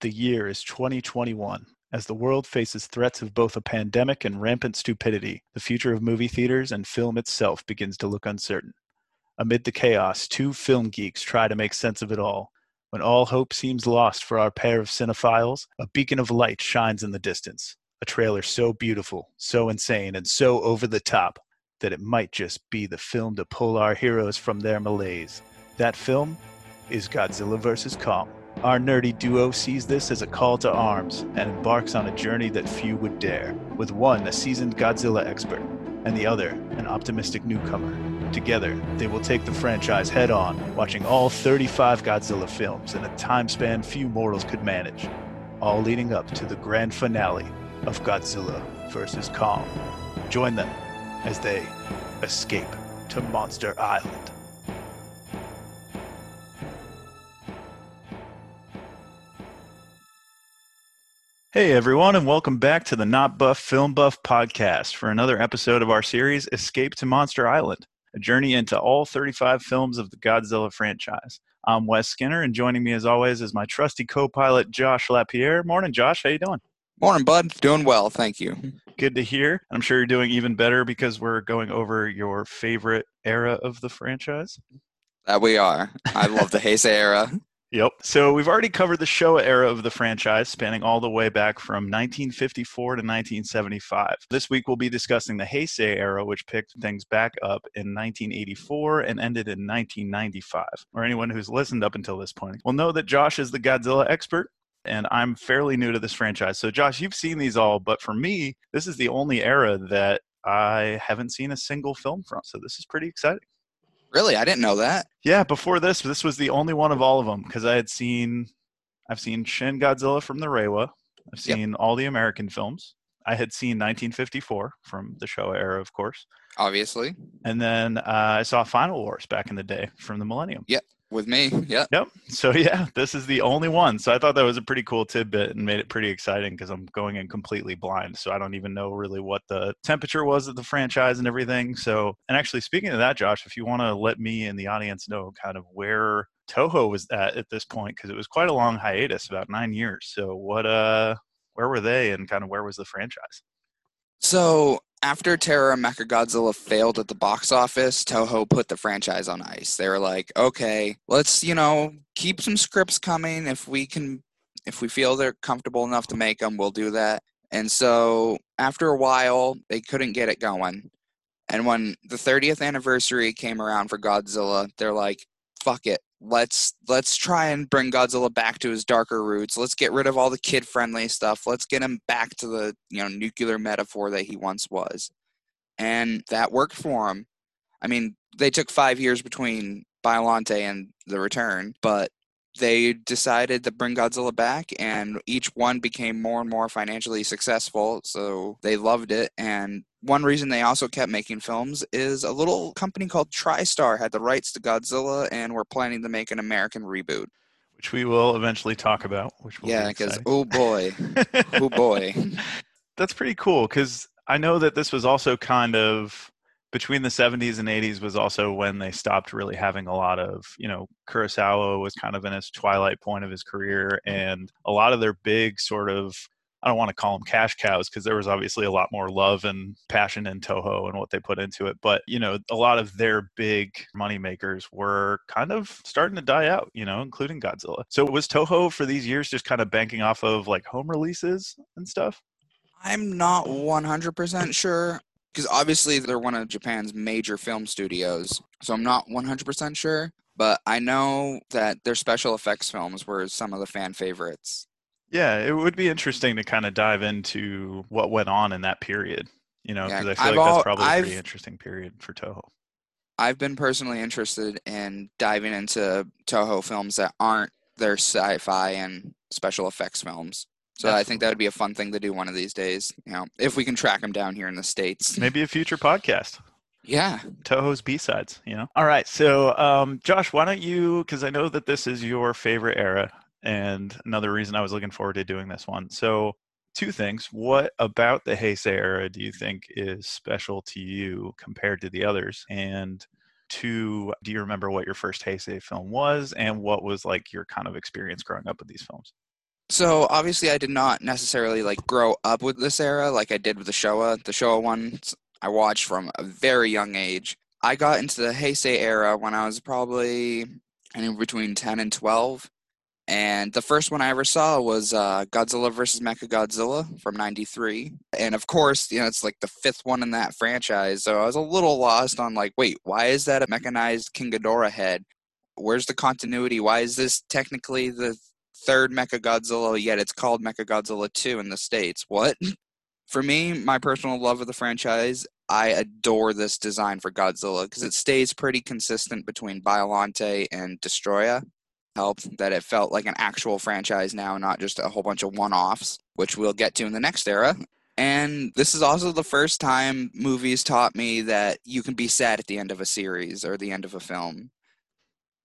The year is 2021. As the world faces threats of both a pandemic and rampant stupidity, the future of movie theaters and film itself begins to look uncertain. Amid the chaos, two film geeks try to make sense of it all. When all hope seems lost for our pair of cinephiles, a beacon of light shines in the distance. A trailer so beautiful, so insane, and so over the top that it might just be the film to pull our heroes from their malaise. That film is Godzilla vs. Kong. Our nerdy duo sees this as a call to arms and embarks on a journey that few would dare, with one a seasoned Godzilla expert and the other an optimistic newcomer. Together, they will take the franchise head on, watching all 35 Godzilla films in a time span few mortals could manage, all leading up to the grand finale of Godzilla vs. Kong. Join them as they escape to Monster Island. Hey everyone, and welcome back to the Not Buff Film Buff podcast for another episode of our series Escape to Monster Island, a journey into all 35 films of the Godzilla franchise. I'm Wes Skinner, and joining me as always is my trusty co-pilot Josh Lapierre. Morning, Josh. How you doing? Morning, bud. Doing well, thank you. Good to hear. I'm sure you're doing even better because we're going over your favorite era of the franchise. That we are. I love the Heisei era. Yep. So we've already covered the Showa era of the franchise, spanning all the way back from 1954 to 1975. This week we'll be discussing the Heisei era, which picked things back up in 1984 and ended in 1995. Or anyone who's listened up until this point will know that Josh is the Godzilla expert. And I'm fairly new to this franchise. So, Josh, you've seen these all, but for me, this is the only era that I haven't seen a single film from. So, this is pretty exciting. Really, I didn't know that. Yeah, before this, this was the only one of all of them because I had seen, I've seen Shin Godzilla from the Reiwa. I've seen yep. all the American films. I had seen 1954 from the Showa era, of course. Obviously. And then uh, I saw Final Wars back in the day from the Millennium. Yep with me. Yeah. Yep. So yeah, this is the only one. So I thought that was a pretty cool tidbit and made it pretty exciting because I'm going in completely blind. So I don't even know really what the temperature was of the franchise and everything. So and actually speaking of that, Josh, if you want to let me and the audience know kind of where Toho was at at this point, because it was quite a long hiatus, about nine years. So what uh where were they and kind of where was the franchise? So after Terror and Mechagodzilla failed at the box office, Toho put the franchise on ice. They were like, okay, let's, you know, keep some scripts coming. If we can, if we feel they're comfortable enough to make them, we'll do that. And so after a while, they couldn't get it going. And when the 30th anniversary came around for Godzilla, they're like, fuck it let's let's try and bring Godzilla back to his darker roots. Let's get rid of all the kid friendly stuff. Let's get him back to the you know nuclear metaphor that he once was. And that worked for him. I mean, they took five years between Biollante and the return, but they decided to bring Godzilla back, and each one became more and more financially successful. So they loved it, and one reason they also kept making films is a little company called TriStar had the rights to Godzilla and were planning to make an American reboot. Which we will eventually talk about. Which yeah, because oh boy, oh boy, that's pretty cool. Because I know that this was also kind of between the 70s and 80s was also when they stopped really having a lot of you know kurosawa was kind of in his twilight point of his career and a lot of their big sort of I don't want to call them cash cows because there was obviously a lot more love and passion in Toho and what they put into it. But, you know, a lot of their big money makers were kind of starting to die out, you know, including Godzilla. So was Toho for these years just kind of banking off of like home releases and stuff? I'm not 100% sure because obviously they're one of Japan's major film studios. So I'm not 100% sure. But I know that their special effects films were some of the fan favorites. Yeah, it would be interesting to kind of dive into what went on in that period. You know, because yeah, I feel I've like all, that's probably a pretty interesting period for Toho. I've been personally interested in diving into Toho films that aren't their sci-fi and special effects films. So Absolutely. I think that would be a fun thing to do one of these days. You know, if we can track them down here in the states. Maybe a future podcast. Yeah. Toho's B sides, you know? All right. So, um, Josh, why don't you, because I know that this is your favorite era and another reason I was looking forward to doing this one. So, two things. What about the Heisei era do you think is special to you compared to the others? And two, do you remember what your first Heisei film was and what was like your kind of experience growing up with these films? So obviously, I did not necessarily like grow up with this era like I did with the Showa. The Showa ones I watched from a very young age. I got into the Heisei era when I was probably anywhere between 10 and 12. And the first one I ever saw was uh, Godzilla vs. Mechagodzilla from 93. And of course, you know, it's like the fifth one in that franchise. So I was a little lost on like, wait, why is that a mechanized King Ghidorah head? Where's the continuity? Why is this technically the third Mechagodzilla, yet it's called Mechagodzilla 2 in the States? What? For me, my personal love of the franchise, I adore this design for Godzilla because it stays pretty consistent between Biollante and Destoroyah helped that it felt like an actual franchise now, not just a whole bunch of one offs, which we'll get to in the next era. And this is also the first time movies taught me that you can be sad at the end of a series or the end of a film.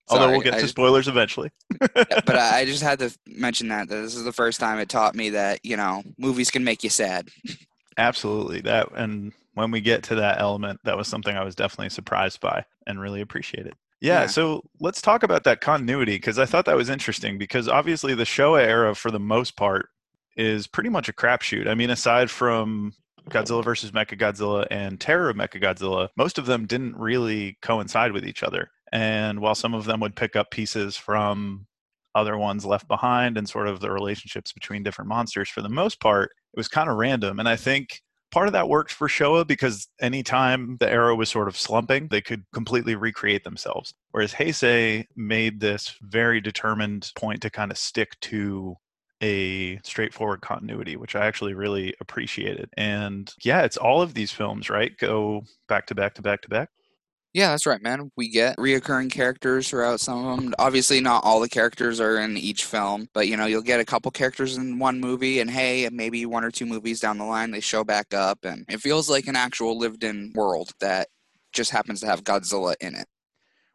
Although we'll get I to spoilers eventually. but I just had to mention that, that this is the first time it taught me that, you know, movies can make you sad. Absolutely. That and when we get to that element, that was something I was definitely surprised by and really appreciated. Yeah, yeah, so let's talk about that continuity because I thought that was interesting because obviously the Showa era, for the most part, is pretty much a crapshoot. I mean, aside from Godzilla versus Mechagodzilla and Terror of Mechagodzilla, most of them didn't really coincide with each other. And while some of them would pick up pieces from other ones left behind and sort of the relationships between different monsters, for the most part, it was kind of random. And I think part of that worked for Showa because anytime the era was sort of slumping, they could completely recreate themselves. Whereas Heisei made this very determined point to kind of stick to a straightforward continuity, which I actually really appreciated. And yeah, it's all of these films, right? Go back to back to back to back. Yeah, that's right, man. We get reoccurring characters throughout some of them. Obviously, not all the characters are in each film, but you know, you'll get a couple characters in one movie, and hey, maybe one or two movies down the line, they show back up, and it feels like an actual lived in world that just happens to have Godzilla in it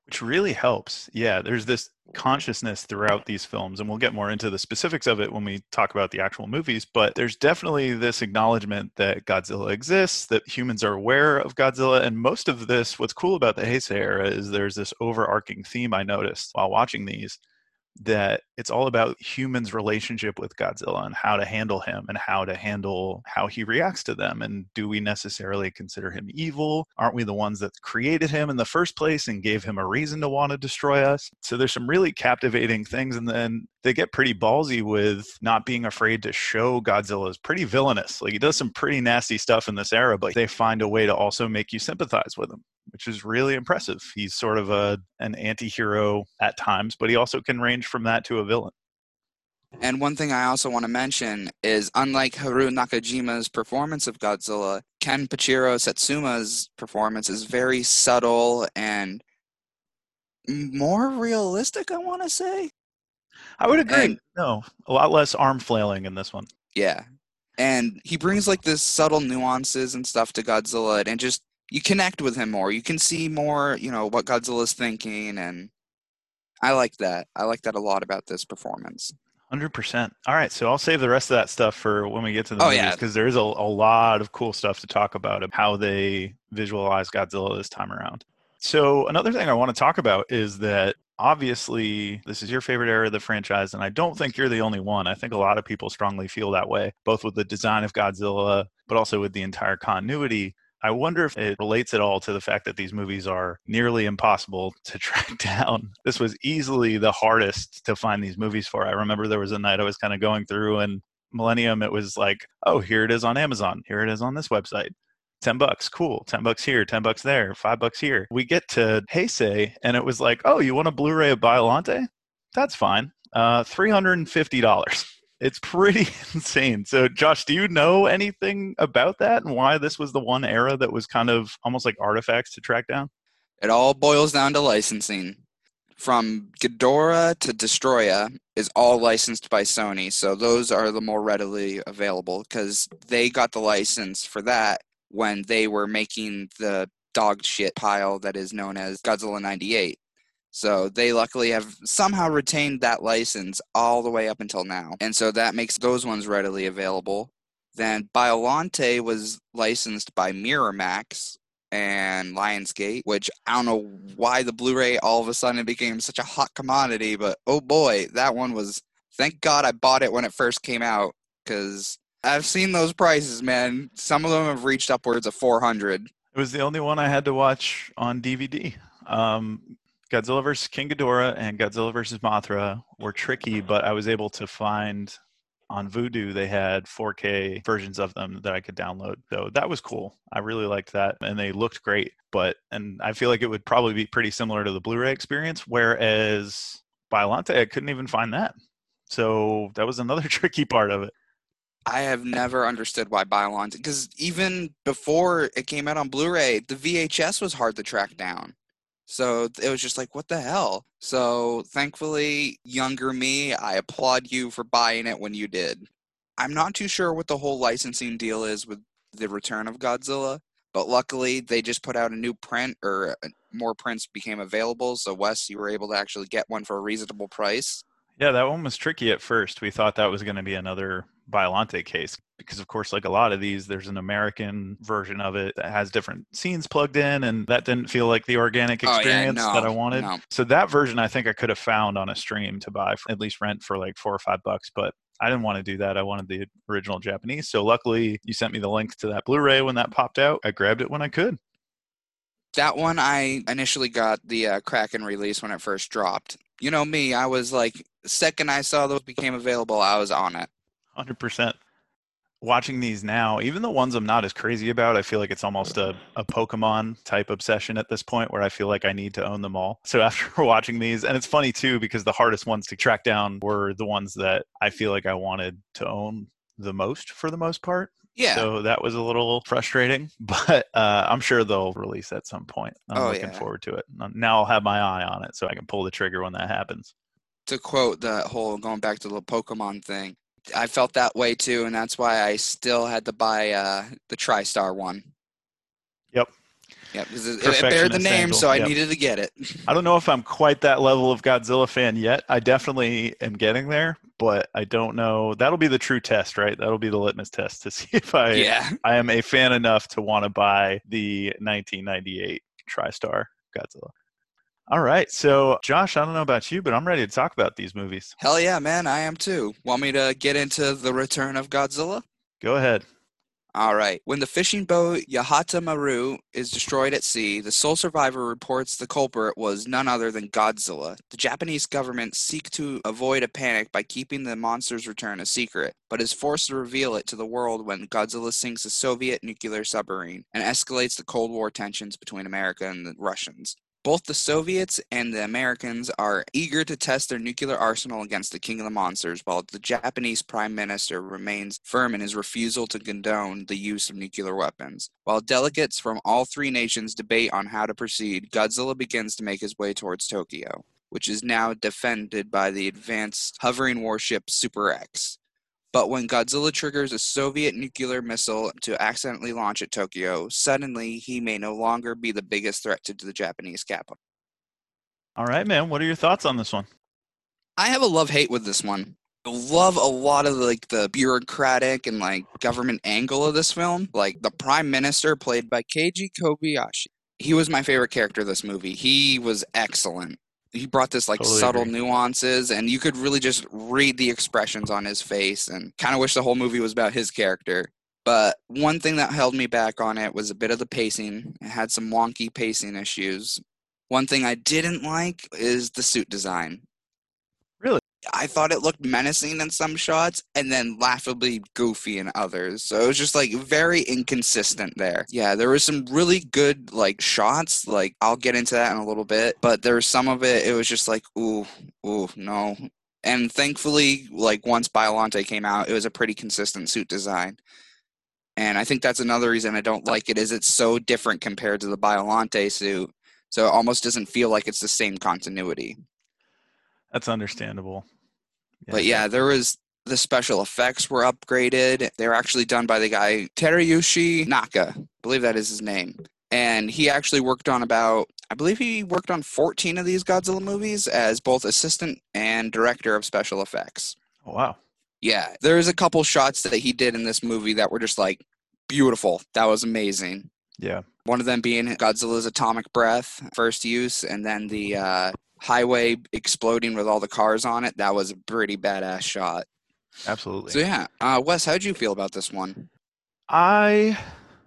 which really helps. Yeah, there's this consciousness throughout these films, and we'll get more into the specifics of it when we talk about the actual movies. But there's definitely this acknowledgement that Godzilla exists, that humans are aware of Godzilla, and most of this, what's cool about the Heisei era is there's this overarching theme I noticed while watching these that it's all about humans' relationship with Godzilla and how to handle him and how to handle how he reacts to them. And do we necessarily consider him evil? Aren't we the ones that created him in the first place and gave him a reason to want to destroy us? So there's some really captivating things. And then they get pretty ballsy with not being afraid to show Godzilla is pretty villainous. Like he does some pretty nasty stuff in this era, but they find a way to also make you sympathize with him which is really impressive. He's sort of a an anti-hero at times, but he also can range from that to a villain. And one thing I also want to mention is unlike Haruo Nakajima's performance of Godzilla, Kenpachiro Satsuma's performance is very subtle and more realistic, I want to say. I would agree. And, no, a lot less arm flailing in this one. Yeah. And he brings like this subtle nuances and stuff to Godzilla and just you connect with him more. You can see more, you know, what Godzilla's thinking, and I like that. I like that a lot about this performance. Hundred percent. All right, so I'll save the rest of that stuff for when we get to the oh, movies because yeah. there is a, a lot of cool stuff to talk about of how they visualize Godzilla this time around. So another thing I want to talk about is that obviously this is your favorite era of the franchise, and I don't think you're the only one. I think a lot of people strongly feel that way, both with the design of Godzilla, but also with the entire continuity. I wonder if it relates at all to the fact that these movies are nearly impossible to track down. This was easily the hardest to find these movies for. I remember there was a night I was kind of going through and Millennium, it was like, oh, here it is on Amazon. Here it is on this website. 10 bucks, cool. 10 bucks here, 10 bucks there, 5 bucks here. We get to Heisei and it was like, oh, you want a Blu ray of Biollante? That's fine. Uh, $350 it's pretty insane. So, Josh, do you know anything about that and why this was the one era that was kind of almost like artifacts to track down? It all boils down to licensing. From Ghidorah to Destoroyah is all licensed by Sony, so those are the more readily available because they got the license for that when they were making the dog shit pile that is known as Godzilla 98. So they luckily have somehow retained that license all the way up until now. And so that makes those ones readily available. Then Biollante was licensed by Miramax and Lionsgate, which I don't know why the Blu-ray all of a sudden became such a hot commodity, but oh boy, that one was Thank God I bought it when it first came out because I've seen those prices, man. Some of them have reached upwards of 400. It was the only one I had to watch on DVD. Um, Godzilla vs. King Ghidorah and Godzilla vs. Mothra were tricky, but I was able to find on Vudu they had 4K versions of them that I could download. So that was cool. I really liked that, and they looked great. But and I feel like it would probably be pretty similar to the Blu-ray experience. Whereas Biollante, I couldn't even find that. So that was another tricky part of it. I have never understood why Biollante, because even before it came out on Blu-ray, the VHS was hard to track down. So it was just like, what the hell? So thankfully, younger me, I applaud you for buying it when you did. I'm not too sure what the whole licensing deal is with the return of Godzilla, but luckily they just put out a new print or uh, more prints became available. So Wes, you were able to actually get one for a reasonable price. Yeah, that one was tricky at first. We thought that was going to be another Biollante case because of course like a lot of these there's an American version of it that has different scenes plugged in and that didn't feel like the organic experience oh, yeah, no, that I wanted. No. So that version I think I could have found on a stream to buy for at least rent for like 4 or 5 bucks but I didn't want to do that. I wanted the original Japanese. So luckily you sent me the link to that Blu-ray when that popped out. I grabbed it when I could. That one I initially got the uh, Kraken release when it first dropped. You know me, I was like second I saw those became available, I was on it. 100% watching these now, even the ones I'm not as crazy about, I feel like it's almost a, a Pokemon type obsession at this point where I feel like I need to own them all. So after watching these, and it's funny too, because the hardest ones to track down were the ones that I feel like I wanted to own the most for the most part. Yeah. So that was a little frustrating, but uh, I'm sure they'll release at some point. I'm Oh, looking yeah. forward to it. Now I'll have my eye on it so I can pull the trigger when that happens. to quote the whole going back to the Pokemon thing, I felt that way too, and that's why I still had to buy uh, the TriStar one. Yep. Yep, it, it the name, so I yep. needed to get it. I don't know if I'm quite that level of Godzilla fan yet. I definitely am getting there, but I don't know. That'll be the true test, right? That'll be the litmus test to see if I yeah, I am a fan enough to want to buy the 1998 TriStar Godzilla. All right, so Josh, I don't know about you, but I'm ready to talk about these movies. hell yeah, man, I am too. Want me to get into the Return of Godzilla? Go ahead. All right. When the fishing boat Yahata Maru is destroyed at sea, the sole survivor reports the culprit was none other than Godzilla. The Japanese government seek to avoid a panic by keeping the monster's return a secret, but is forced to reveal it to the world when Godzilla sinks a Soviet nuclear submarine and escalates the Cold War tensions between America and the Russians. Both the Soviets and the Americans are eager to test their nuclear arsenal against the King of the Monsters, while the Japanese Prime Minister remains firm in his refusal to condone the use of nuclear weapons. While delegates from all three nations debate on how to proceed, Godzilla begins to make his way towards Tokyo, which is now defended by the advanced hovering warship Super X. But when Godzilla triggers a Soviet nuclear missile to accidentally launch at Tokyo, suddenly he may no longer be the biggest threat to the Japanese capital. All right, man. What are your thoughts on this one? I have a love hate with this one. I love a lot of like the bureaucratic and like government angle of this film. Like the prime minister played by Keiju Kobayashi. He was my favorite character of this movie. He was excellent. He brought this like Totally subtle agree. nuances and you could really just read the expressions on his face and kind of wish the whole movie was about his character. But one thing that held me back on it was a bit of the pacing. It had some wonky pacing issues. One thing I didn't like is the suit design. I thought it looked menacing in some shots and then laughably goofy in others. So it was just like very inconsistent there. Yeah, there was some really good like shots. Like I'll get into that in a little bit, but there was some of it. It was just like ooh, ooh, no. And thankfully, like once Biollante came out, it was a pretty consistent suit design. And I think that's another reason I don't like it is it's so different compared to the Biollante suit. So it almost doesn't feel like it's the same continuity. That's understandable. But yeah, there was the special effects were upgraded. They were actually done by the guy Teruyoshi Naka. I believe that is his name. And he actually worked on about I believe he worked on 14 of these Godzilla movies as both assistant and director of special effects. Oh, wow. Yeah, there's a couple shots that he did in this movie that were just like beautiful. That was amazing. Yeah. One of them being Godzilla's atomic breath, first use, and then the uh, highway exploding with all the cars on it, that was a pretty badass shot. Absolutely. So yeah, uh, Wes, how'd you feel about this one? I,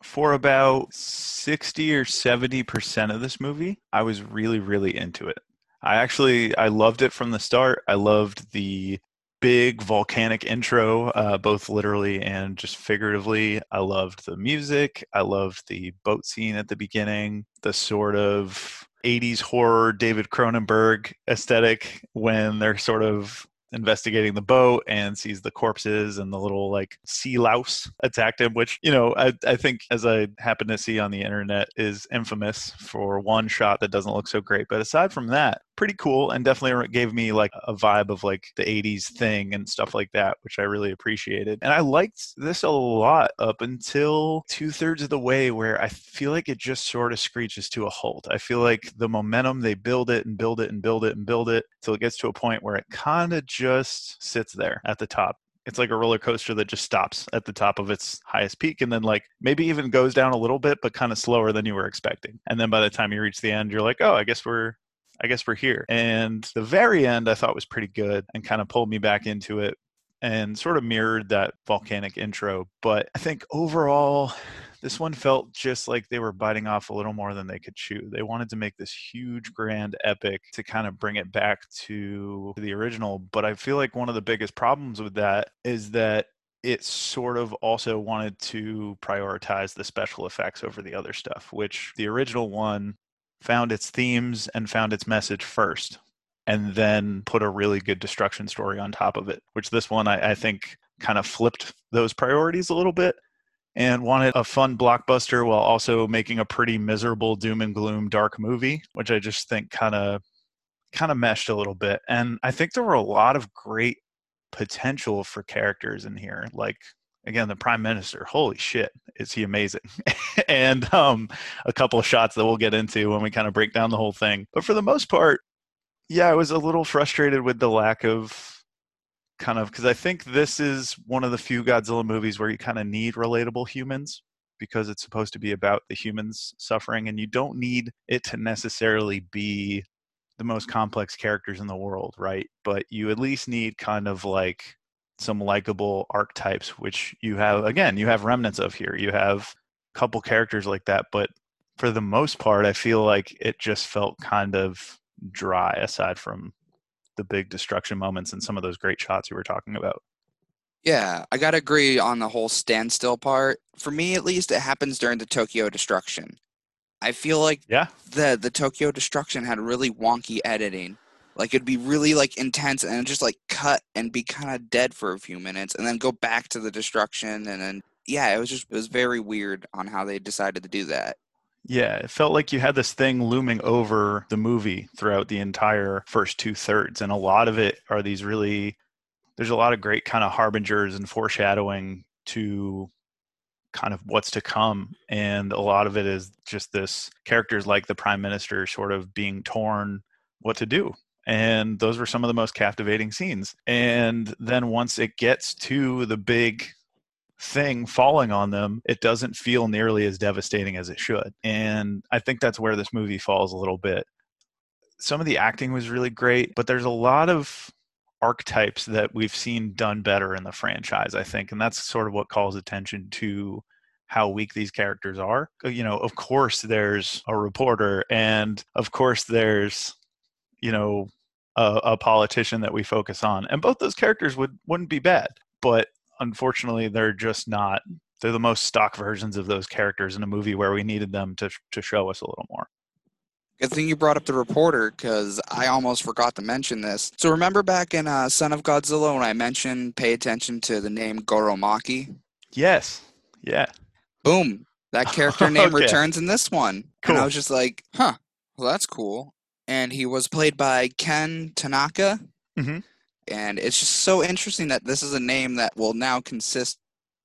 for about 60 or 70% of this movie, I was really, really into it. I actually, I loved it from the start. I loved the big volcanic intro, uh, both literally and just figuratively. I loved the music. I loved the boat scene at the beginning, the sort of 80s horror David Cronenberg aesthetic when they're sort of investigating the boat and sees the corpses and the little like sea louse attacked him, which, you know, I, I think as I happen to see on the internet is infamous for one shot that doesn't look so great. But aside from that, pretty cool and definitely gave me like a vibe of like the 80s thing and stuff like that which i really appreciated and i liked this a lot up until two-thirds of the way where i feel like it just sort of screeches to a halt. I feel like the momentum they build it and build it and build it and build it till it gets to a point where it kind of just sits there at the top. It's like a roller coaster that just stops at the top of its highest peak and then like maybe even goes down a little bit but kind of slower than you were expecting and then by the time you reach the end you're like oh i guess we're I guess we're here. And the very end I thought was pretty good and kind of pulled me back into it and sort of mirrored that volcanic intro. But I think overall, this one felt just like they were biting off a little more than they could chew. They wanted to make this huge, grand epic to kind of bring it back to the original. But I feel like one of the biggest problems with that is that it sort of also wanted to prioritize the special effects over the other stuff, which the original one found its themes and found its message first and then put a really good destruction story on top of it which this one I, I, think kind of flipped those priorities a little bit and wanted a fun blockbuster while also making a pretty miserable doom and gloom dark movie which i just think kind of kind of meshed a little bit. And i think there were a lot of great potential for characters in here like again the prime minister holy shit is he amazing. And um, a couple of shots that we'll get into when we kind of break down the whole thing. But for the most part yeah i was a little frustrated with the lack of kind of because i think this is one of the few godzilla movies where you kind of need relatable humans because it's supposed to be about the humans suffering and you don't need it to necessarily be the most complex characters in the world right? But you at least need kind of like some likable archetypes, which you have again, you have remnants of here. You have a couple characters like that, but for the most part, I feel like it just felt kind of dry aside from the big destruction moments and some of those great shots you were talking about. Yeah, I gotta agree on the whole standstill part. For me, at least, it happens during the Tokyo destruction. I feel like yeah, the the Tokyo destruction had really wonky editing. Like it'd be really like intense and just like cut and be kind of dead for a few minutes and then go back to the destruction and then yeah, it was just it was very weird on how they decided to do that. Yeah, it felt like you had this thing looming over the movie throughout the entire first two thirds, and a lot of it are these really. There's a lot of great kind of harbingers and foreshadowing to kind of what's to come, and a lot of it is just this characters like the prime minister sort of being torn what to do and those were some of the most captivating scenes. And then once it gets to the big thing falling on them it doesn't feel nearly as devastating as it should. And i think that's where this movie falls a little bit. Some of the acting was really great but there's a lot of archetypes that we've seen done better in the franchise i think. And that's sort of what calls attention to how weak these characters are. You know of course there's a reporter and of course there's you know a, a, politician that we focus on and both those characters would wouldn't be bad but unfortunately they're just not they're the most stock versions of those characters in a movie where we needed them to to show us a little more Good thing you brought up the reporter because I almost forgot to mention this. So remember back in uh, Son of Godzilla when I mentioned pay attention to the name Goro Maki? Yes. Yeah. Boom. That character name okay. returns in this one. Cool. And I was just like, huh, well, that's cool and he was played by Ken Tanaka. Mm-hmm. And it's just so interesting that this is a name that will now consist,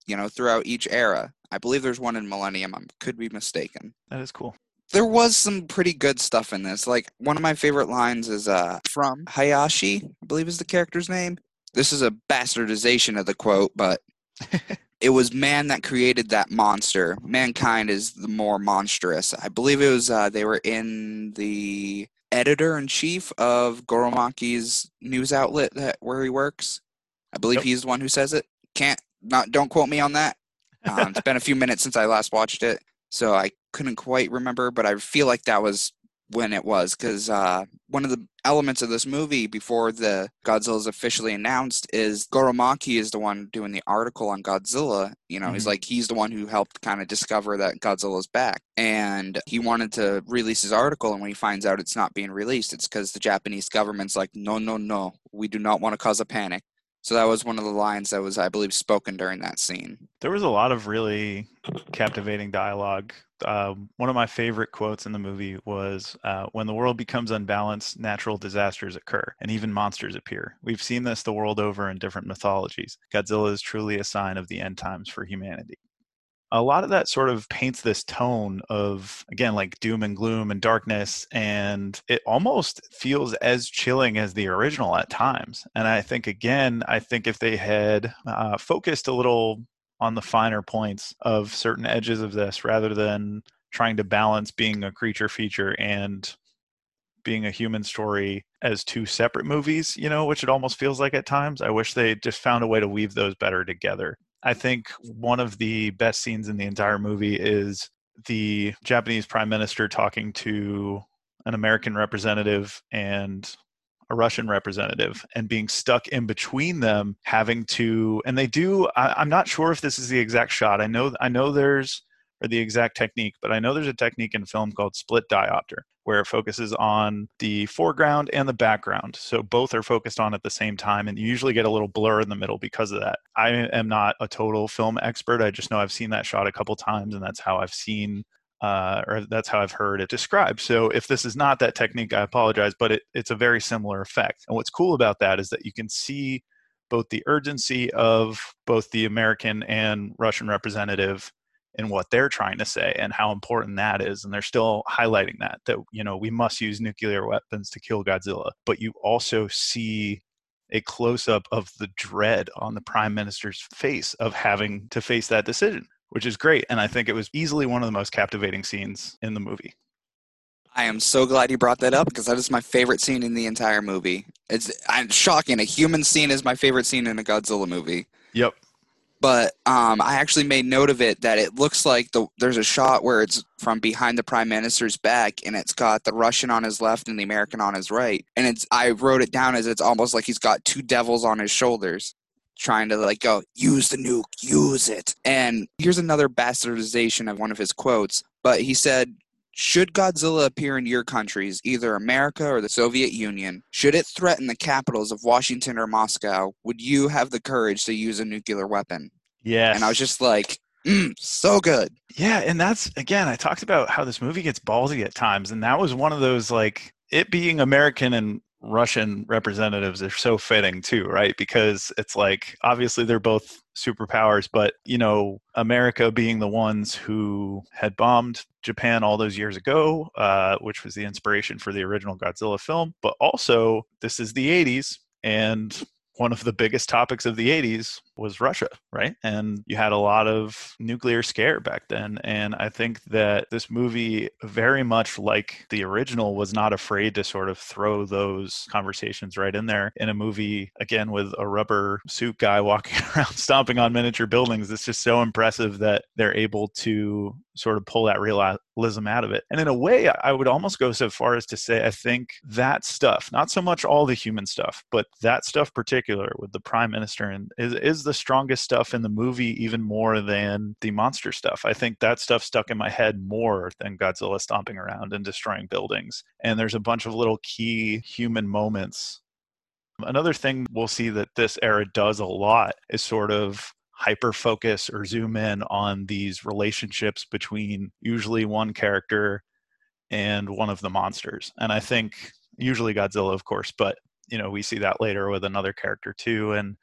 you know, throughout each era. I believe there's one in Millennium. I could be mistaken. That is cool. There was some pretty good stuff in this. Like one of my favorite lines is uh, from Hayashi, I believe is the character's name. This is a bastardization of the quote, but it was man that created that monster. Mankind is the more monstrous. I believe it was uh, they were in the editor in chief of Goro Maki's news outlet that where he works. I believe Yep. he's the one who says it. Can't not don't quote me on that. Um, it's been a few minutes since I last watched it, so I couldn't quite remember, but I feel like that was when it was because uh, one of the elements of this movie before the Godzilla is officially announced is Goro Maki is the one doing the article on Godzilla. You know, he's Mhm. like he's the one who helped kind of discover that Godzilla's back, and he wanted to release his article. And when he finds out it's not being released, it's because the Japanese government's like, no, no, no, we do not want to cause a panic. So that was one of the lines that was, I believe, spoken during that scene. There was a lot of really captivating dialogue. Um, one of my favorite quotes in the movie was uh, When the world becomes unbalanced, natural disasters occur, and even monsters appear. We've seen this the world over in different mythologies. Godzilla is truly a sign of the end times for humanity. A lot of that sort of paints this tone of, again, like doom and gloom and darkness, and it almost feels as chilling as the original at times. And I think, again, I think if they had uh, focused a little on the finer points of certain edges of this rather than trying to balance being a creature feature and being a human story as two separate movies, you know, which it almost feels like at times. I wish they just found a way to weave those better together. I think one of the best scenes in the entire movie is the Japanese prime minister talking to an American representative and a Russian representative and being stuck in between them, having to, and they do. I, I'm not sure if this is the exact shot. I know, I know there's or the exact technique, but I know there's a technique in film called split diopter where it focuses on the foreground and the background. So both are focused on at the same time, and you usually get a little blur in the middle because of that. I am not a total film expert. I just know I've seen that shot a couple times, and that's how I've seen uh, or that's how I've heard it described. So if this is not that technique, I apologize, but it, it's a very similar effect. And what's cool about that is that you can see both the urgency of both the American and Russian representative in what they're trying to say and how important that is and they're still highlighting that that you know we must use nuclear weapons to kill Godzilla but you also see a close up of the dread on the prime minister's face of having to face that decision which is great and i think it was easily one of the most captivating scenes in the movie I am so glad you brought that up because that is my favorite scene in the entire movie. It's I'm shocking. A human scene is my favorite scene in a Godzilla movie. yep But um, I actually made note of it that it looks like the there's a shot where it's from behind the prime minister's back and it's got the Russian on his left and the American on his right. And it's I wrote it down as it's almost like he's got two devils on his shoulders trying to like go use the nuke use it and here's another bastardization of one of his quotes but he said should Godzilla appear in your countries, either America or the Soviet Union, should it threaten the capitals of Washington or Moscow, would you have the courage to use a nuclear weapon? yes And I was just like, mm, so good. Yeah, and that's again, I talked about how this movie gets ballsy at times, and that was one of those like it being American and Russian representatives are so fitting too, right? Because it's like obviously they're both superpowers, but you know, America being the ones who had bombed Japan all those years ago, uh, which was the inspiration for the original Godzilla film, but also this is the 80s and one of the biggest topics of the 80s was Russia, right? And you had a lot of nuclear scare back then. And I think that this movie, very much like the original, was not afraid to sort of throw those conversations right in there in a movie, again, with a rubber suit guy walking around stomping on miniature buildings. It's just so impressive that they're able to sort of pull that realism out of it. And in a way, I would almost go so far as to say, I think that stuff, not so much all the human stuff, but that stuff particular with the prime minister and is, is the strongest stuff in the movie even more than the monster stuff. I think that stuff stuck in my head more than Godzilla stomping around and destroying buildings. And there's a bunch of little key human moments. Another thing we'll see that this era does a lot is sort of hyper focus or zoom in on these relationships between usually one character and one of the monsters. And I think usually Godzilla, of course, but you know, we see that later with another character too. And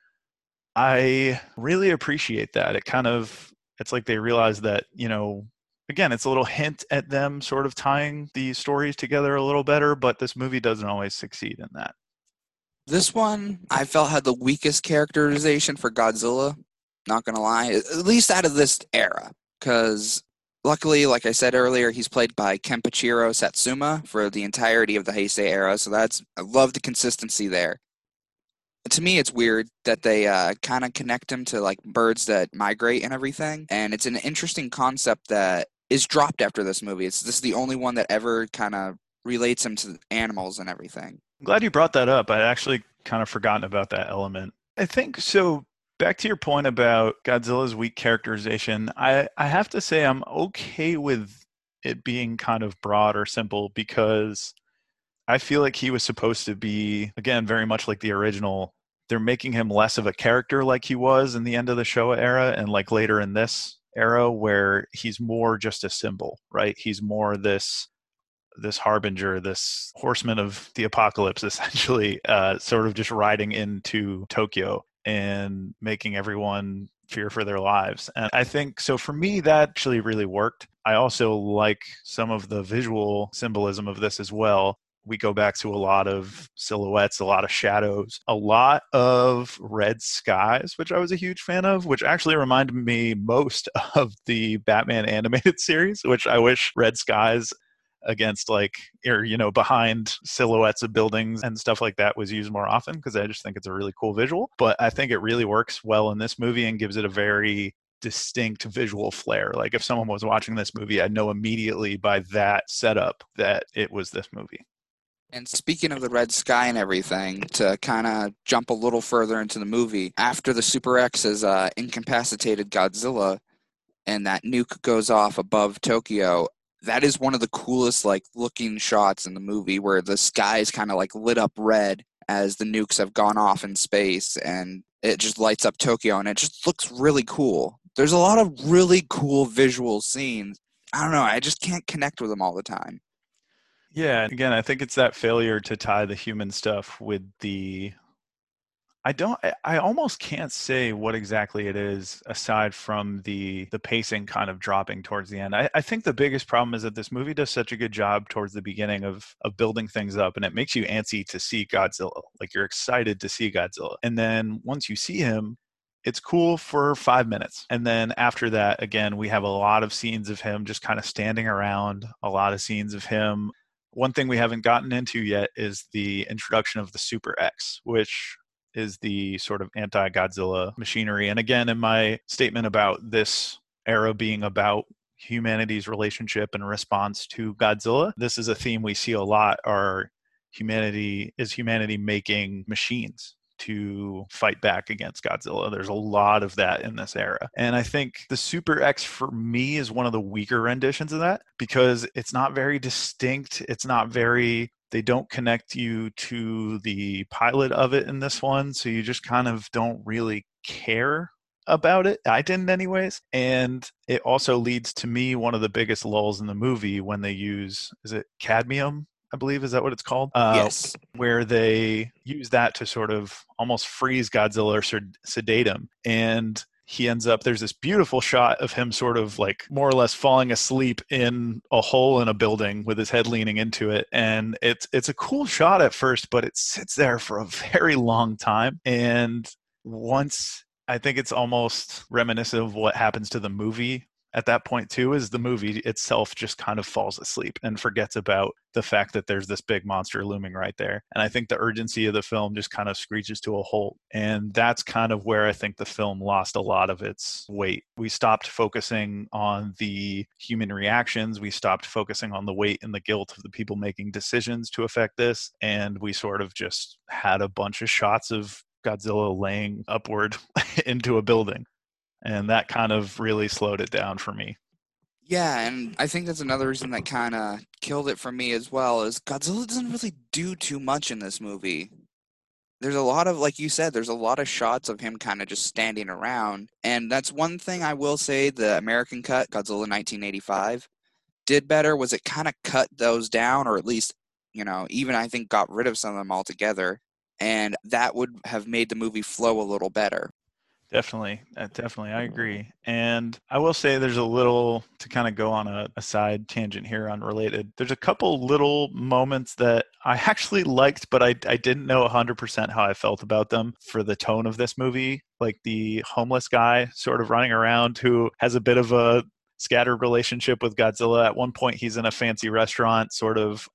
I really appreciate that. It kind of it's like they realize that, you know, again, it's a little hint at them sort of tying the stories together a little better, but this movie doesn't always succeed in that. This one I felt had the weakest characterization for Godzilla. Not gonna lie, at least out of this era, because Luckily, like I said earlier, he's played by Kenpachiro Satsuma for the entirety of the Heisei era, so that's I love the consistency there. To me, it's weird that they uh, kind of connect him to like birds that migrate and everything, and it's an interesting concept that is dropped after this movie. It's this is the only one that ever kind of relates him to animals and everything. I'm glad you brought that up. I'd actually kind of forgotten about that element. I think so. Back to your point about Godzilla's weak characterization, I, I have to say I'm okay with it being kind of broad or simple because I feel like he was supposed to be, again, very much like the original. They're making him less of a character like he was in the end of the Showa era and like later in this era where he's more just a symbol, right? He's more this this harbinger, this horseman of the apocalypse, essentially, uh, sort of just riding into Tokyo and making everyone fear for their lives. And I think so for me, that actually really worked. I also like some of the visual symbolism of this as well. We go back to a lot of silhouettes, a lot of shadows, a lot of red skies, which I was a huge fan of, which actually reminded me most of the Batman animated series, which I wish Red Skies against like or you know behind silhouettes of buildings and stuff like that was used more often because I just think it's a really cool visual. But I think it really works well in this movie and gives it a very distinct visual flair. Like if someone was watching this movie, I'd know immediately by that setup that it was this movie. And speaking of the red sky and everything, to kind of jump a little further into the movie, after the Super X has uh, incapacitated Godzilla and that nuke goes off above Tokyo, that is one of the coolest like looking shots in the movie where the sky is kind of like lit up red as the nukes have gone off in space and it just lights up Tokyo and it just looks really cool. There's a lot of really cool visual scenes. I don't know, I just can't connect with them all the time. Yeah, again, I think it's that failure to tie the human stuff with the I don't. I almost can't say what exactly it is aside from the the pacing kind of dropping towards the end. I, I, think the biggest problem is that this movie does such a good job towards the beginning of of building things up, and it makes you antsy to see Godzilla. Like you're excited to see Godzilla, and then once you see him, it's cool for five minutes. And then after that, again, we have a lot of scenes of him just kind of standing around, a lot of scenes of him. One thing we haven't gotten into yet is the introduction of the Super X, which is the sort of anti Godzilla machinery. And again, in my statement about this era being about humanity's relationship and response to Godzilla, this is a theme we see a lot are humanity is humanity making machines to fight back against Godzilla. There's a lot of that in this era. And I think the Super X for me is one of the weaker renditions of that because it's not very distinct. It's not very they don't connect you to the pilot of it in this one, so you just kind of don't really care about it. I didn't, anyways. And it also leads to me one of the biggest lulls in the movie when they use is it cadmium? I believe is that what it's called? Uh, yes. Where they use that to sort of almost freeze Godzilla or sedate him, and he ends up there's this beautiful shot of him sort of like more or less falling asleep in a hole in a building with his head leaning into it and it's it's a cool shot at first but it sits there for a very long time and once I think it's almost reminiscent of what happens to the movie at that point too is the movie itself just kind of falls asleep and forgets about the fact that there's this big monster looming right there. And i think the urgency of the film just kind of screeches to a halt. And that's kind of where i think the film lost a lot of its weight. We stopped focusing on the human reactions. We stopped focusing on the weight and the guilt of the people making decisions to affect this. And we sort of just had a bunch of shots of Godzilla laying upward into a building and that kind of really slowed it down for me. Yeah, and I think that's another reason that kind of killed it for me as well. Is Godzilla doesn't really do too much in this movie. There's a lot of, like you said, there's a lot of shots of him kind of just standing around, and that's one thing I will say. The American cut, Godzilla 1985, did better. Was it kind of cut those down, or at least, you know, even I think got rid of some of them altogether, and that would have made the movie flow a little better. Definitely, uh, definitely, I agree. And I will say there's a little to kind of go on a, a, side tangent here, unrelated. There's a couple little moments that I actually liked, but I, I didn't know 100% how I felt about them for the tone of this movie. Like the homeless guy sort of running around who has a bit of a scattered relationship with Godzilla. At one point, he's in a fancy restaurant, sort of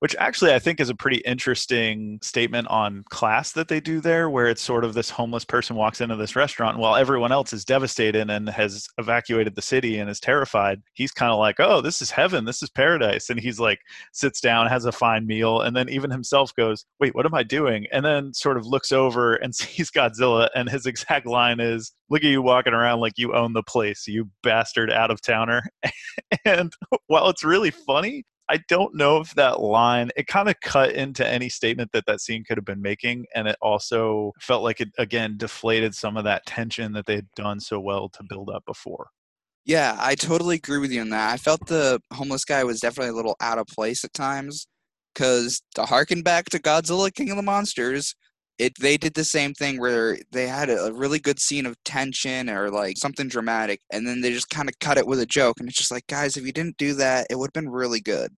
which actually I think is a pretty interesting statement on class that they do there, where it's sort of this homeless person walks into this restaurant while everyone else is devastated and has evacuated the city and is terrified. He's kind of like, oh, this is heaven, this is paradise. And he's like, sits down, has a fine meal, and then even himself goes, wait, what am I doing? And then sort of looks over and sees Godzilla, and his exact line is, look at you walking around like you own the place, you bastard out of towner. and while it's really funny, I don't know if that line it kind of cut into any statement that that scene could have been making, and it also felt like it again deflated some of that tension that they had done so well to build up before. Yeah, I totally agree with you on that. I felt the homeless guy was definitely a little out of place at times because to harken back to Godzilla King of the Monsters, it they did the same thing where they had a, really good scene of tension or like something dramatic and then they just kind of cut it with a joke and it's just like guys if you didn't do that it would have been really good.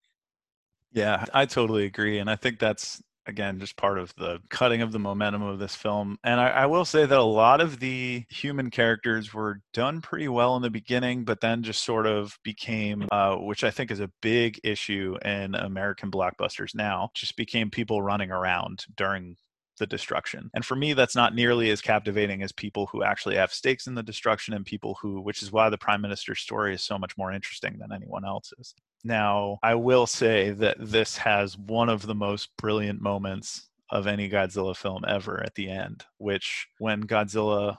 Yeah i totally agree and i think that's again just part of the cutting of the momentum of this film and I, I, will say that a lot of the human characters were done pretty well in the beginning but then just sort of became uh, which i think is a big issue in american blockbusters now just became people running around during the destruction. And for me, that's not nearly as captivating as people who actually have stakes in the destruction and people who, which is why the prime minister's story is so much more interesting than anyone else's. Now, I will say that this has one of the most brilliant moments of any Godzilla film ever at the end, which when Godzilla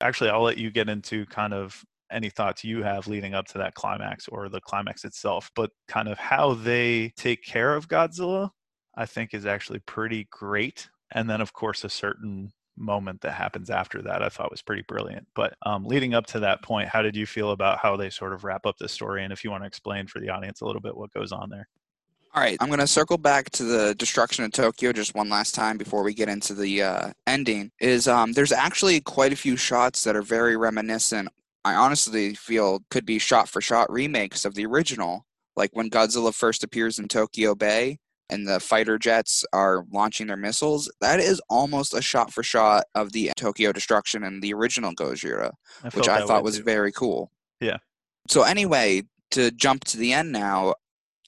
actually I'll let you get into kind of any thoughts you have leading up to that climax or the climax itself, but kind of how they take care of Godzilla, I think is actually pretty great and then of course a certain moment that happens after that I thought was pretty brilliant. But um, leading up to that point, how did you feel about how they sort of wrap up the story? And if you want to explain for the audience a little bit what goes on there. All right, I'm going to circle back to the destruction of Tokyo just one last time before we get into the uh, ending. Is um, there's actually quite a few shots that are very reminiscent. I honestly feel could be shot for shot remakes of the original. Like when Godzilla first appears in Tokyo Bay, and the fighter jets are launching their missiles, that is almost a shot for shot of the Tokyo destruction and the original Gojira, I which I thought was too. very cool. Yeah. So anyway, to jump to the end now,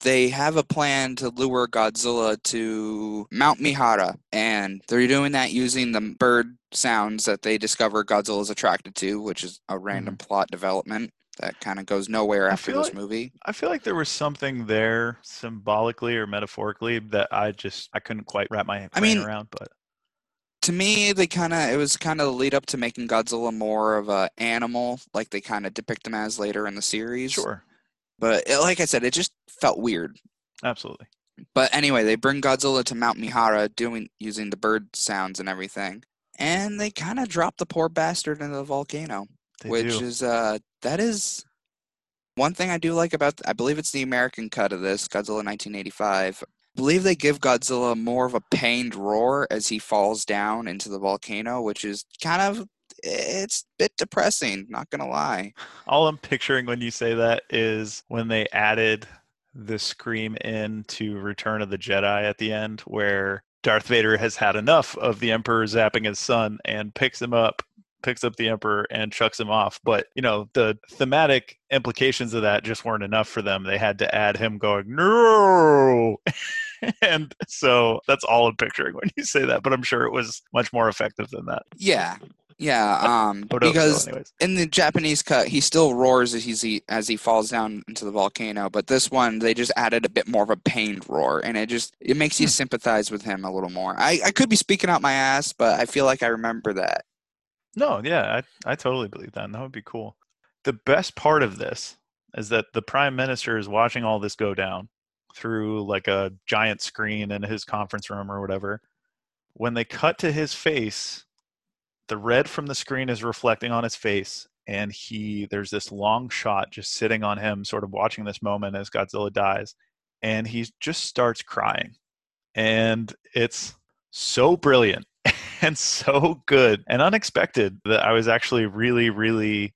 they have a plan to lure Godzilla to Mount Mihara, and they're doing that using the bird sounds that they discover Godzilla is attracted to, which is a random mm-hmm. plot development that kind of goes nowhere after this like, movie. I feel like there was something there symbolically or metaphorically that I just I couldn't quite wrap my brain I mean, around, but to me they kind of it was kind of the lead up to making Godzilla more of a animal like they kind of depict him as later in the series. Sure. But it, like I said it just felt weird. Absolutely. But anyway, they bring Godzilla to Mount Mihara doing using the bird sounds and everything. And they kind of drop the poor bastard into the volcano. They which do. is uh that is one thing I do like about I believe it's the American cut of this Godzilla 1985. I believe they give Godzilla more of a pained roar as he falls down into the volcano, which is kind of it's a bit depressing, not gonna lie. All I'm picturing when you say that is when they added the scream in to Return of the Jedi at the end, where Darth Vader has had enough of the Emperor zapping his son and picks him up picks up the emperor and chucks him off but you know the thematic implications of that just weren't enough for them. They had to add him going no! And so that's all i'm picturing when you say that but i'm sure it was much more effective than that. Yeah. Yeah um because so in the japanese cut he still roars as he as he falls down into the volcano but this one they just added a bit more of a pained roar and it just it makes you hmm. sympathize with him a little more. I i could be speaking out my ass but i feel like i remember that no, yeah, I I totally believe that. And that would be cool. The best part of this is that the prime minister is watching all this go down through like a giant screen in his conference room or whatever. When they cut to his face, the red from the screen is reflecting on his face and he there's this long shot just sitting on him sort of watching this moment as Godzilla dies and he just starts crying. And it's so brilliant and so good and unexpected that I was actually really, really.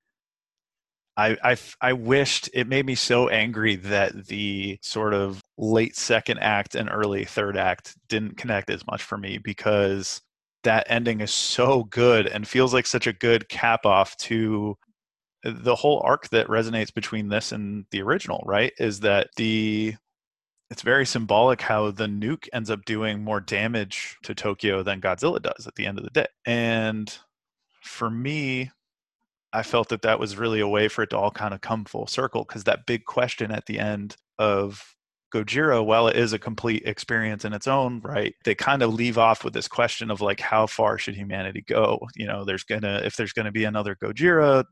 I, I, I wished it made me so angry that the sort of late second act and early third act didn't connect as much for me because that ending is so good and feels like such a good cap off to the whole arc that resonates between this and the original, right, is that the it's very symbolic how the nuke ends up doing more damage to Tokyo than Godzilla does at the end of the day. And for me, I felt that that was really a way for it to all kind of come full circle because that big question at the end of Gojira, while it is a complete experience in its own right, they kind of leave off with this question of like, how far should humanity go? You know, there's gonna, if there's gonna be another Gojira,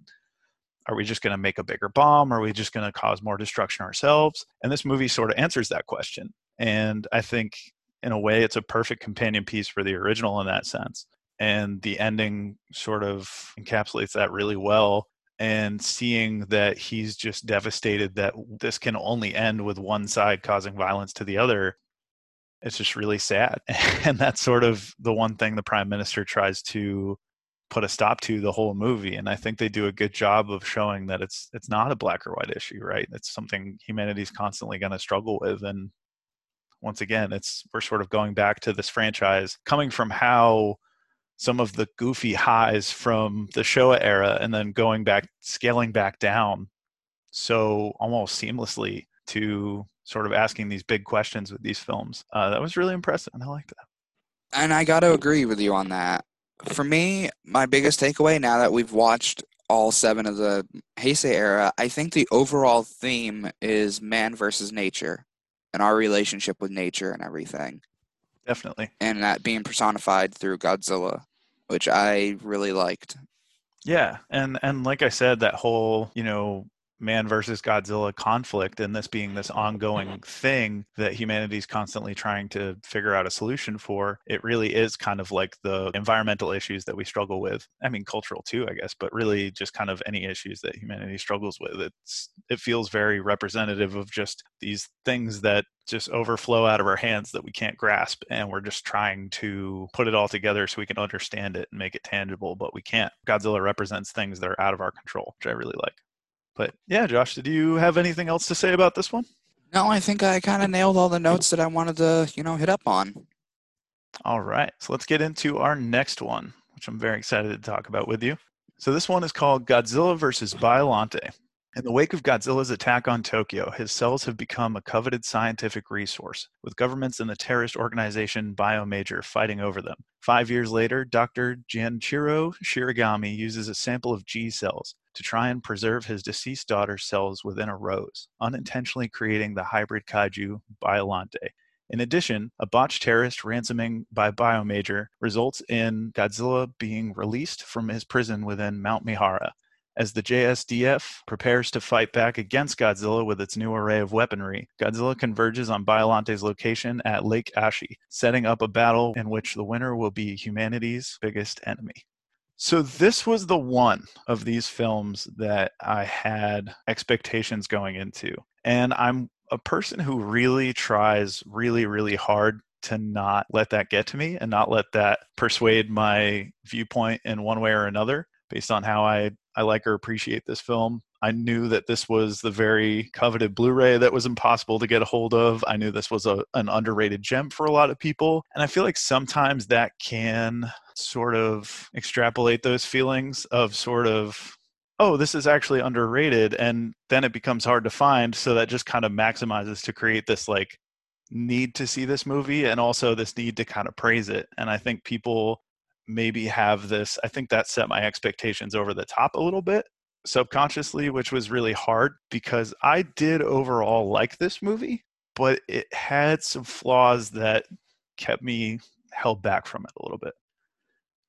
are we just gonna make a bigger bomb? Are we just gonna cause more destruction ourselves? And this movie sort of answers that question. And I think in a way, it's a perfect companion piece for the original in that sense. And the ending sort of encapsulates that really well and seeing that he's just devastated that this can only end with one side causing violence to the other it's just really sad and that's sort of the one thing the prime minister tries to put a stop to the whole movie and i think they do a good job of showing that it's it's not a black or white issue right it's something humanity's constantly going to struggle with and once again it's we're sort of going back to this franchise coming from how some of the goofy highs from the Showa era and then going back, scaling back down so almost seamlessly to sort of asking these big questions with these films. Uh, that was really impressive, and I like that. And I got to agree with you on that. For me, my biggest takeaway now that we've watched all seven of the Heisei era, I think the overall theme is man versus nature and our relationship with nature and everything. Definitely. And that being personified through Godzilla, which I really liked. Yeah, and and like I said, that whole you know man versus Godzilla conflict and this being this ongoing thing that humanity's constantly trying to figure out a solution for, it really is kind of like the environmental issues that we struggle with. I mean, cultural too, I guess, but really just kind of any issues that humanity struggles with. It's it feels very representative of just these things that just overflow out of our hands that we can't grasp and we're just trying to put it all together so we can understand it and make it tangible but we can't godzilla represents things that are out of our control which i really like but yeah, Josh, did you have anything else to say about this one? No, I think I kind of nailed all the notes that I wanted to, you know, hit up on. All right. So let's get into our next one, which I'm very excited to talk about with you. So this one is called Godzilla versus Biollante. In the wake of Godzilla's attack on Tokyo, his cells have become a coveted scientific resource, with governments and the terrorist organization Biomajor fighting over them. Five years later, Dr. Junichiro Shiragami uses a sample of G cells to try and preserve his deceased daughter's cells within a rose, unintentionally creating the hybrid kaiju Biollante. In addition, a botched terrorist ransoming by Biomajor results in Godzilla being released from his prison within Mount Mihara, as the JSDF prepares to fight back against Godzilla with its new array of weaponry, Godzilla converges on Biollante's location at Lake Ashi, setting up a battle in which the winner will be humanity's biggest enemy. So, this was the one of these films that I had expectations going into. And I'm a person who really tries really, really hard to not let that get to me and not let that persuade my viewpoint in one way or another based on how I I like or appreciate this film. I knew that this was the very coveted Blu ray that was impossible to get a hold of. I knew this was a, an underrated gem for a lot of people. And I feel like sometimes that can sort of extrapolate those feelings of sort of, oh, this is actually underrated. And then it becomes hard to find. So that just kind of maximizes to create this like need to see this movie and also this need to kind of praise it. And I think people maybe have this i think that set my expectations over the top a little bit subconsciously which was really hard because i did overall like this movie but it had some flaws that kept me held back from it a little bit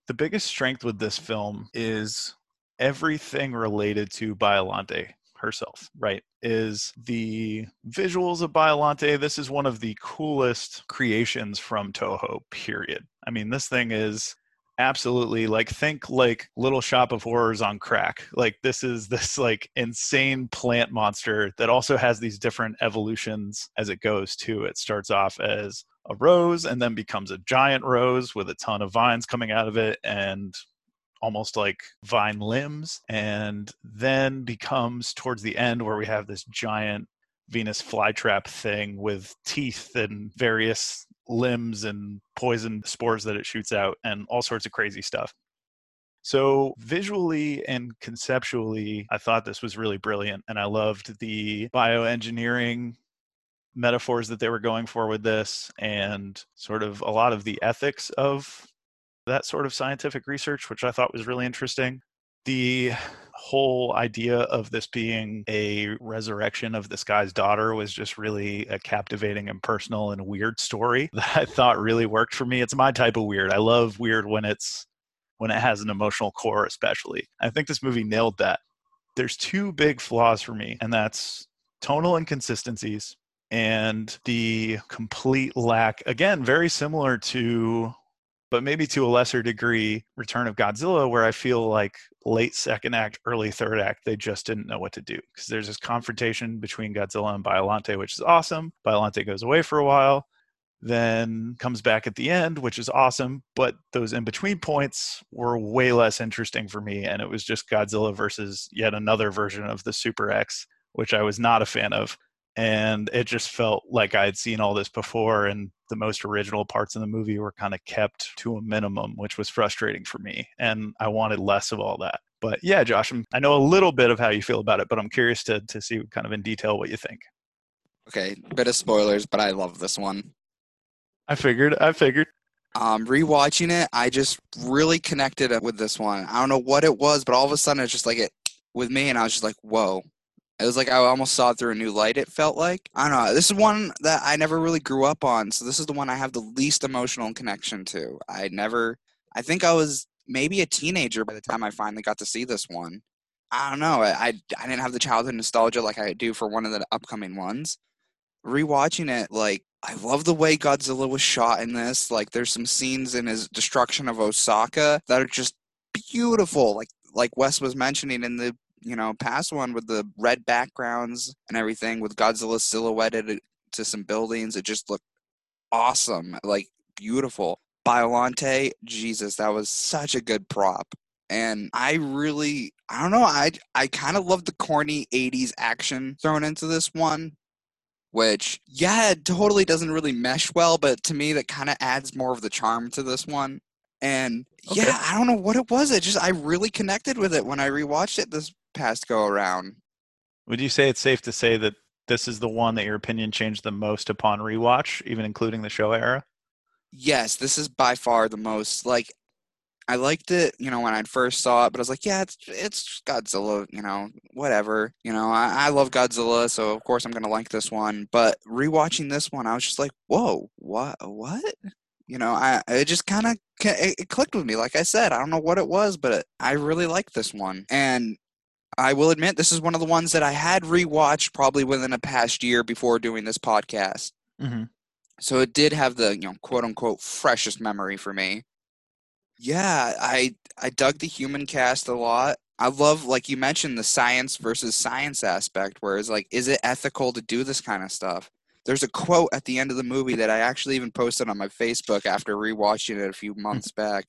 the biggest strength with this film is everything related to Biollante herself, right? Is the visuals of Biollante. This is one of the coolest creations from Toho, period. I mean, this thing is absolutely like think like little shop of horrors on crack like this is this like insane plant monster that also has these different evolutions as it goes too. It starts off as a rose and then becomes a giant rose with a ton of vines coming out of it and almost like vine limbs and then becomes towards the end where we have this giant Venus flytrap thing with teeth and various limbs and poison spores that it shoots out and all sorts of crazy stuff. So, visually and conceptually, I thought this was really brilliant. And I loved the bioengineering metaphors that they were going for with this and sort of a lot of the ethics of that sort of scientific research, which I thought was really interesting. The whole idea of this being a resurrection of this guy's daughter was just really a captivating and personal and weird story that I thought really worked for me. It's my type of weird. I love weird when it's when it has an emotional core especially. I think this movie nailed that. There's two big flaws for me and that's tonal inconsistencies and the complete lack again very similar to but maybe to a lesser degree, Return of Godzilla, where I feel like late second act, early third act, they just didn't know what to do. Because there's this confrontation between Godzilla and Biollante, which is awesome. Biollante goes away for a while, then comes back at the end, which is awesome. But those in between points were way less interesting for me. And it was just Godzilla versus yet another version of the Super X, which I was not a fan of and it just felt like I had seen all this before, and the most original parts in the movie were kind of kept to a minimum, which was frustrating for me. And I wanted less of all that. But yeah, Josh, I know a little bit of how you feel about it, but I'm curious to to see kind of in detail what you think. Okay, bit of spoilers, but I love this one. I figured. I figured. Um, rewatching it, I just really connected with this one. I don't know what it was, but all of a sudden it's just like it with me, and I was just like, "Whoa, it was like I almost saw it through a new light. It felt like I don't know. This is one that I never really grew up on, so this is the one I have the least emotional connection to. I never. I think I was maybe a teenager by the time I finally got to see this one. I don't know. I I, I didn't have the childhood nostalgia like I do for one of the upcoming ones. Rewatching it, like I love the way Godzilla was shot in this. Like there's some scenes in his destruction of Osaka that are just beautiful. Like like Wes was mentioning in the you know, past one with the red backgrounds and everything with Godzilla silhouetted to some buildings. It just looked awesome, like beautiful. Biollante, Jesus, that was such a good prop. And I really, I don't know, I I kind of love the corny 80s action thrown into this one, which, yeah, it totally doesn't really mesh well, but to me, that kind of adds more of the charm to this one. And okay. yeah, I don't know what it was. It just, I really connected with it when I rewatched it this past go around. Would you say it's safe to say that this is the one that your opinion changed the most upon rewatch, even including the Showa era? Yes, this is by far the most like I liked it, you know, when I first saw it, but I was like, yeah, it's it's Godzilla, you know, whatever. You know, I, I love Godzilla, so of course I'm gonna like this one. But rewatching this one, I was just like, whoa, what, what? You know, I it just kind of it, clicked with me. Like I said, I don't know what it was, but I really liked this one. And I will admit this is one of the ones that I had rewatched probably within a past year before doing this podcast. Mm-hmm. So it did have the you know quote unquote freshest memory for me. Yeah, I I dug the human cast a lot. I love like you mentioned the science versus science aspect, where it's like, is it ethical to do this kind of stuff? There's a quote at the end of the movie that I actually even posted on my Facebook after rewatching it a few months back.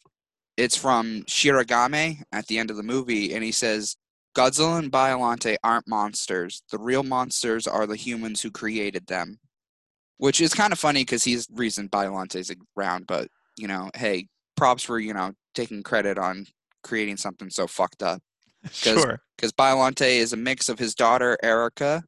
It's from Shiragami at the end of the movie, and he says, Godzilla and Biollante aren't monsters. The real monsters are the humans who created them. Which is kind of funny because he's the reason Biollante's around, but, you know, hey, props for, you know, taking credit on creating something so fucked up. Cause, sure. Because Biollante is a mix of his daughter, Erica,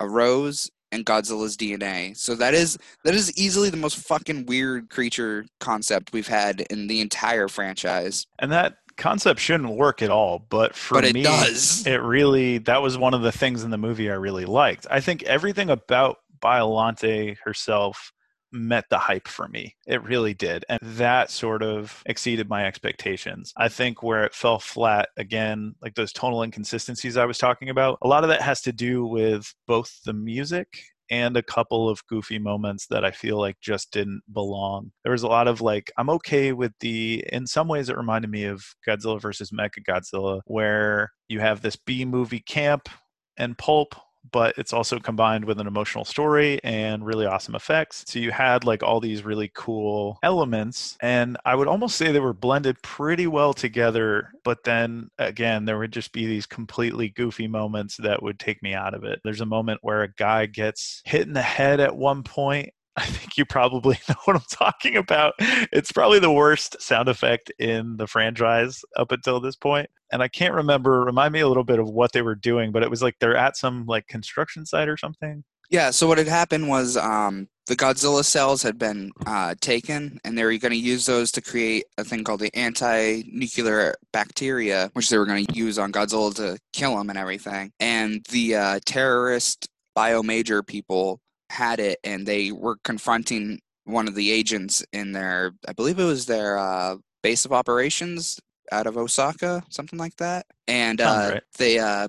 a rose, and Godzilla's DNA. So that is that is easily the most fucking weird creature concept we've had in the entire franchise. And that concept shouldn't work at all, but for but it me, does. it really that was one of the things in the movie I really liked. I think everything about Biollante herself met the hype for me. It really did. And that sort of exceeded my expectations. I think where it fell flat, again, like those tonal inconsistencies I was talking about, a lot of that has to do with both the music and a couple of goofy moments that I feel like just didn't belong. There was a lot of like, I'm okay with the, in some ways, it reminded me of Godzilla versus Mecha Godzilla, where you have this B movie camp and pulp but it's also combined with an emotional story and really awesome effects. So you had like all these really cool elements, and I would almost say they were blended pretty well together. But then again, there would just be these completely goofy moments that would take me out of it. There's a moment where a guy gets hit in the head at one point I think you probably know what I'm talking about. It's probably the worst sound effect in the franchise up until this point. And I can't remember, remind me a little bit of what they were doing, but it was like they're at some like construction site or something. Yeah, so what had happened was um, the Godzilla cells had been uh, taken, and they were going to use those to create a thing called the anti-nuclear bacteria, which they were going to use on Godzilla to kill him and everything. And the uh, terrorist biomajor people had it, and they were confronting one of the agents in their, I believe it was their uh, base of operations out of Osaka, something like that. And uh, right. they uh,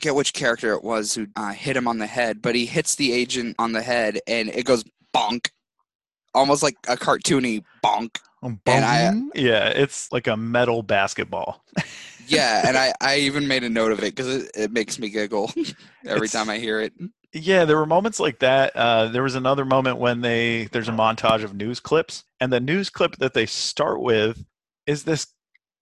get which character it was who uh, hit him on the head, but he hits the agent on the head, and it goes bonk, almost like a cartoony bonk. And I- yeah, it's like a metal basketball. Yeah, and I, I even made a note of it because it, it makes me giggle every It's- time I hear it. Yeah, there were moments like that. Uh, there was another moment when they there's a montage of news clips, and the news clip that they start with is this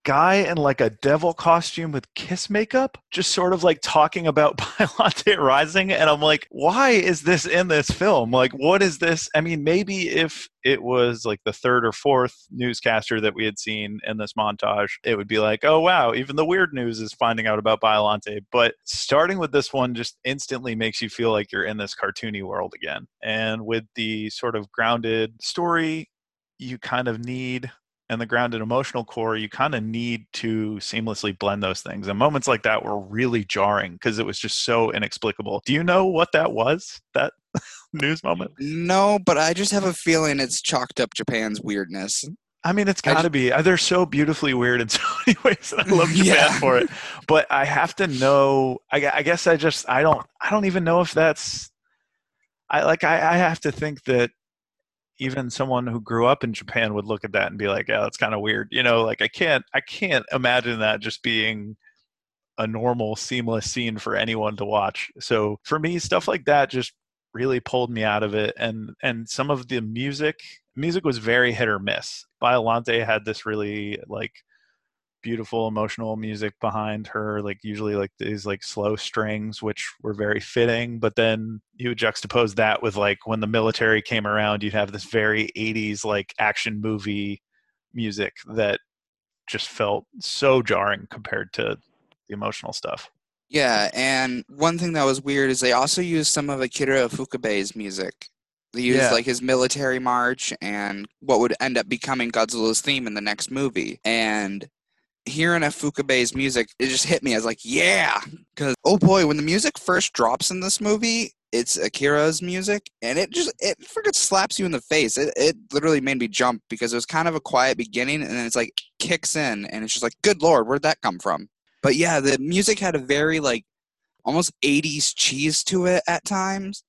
guy in like a devil costume with kiss makeup, just sort of like talking about Biollante Rising, and I'm like, why is this in this film? Like, what is this? I mean, maybe if it was like the third or fourth newscaster that we had seen in this montage, it would be like, oh wow, even the weird news is finding out about Biollante. But starting with this one just instantly makes you feel like you're in this cartoony world again. And with the sort of grounded story, you kind of need and the grounded emotional core, you kind of need to seamlessly blend those things. And moments like that were really jarring because it was just so inexplicable. Do you know what that was? That news moment? No, but I just have a feeling it's chalked up Japan's weirdness. I mean, it's got to be. They're so beautifully weird in so many ways, and I love Japan Yeah. for it. But I have to know. I, I guess I just I don't I don't even know if that's. I like I, I have to think that even someone who grew up in Japan would look at that and be like, "Yeah, that's kind of weird." You know, like I can't I can't imagine that just being a normal seamless scene for anyone to watch. So for me, stuff like that just really pulled me out of it and and some of the music music was very hit or miss. Biollante had this really like beautiful emotional music behind her like usually like these like slow strings which were very fitting but then you would juxtapose that with like when the military came around you'd have this very 80s like action movie music that just felt so jarring compared to the emotional stuff Yeah, and one thing that was weird is they also used some of Akira Ifukube's music. They used Yeah. like his military march and what would end up becoming Godzilla's theme in the next movie. And hearing Ifukube's music, it just hit me I was like, yeah, because oh boy, when the music first drops in this movie, it's Akira's music, and it just it freaking slaps you in the face. It it literally made me jump because it was kind of a quiet beginning, and then it's like kicks in, and it's just like, good lord, where'd that come from? But yeah, the music had a very like almost 80s cheese to it at times.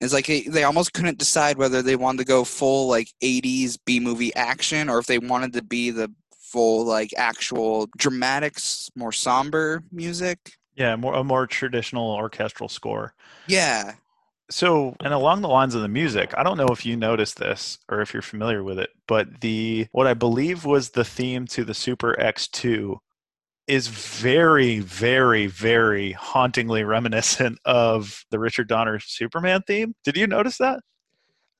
It's like they almost couldn't decide whether they wanted to go full like 80s B movie action or if they wanted to be the full like actual dramatics, more somber music. yeah more a more traditional orchestral score Yeah. So, and along the lines of the music, I don't know if you noticed this or if you're familiar with it, but the what I believe was the theme to the Super X2 is very, very, very hauntingly reminiscent of the Richard Donner Superman theme. Did you notice that?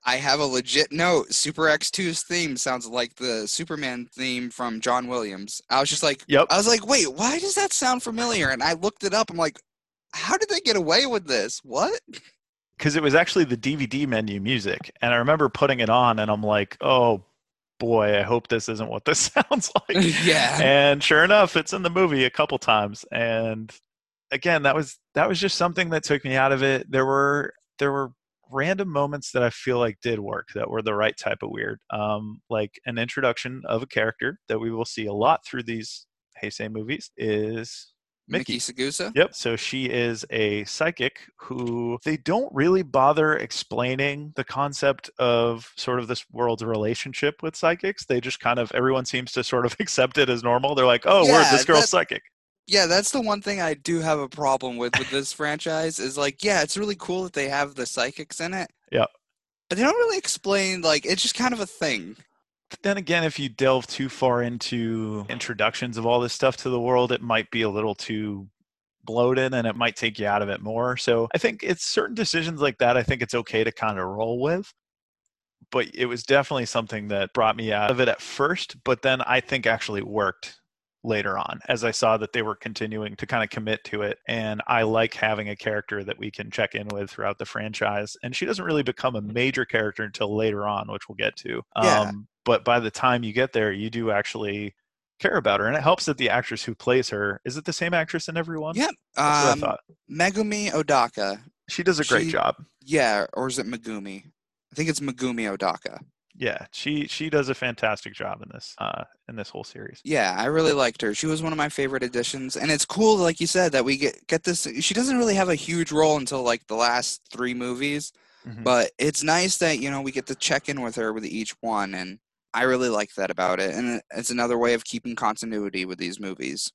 I have a legit note. Super X2's theme sounds like the Superman theme from John Williams. I was just like, Yep. I was like, wait, why does that sound familiar? And I looked it up. I'm like, how did they get away with this? What? Because it was actually the DVD menu music. And I remember putting it on and I'm like, oh boy, I hope this isn't what this sounds like. yeah. and sure enough it's in the movie a couple times and again that was that was just something that took me out of it there were there were random moments that i feel like did work that were the right type of weird um like an introduction of a character that we will see a lot through these heisei movies is Miki Miki. Saegusa. Yep. So she is a psychic who they don't really bother explaining the concept of sort of this world's relationship with psychics. They just kind of everyone seems to sort of accept it as normal. They're like, "Oh, word, Yeah, this girl's that- psychic." Yeah, that's the one thing I do have a problem with with this franchise is like, yeah, it's really cool that they have the psychics in it. Yeah. But they don't really explain like it's just kind of a thing. But then again, if you delve too far into introductions of all this stuff to the world, it might be a little too bloated and it might take you out of it more. So I think it's certain decisions like that I think it's okay to kind of roll with. but it was definitely something that brought me out of it at first, but then I think actually worked later on as I saw that they were continuing to kind of commit to it. And I like having a character that we can check in with throughout the franchise. And she doesn't really become a major character until later on, which we'll get to. Yeah. Um, but by the time you get there, you do actually care about her. And it helps that the actress who plays her is it the same actress in everyone? Yep. That's what I Um. Megumi Odaka. She does a great she- job. Yeah, or is it Megumi? I think it's Megumi Odaka. Yeah, she she does a fantastic job in this uh in this whole series. Yeah, I really liked her. She was one of my favorite additions, and it's cool, like you said, that we get get this. She doesn't really have a huge role until like the last three movies, Mhm. but it's nice that you know we get to check in with her with each one, and I really like that about it. And it's another way of keeping continuity with these movies.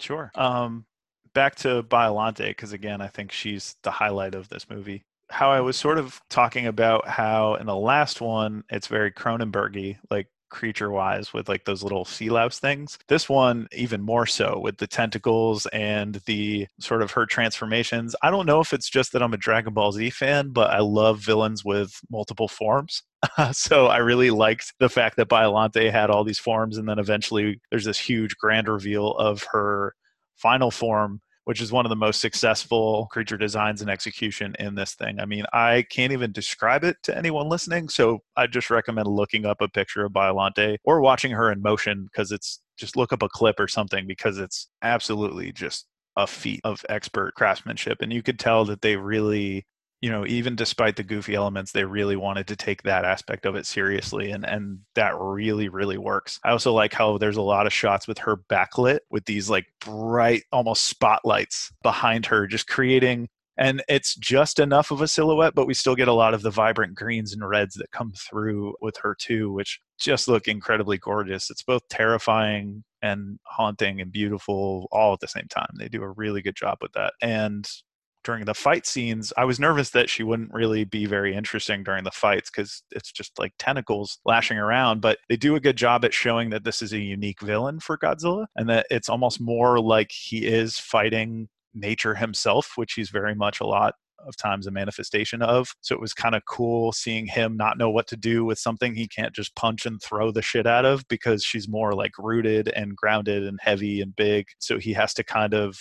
Sure. Um, back to Biollante, because again, I think she's the highlight of this movie. How I was sort of talking about how in the last one, it's very Cronenbergy, like creature wise, with like those little sea louse things. This one, even more so, with the tentacles and the sort of her transformations. I don't know if it's just that I'm a Dragon Ball Z fan, but I love villains with multiple forms. so I really liked the fact that Biollante had all these forms, and then eventually there's this huge grand reveal of her final form, which is one of the most successful creature designs and execution in this thing. I mean, I can't even describe it to anyone listening, so I just recommend looking up a picture of Biollante or watching her in motion because it's just look up a clip or something because it's absolutely just a feat of expert craftsmanship and you could tell that they really you know even despite the goofy elements they really wanted to take that aspect of it seriously and and that really really works. I also like how there's a lot of shots with her backlit with these like bright almost spotlights behind her just creating and it's just enough of a silhouette but we still get a lot of the vibrant greens and reds that come through with her too which just look incredibly gorgeous. It's both terrifying and haunting and beautiful all at the same time. They do a really good job with that and during the fight scenes i was nervous that she wouldn't really be very interesting during the fights because it's just like tentacles lashing around but they do a good job at showing that this is a unique villain for godzilla and that it's almost more like he is fighting nature himself which he's very much a lot of times a manifestation of. So it was kind of cool seeing him not know what to do with something he can't just punch and throw the shit out of because she's more like rooted and grounded and heavy and big. So he has to kind of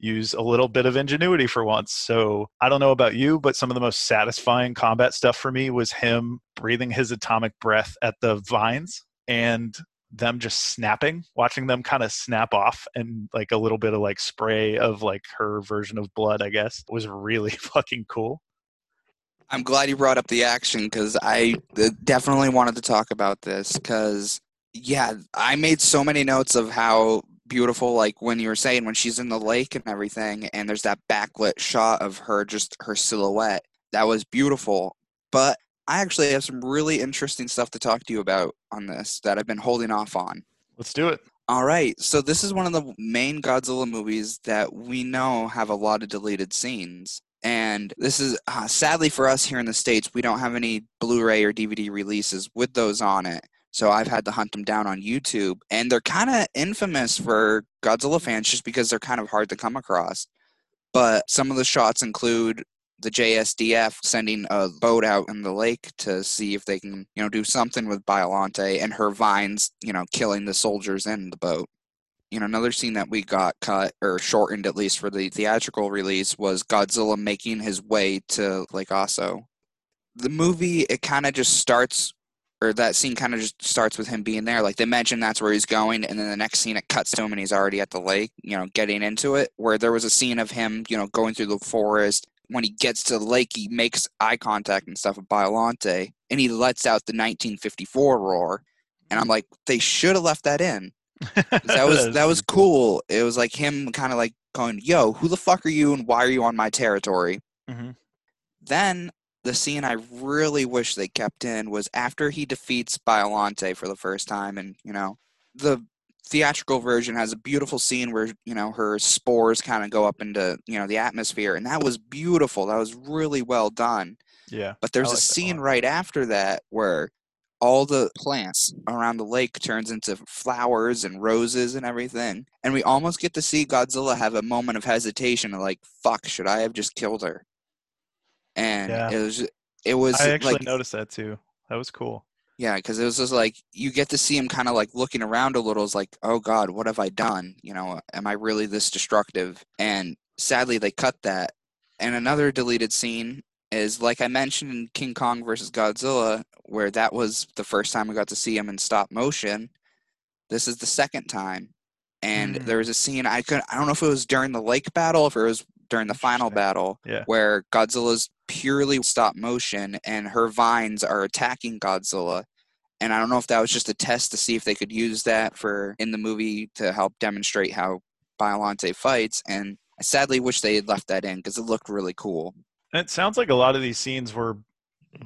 use a little bit of ingenuity for once. So I don't know about you, but some of the most satisfying combat stuff for me was him breathing his atomic breath at the vines and them just snapping, watching them kind of snap off and like a little bit of like spray of like her version of blood, I guess, was really fucking cool. I'm glad you brought up the action because I uh, definitely wanted to talk about this because yeah, I made so many notes of how beautiful like when you were saying when she's in the lake and everything and there's that backlit shot of her just her silhouette that was beautiful. But i actually have some really interesting stuff to talk to you about on this that i've been holding off on. Let's do it. all right so this is one of the main godzilla movies that we know have a lot of deleted scenes. And this is uh, sadly for us here in the states we don't have any blu-ray or dvd releases with those on it so I've had to hunt them down on YouTube, and they're kind of infamous for Godzilla fans just because they're kind of hard to come across. But some of the shots include the JSDF sending a boat out in the lake to see if they can, you know, do something with Biollante and her vines, you know, killing the soldiers in the boat. You know, another scene that we got cut or shortened at least for the theatrical release was Godzilla making his way to Lake Aso. The movie, it kind of just starts or that scene kind of just starts with him being there. Like they mentioned that's where he's going, and then the next scene it cuts to him and he's already at the lake, you know, getting into it. Where there was a scene of him, you know, going through the forest. When he gets to the lake, he makes eye contact and stuff with Biollante, and he lets out the 1954 roar. And I'm like, they should have left that in. That was that was cool. It was like him kind of like going, "Yo, who the fuck are you, and why are you on my territory?" Mhm. Then the scene I really wish they kept in was after he defeats Biollante for the first time, and you know, the theatrical version has a beautiful scene where you know her spores kind of go up into you know the atmosphere, and that was beautiful. That was really well done. Yeah. But there's like a scene lot. right after that where all the plants around the lake turns into flowers and roses and everything. And we almost get to see Godzilla have a moment of hesitation like, fuck, should I have just killed her? And Yeah. it was it was I actually like noticed that too. That was cool. Yeah, because it was just like you get to see him kind of like looking around a little. It's like, oh God, what have I done? You know, am I really this destructive? And sadly, they cut that. And another deleted scene is like I mentioned in King Kong versus Godzilla, where that was the first time we got to see him in stop motion. This is the second time, and Mm. there was a scene I could I don't know if it was during the lake battle, if it was during the final battle, Yeah. where Godzilla's purely stop motion and her vines are attacking Godzilla. And I don't know if that was just a test to see if they could use that for in the movie to help demonstrate how Biollante fights. And I sadly wish they had left that in because it looked really cool. And it sounds like a lot of these scenes were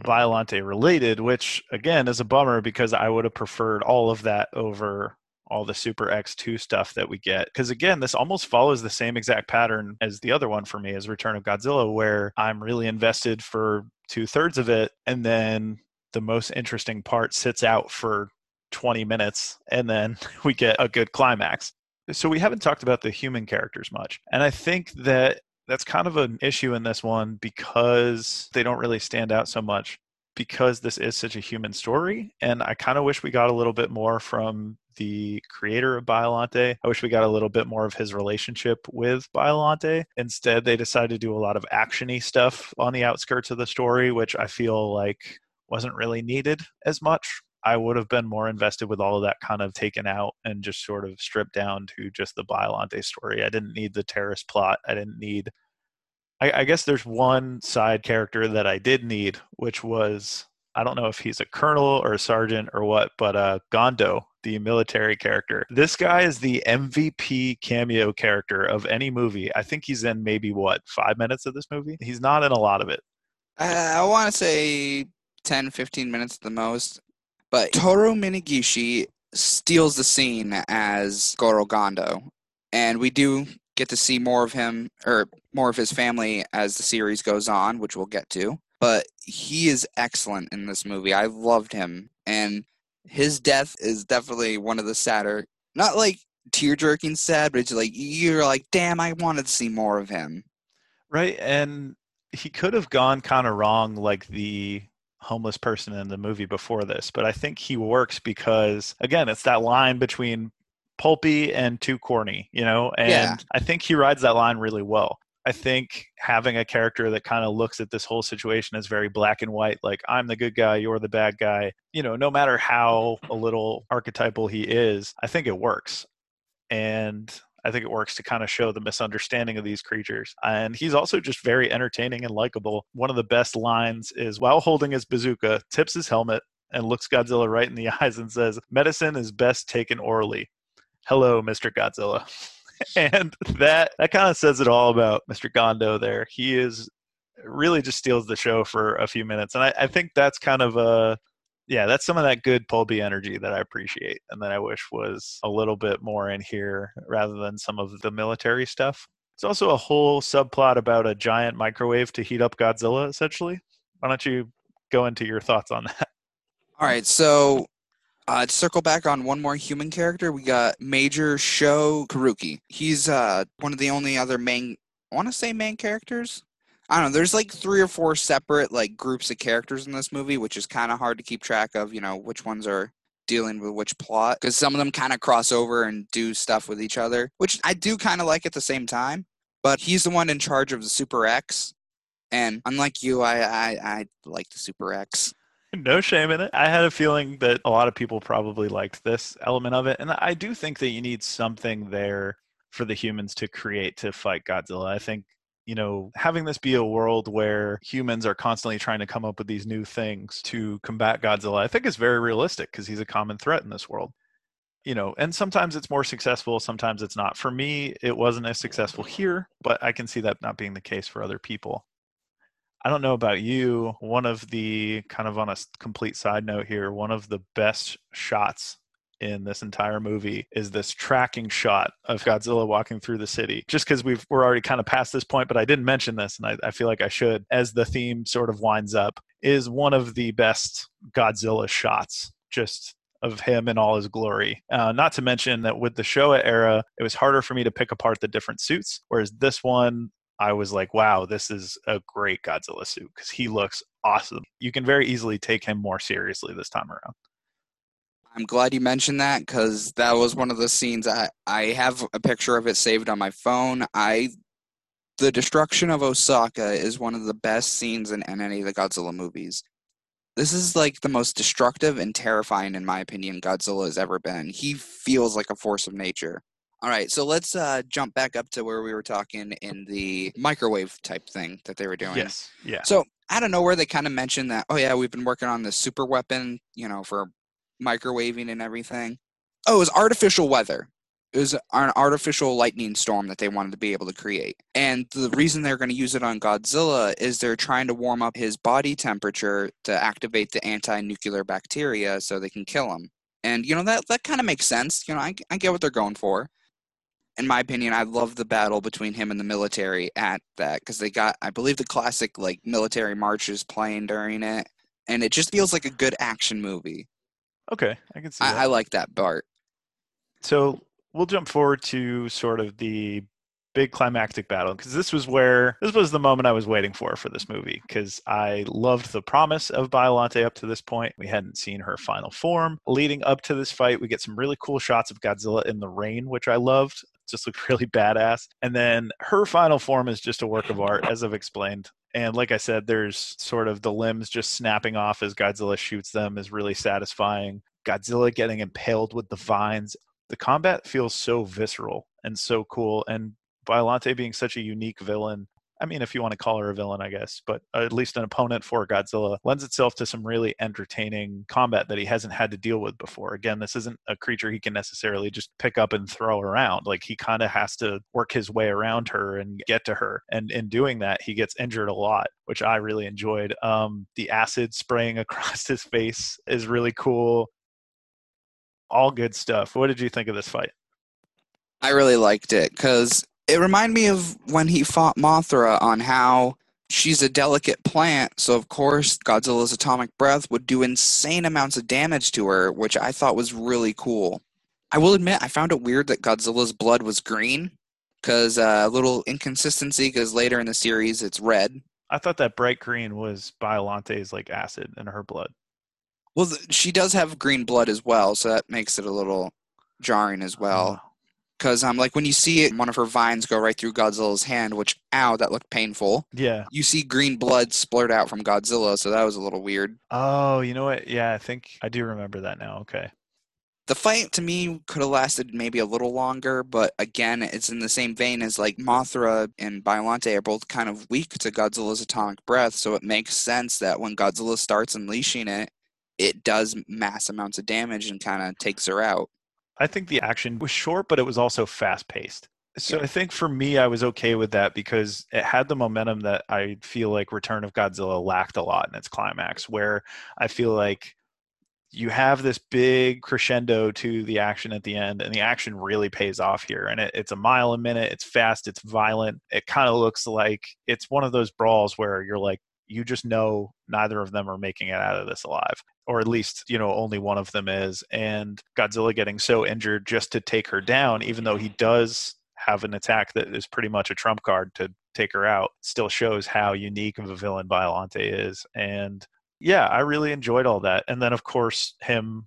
Biollante related, which again is a bummer because I would have preferred all of that over all the Super X2 stuff that we get. Because again, this almost follows the same exact pattern as the other one for me, as Return of Godzilla, where I'm really invested for two thirds of it, and then the most interesting part sits out for 20 minutes, and then we get a good climax. So we haven't talked about the human characters much. And I think that that's kind of an issue in this one because they don't really stand out so much because this is such a human story and i kind of wish we got a little bit more from the creator of Biollante. I wish we got a little bit more of his relationship with Biollante. Instead, they decided to do a lot of actiony stuff on the outskirts of the story, which I feel like wasn't really needed as much. I would have been more invested with all of that kind of taken out and just sort of stripped down to just the Biollante story. I didn't need the terrorist plot. I didn't need. I, I guess there's one side character that I did need, which was I don't know if he's a colonel or a sergeant or what, but uh, Gondo, the military character. This guy is the MVP cameo character of any movie. I think he's in maybe what five minutes of this movie. He's not in a lot of it. I, I want to say 10, 15 minutes at the most. But Toru Minegishi steals the scene as Goro Gondo. And we do get to see more of him, or more of his family as the series goes on, which we'll get to. But he is excellent in this movie. I loved him. And his death is definitely one of the sadder, not like tear jerking sad, but it's like, you're like, damn, I wanted to see more of him. Right. And he could have gone kind of wrong like the homeless person in the movie before this, but I think he works because again, it's that line between pulpy and too corny, you know, and Yeah. I think he rides that line really well. I think having a character that kind of looks at this whole situation as very black and white, like I'm the good guy, you're the bad guy, you know, no matter how a little archetypal he is, I think it works. And I think it works to kind of show the misunderstanding of these creatures. And he's also just very entertaining and likable. One of the best lines is while holding his bazooka, tips his helmet and looks Godzilla right in the eyes and says, Medicine is best taken orally. Hello, Mr. Godzilla. and that that kind of says it all about Mr. Gondo there. He is really just steals the show for a few minutes. And I, I think that's kind of a yeah, that's some of that good Pulby energy that I appreciate and that I wish was a little bit more in here rather than some of the military stuff. It's also a whole subplot about a giant microwave to heat up Godzilla, essentially. Why don't you go into your thoughts on that? All right, so uh, to circle back on one more human character, we got Major Sho Kuroki. He's uh, one of the only other main, I want to say main characters. I don't know. There's like three or four separate like groups of characters in this movie, which is kind of hard to keep track of. You know which ones are dealing with which plot because some of them kind of cross over and do stuff with each other, which I do kind of like at the same time. But he's the one in charge of the Super X, and unlike you, I I, I like the Super X. no shame in it. I had a feeling that a lot of people probably liked this element of it. And I do think that you need something there for the humans to create to fight Godzilla. I think, you know, having this be a world where humans are constantly trying to come up with these new things to combat Godzilla, I think is very realistic because he's a common threat in this world. You know, and sometimes it's more successful, sometimes it's not. For me, it wasn't as successful here, but I can see that not being the case for other people. I don't know about you. One of the kind of on a complete side note here, one of the best shots in this entire movie is this tracking shot of Godzilla walking through the city. Just because we've we're already kind of past this point, but I didn't mention this, and I, I feel like I should. As the theme sort of winds up, is one of the best Godzilla shots. Just of him in all his glory. Uh, not to mention that with the Showa era, it was harder for me to pick apart the different suits, whereas this one I was like, wow, this is a great Godzilla suit because he looks awesome. You can very easily take him more seriously this time around. I'm glad you mentioned that because that was one of the scenes I I have a picture of it saved on my phone. I the destruction of Osaka is one of the best scenes in, in any of the Godzilla movies. This is like the most destructive and terrifying, in my opinion, Godzilla has ever been. He feels like a force of nature. All right, so let's uh, jump back up to where we were talking in the microwave type thing that they were doing. Yes. Yeah. So out of nowhere, they kind of mentioned that, oh yeah, we've been working on this super weapon, you know, for microwaving and everything. Oh, it was artificial weather. It was an artificial lightning storm that they wanted to be able to create. And the reason they're going to use it on Godzilla is they're trying to warm up his body temperature to activate the anti nuclear bacteria so they can kill him. And, you know, that, that kind of makes sense. You know, I, I get what they're going for. In my opinion, I love the battle between him and the military at that because they got, I believe, the classic like military marches playing during it. And it just feels like a good action movie. Okay, I can see that. I, I like that part. So we'll jump forward to sort of the big climactic battle because this was where this was the moment I was waiting for for this movie because I loved the promise of Biollante up to this point. We hadn't seen her final form. Leading up to this fight, we get some really cool shots of Godzilla in the rain, which I loved. Just looked really badass. And then her final form is just a work of art, as I've explained. And like I said, there's sort of the limbs just snapping off as Godzilla shoots them is really satisfying. Godzilla getting impaled with the vines the combat feels so visceral and so cool. And Biollante being such a unique villain, I mean, if you want to call her a villain, I guess, but at least an opponent for Godzilla lends itself to some really entertaining combat that he hasn't had to deal with before. Again, this isn't a creature he can necessarily just pick up and throw around. Like he kind of has to work his way around her and get to her. And in doing that, he gets injured a lot, which I really enjoyed. Um, the acid spraying across his face is really cool all good stuff. What did you think of this fight? I really liked it because it reminded me of when he fought Mothra on how she's a delicate plant, so of course Godzilla's atomic breath would do insane amounts of damage to her, which I thought was really cool. I will admit, I found it weird that Godzilla's blood was green, because uh, a little inconsistency, because later in the series it's red. I thought that bright green was Biollante's like acid in her blood. Well, she does have green blood as well, so that makes it a little jarring as well. Because um, like when you see it, one of her vines go right through Godzilla's hand, which ow, that looked painful. Yeah. You see green blood splurt out from Godzilla, so that was a little weird. Oh, you know what? Yeah, I think I do remember that now. Okay. The fight to me could have lasted maybe a little longer, but again, it's in the same vein as like Mothra and Biollante are both kind of weak to Godzilla's atomic breath, so it makes sense that when Godzilla starts unleashing it, it does mass amounts of damage and kind of takes her out. I think the action was short, but it was also fast paced. So yeah. I think for me, I was okay with that because it had the momentum that I feel like Return of Godzilla lacked a lot in its climax, where I feel like you have this big crescendo to the action at the end, and the action really pays off here. And it, it's a mile a minute, it's fast, it's violent. It kind of looks like it's one of those brawls where you're like, you just know neither of them are making it out of this alive or at least you know only one of them is and godzilla getting so injured just to take her down even though he does have an attack that is pretty much a trump card to take her out still shows how unique of a villain Biollante is and yeah i really enjoyed all that and then of course him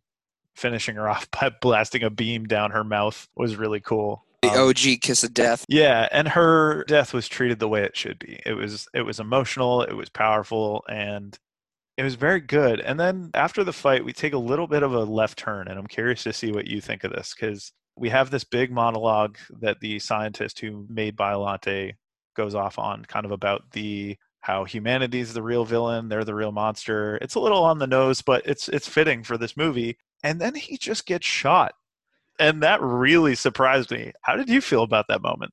finishing her off by blasting a beam down her mouth was really cool the um, OG kiss of death. Yeah, and her death was treated the way it should be. It was it was emotional, it was powerful, and it was very good. And then after the fight, we take a little bit of a left turn, and I'm curious to see what you think of this because we have this big monologue that the scientist who made Biollante goes off on, kind of about the how humanity is the real villain, they're the real monster. It's a little on the nose, but it's it's fitting for this movie. And then he just gets shot and that really surprised me. How did you feel about that moment?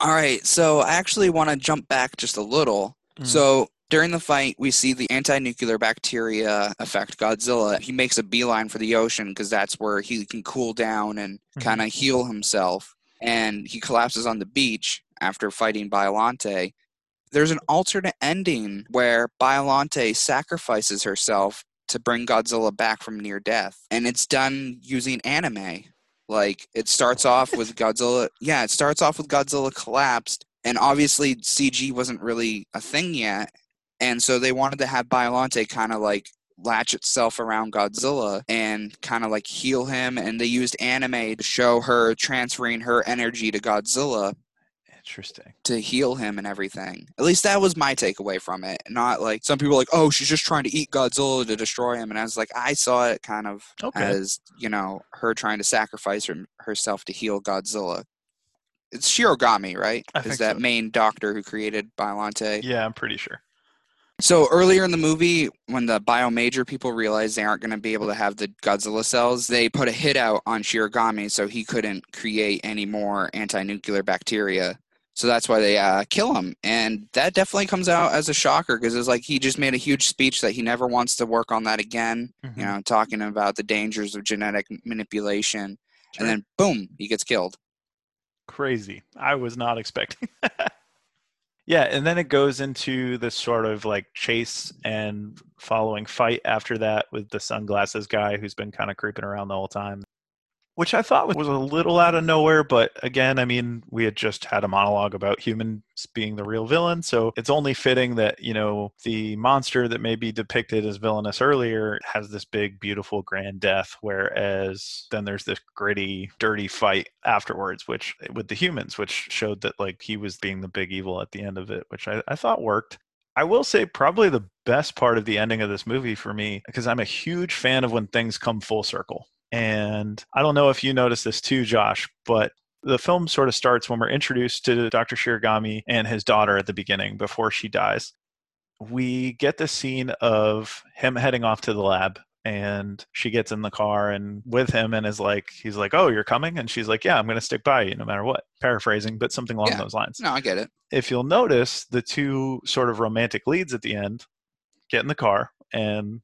All right, so I actually want to jump back just a little. Mm. So during the fight, we see the anti-nuclear bacteria affect Godzilla. He makes a beeline for the ocean because that's where he can cool down and mm-hmm. kind of heal himself. And he collapses on the beach after fighting Biollante. There's an alternate ending where Biollante sacrifices herself to bring Godzilla back from near death. And it's done using anime. Like it starts off with Godzilla. Yeah, it starts off with Godzilla collapsed, and obviously CG wasn't really a thing yet, and so they wanted to have Biollante kind of like latch itself around Godzilla and kind of like heal him, and they used anime to show her transferring her energy to Godzilla Interesting. to heal him and everything. At least that was my takeaway from it. Not like some people are like, oh, she's just trying to eat Godzilla to destroy him. And I was like, I saw it kind of Okay. as, you know, her trying to sacrifice her, herself to heal Godzilla. It's Shiragami, right? I Is that so. main doctor who created Biollante? Yeah, I'm pretty sure. So earlier in the movie, when the Bio Major people realized they aren't going to be able to have the Godzilla cells, they put a hit out on Shiragami so he couldn't create any more anti-nuclear bacteria. So that's why they uh, kill him, and that definitely comes out as a shocker because it's like he just made a huge speech that he never wants to work on that again. Mhm. You know, talking about the dangers of genetic manipulation, Sure. and then boom, he gets killed. crazy. I was not expecting that. Yeah, and then it goes into this sort of like chase and following fight after that with the sunglasses guy who's been kind of creeping around the whole time. Which I thought was a little out of nowhere, but again, I mean, we had just had a monologue about humans being the real villain, so it's only fitting that, you know, the monster that may be depicted as villainous earlier has this big, beautiful, grand death, whereas then there's this gritty, dirty fight afterwards, which with the humans, which showed that like he was being the big evil at the end of it, which I, I thought worked. I will say probably the best part of the ending of this movie for me, because I'm a huge fan of when things come full circle. And I don't know if you noticed this too, Josh, but the film sort of starts when we're introduced to Dr. Shiragami and his daughter at the beginning before she dies. We get the scene of him heading off to the lab and she gets in the car and with him and is like he's like oh you're coming and she's like yeah i'm going to stick by you no matter what paraphrasing but something along Yeah. those lines No, I get it. if you'll notice the two sort of romantic leads at the end get in the car and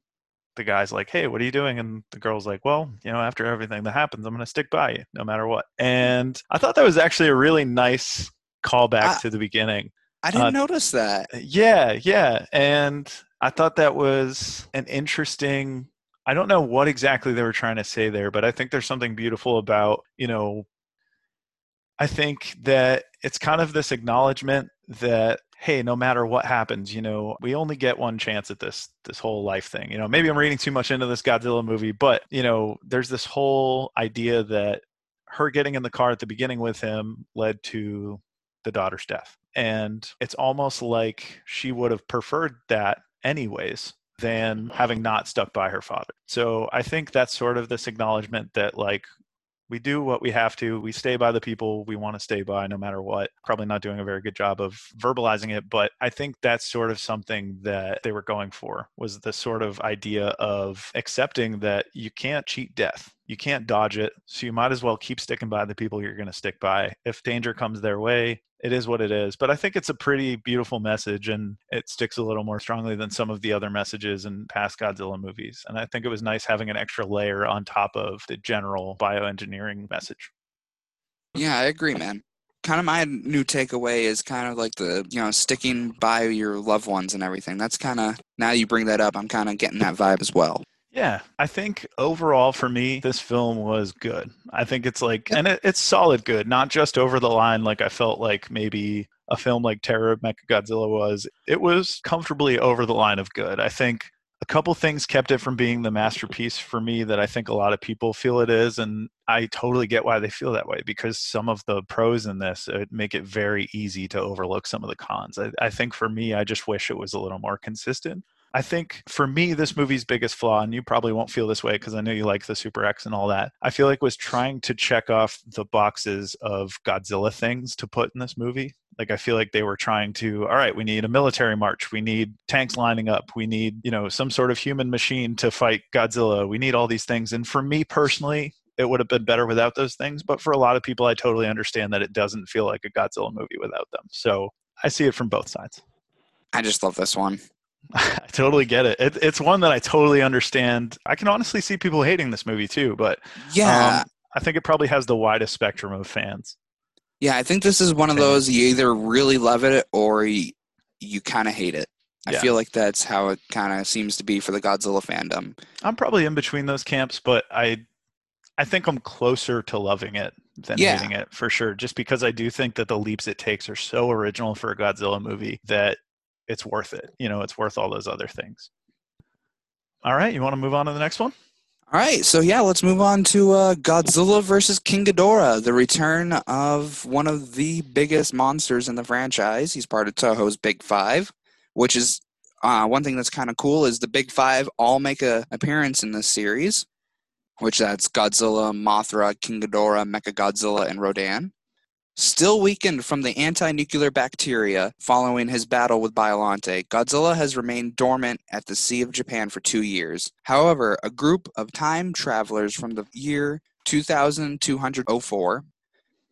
the guy's like hey what are you doing and the girl's like well you know after everything that happens i'm going to stick by you no matter what and i thought that was actually a really nice callback Ah. to the beginning I didn't Uh, notice that. yeah, yeah. And I thought that was an interesting I don't know what exactly they were trying to say there, but I think there's something beautiful about, you know, I think that it's kind of this acknowledgement that hey, no matter what happens, you know, we only get one chance at this this whole life thing. You know, maybe I'm reading too much into this Godzilla movie, but you know, there's this whole idea that her getting in the car at the beginning with him led to the daughter's death. And it's almost like she would have preferred that anyways than having not stuck by her father. So I think that's sort of this acknowledgement that like we do what we have to. We stay by the people we want to stay by no matter what. Probably not doing a very good job of verbalizing it, but I think that's sort of something that they were going for was the sort of idea of accepting that you can't cheat death. You can't dodge it. So you might as well keep sticking by the people you're going to stick by. If danger comes their way, it is what it is. But I think it's a pretty beautiful message and it sticks a little more strongly than some of the other messages in past Godzilla movies. And I think it was nice having an extra layer on top of the general bioengineering message. Yeah, I agree, man. Kind of my new takeaway is kind of like the, you know, sticking by your loved ones and everything. That's kind of, now you bring that up, I'm kind of getting that vibe as well. Yeah, I think overall for me, this film was good. I think it's like, and it, it's solid good, not just over the line like I felt like maybe a film like Terror of Mechagodzilla was. It was comfortably over the line of good. I think a couple things kept it from being the masterpiece for me that I think a lot of people feel it is. And I totally get why they feel that way because some of the pros in this uh, make it very easy to overlook some of the cons. I, I think for me, I just wish it was a little more consistent. I think for me, this movie's biggest flaw, and you probably won't feel this way because I know you like the Super X and all that, I feel like was trying to check off the boxes of Godzilla things to put in this movie. Like I feel like they were trying to, all right, we need a military march, we need tanks lining up, we need, you know, some sort of human machine to fight Godzilla. We need all these things. And for me personally, it would have been better without those things. But for a lot of people, I totally understand that it doesn't feel like a Godzilla movie without them. So I see it from both sides. I just love this one. I totally get it. it. It's one that I totally understand. I can honestly see people hating this movie too, but Yeah. um, I think it probably has the widest spectrum of fans. yeah, I think this is one of those you either really love it or you, you kind of hate it. I Yeah. feel like that's how it kind of seems to be for the Godzilla fandom. I'm probably in between those camps, but I I think I'm closer to loving it than Yeah. hating it for sure. Just because I do think that the leaps it takes are so original for a Godzilla movie that it's worth it. You know, it's worth all those other things. All right, you want to move on to the next one? All right, so yeah, let's move on to uh, Godzilla versus King Ghidorah, the return of one of the biggest monsters in the franchise. He's part of Toho's Big Five, which is uh, one thing that's kind of cool is the Big Five all make a appearance in this series, which that's Godzilla, Mothra, King Ghidorah, Mechagodzilla, and Rodan. Still weakened from the anti-nuclear bacteria following his battle with Biollante, Godzilla has remained dormant at the Sea of Japan for two years. However, a group of time travelers from the year 2204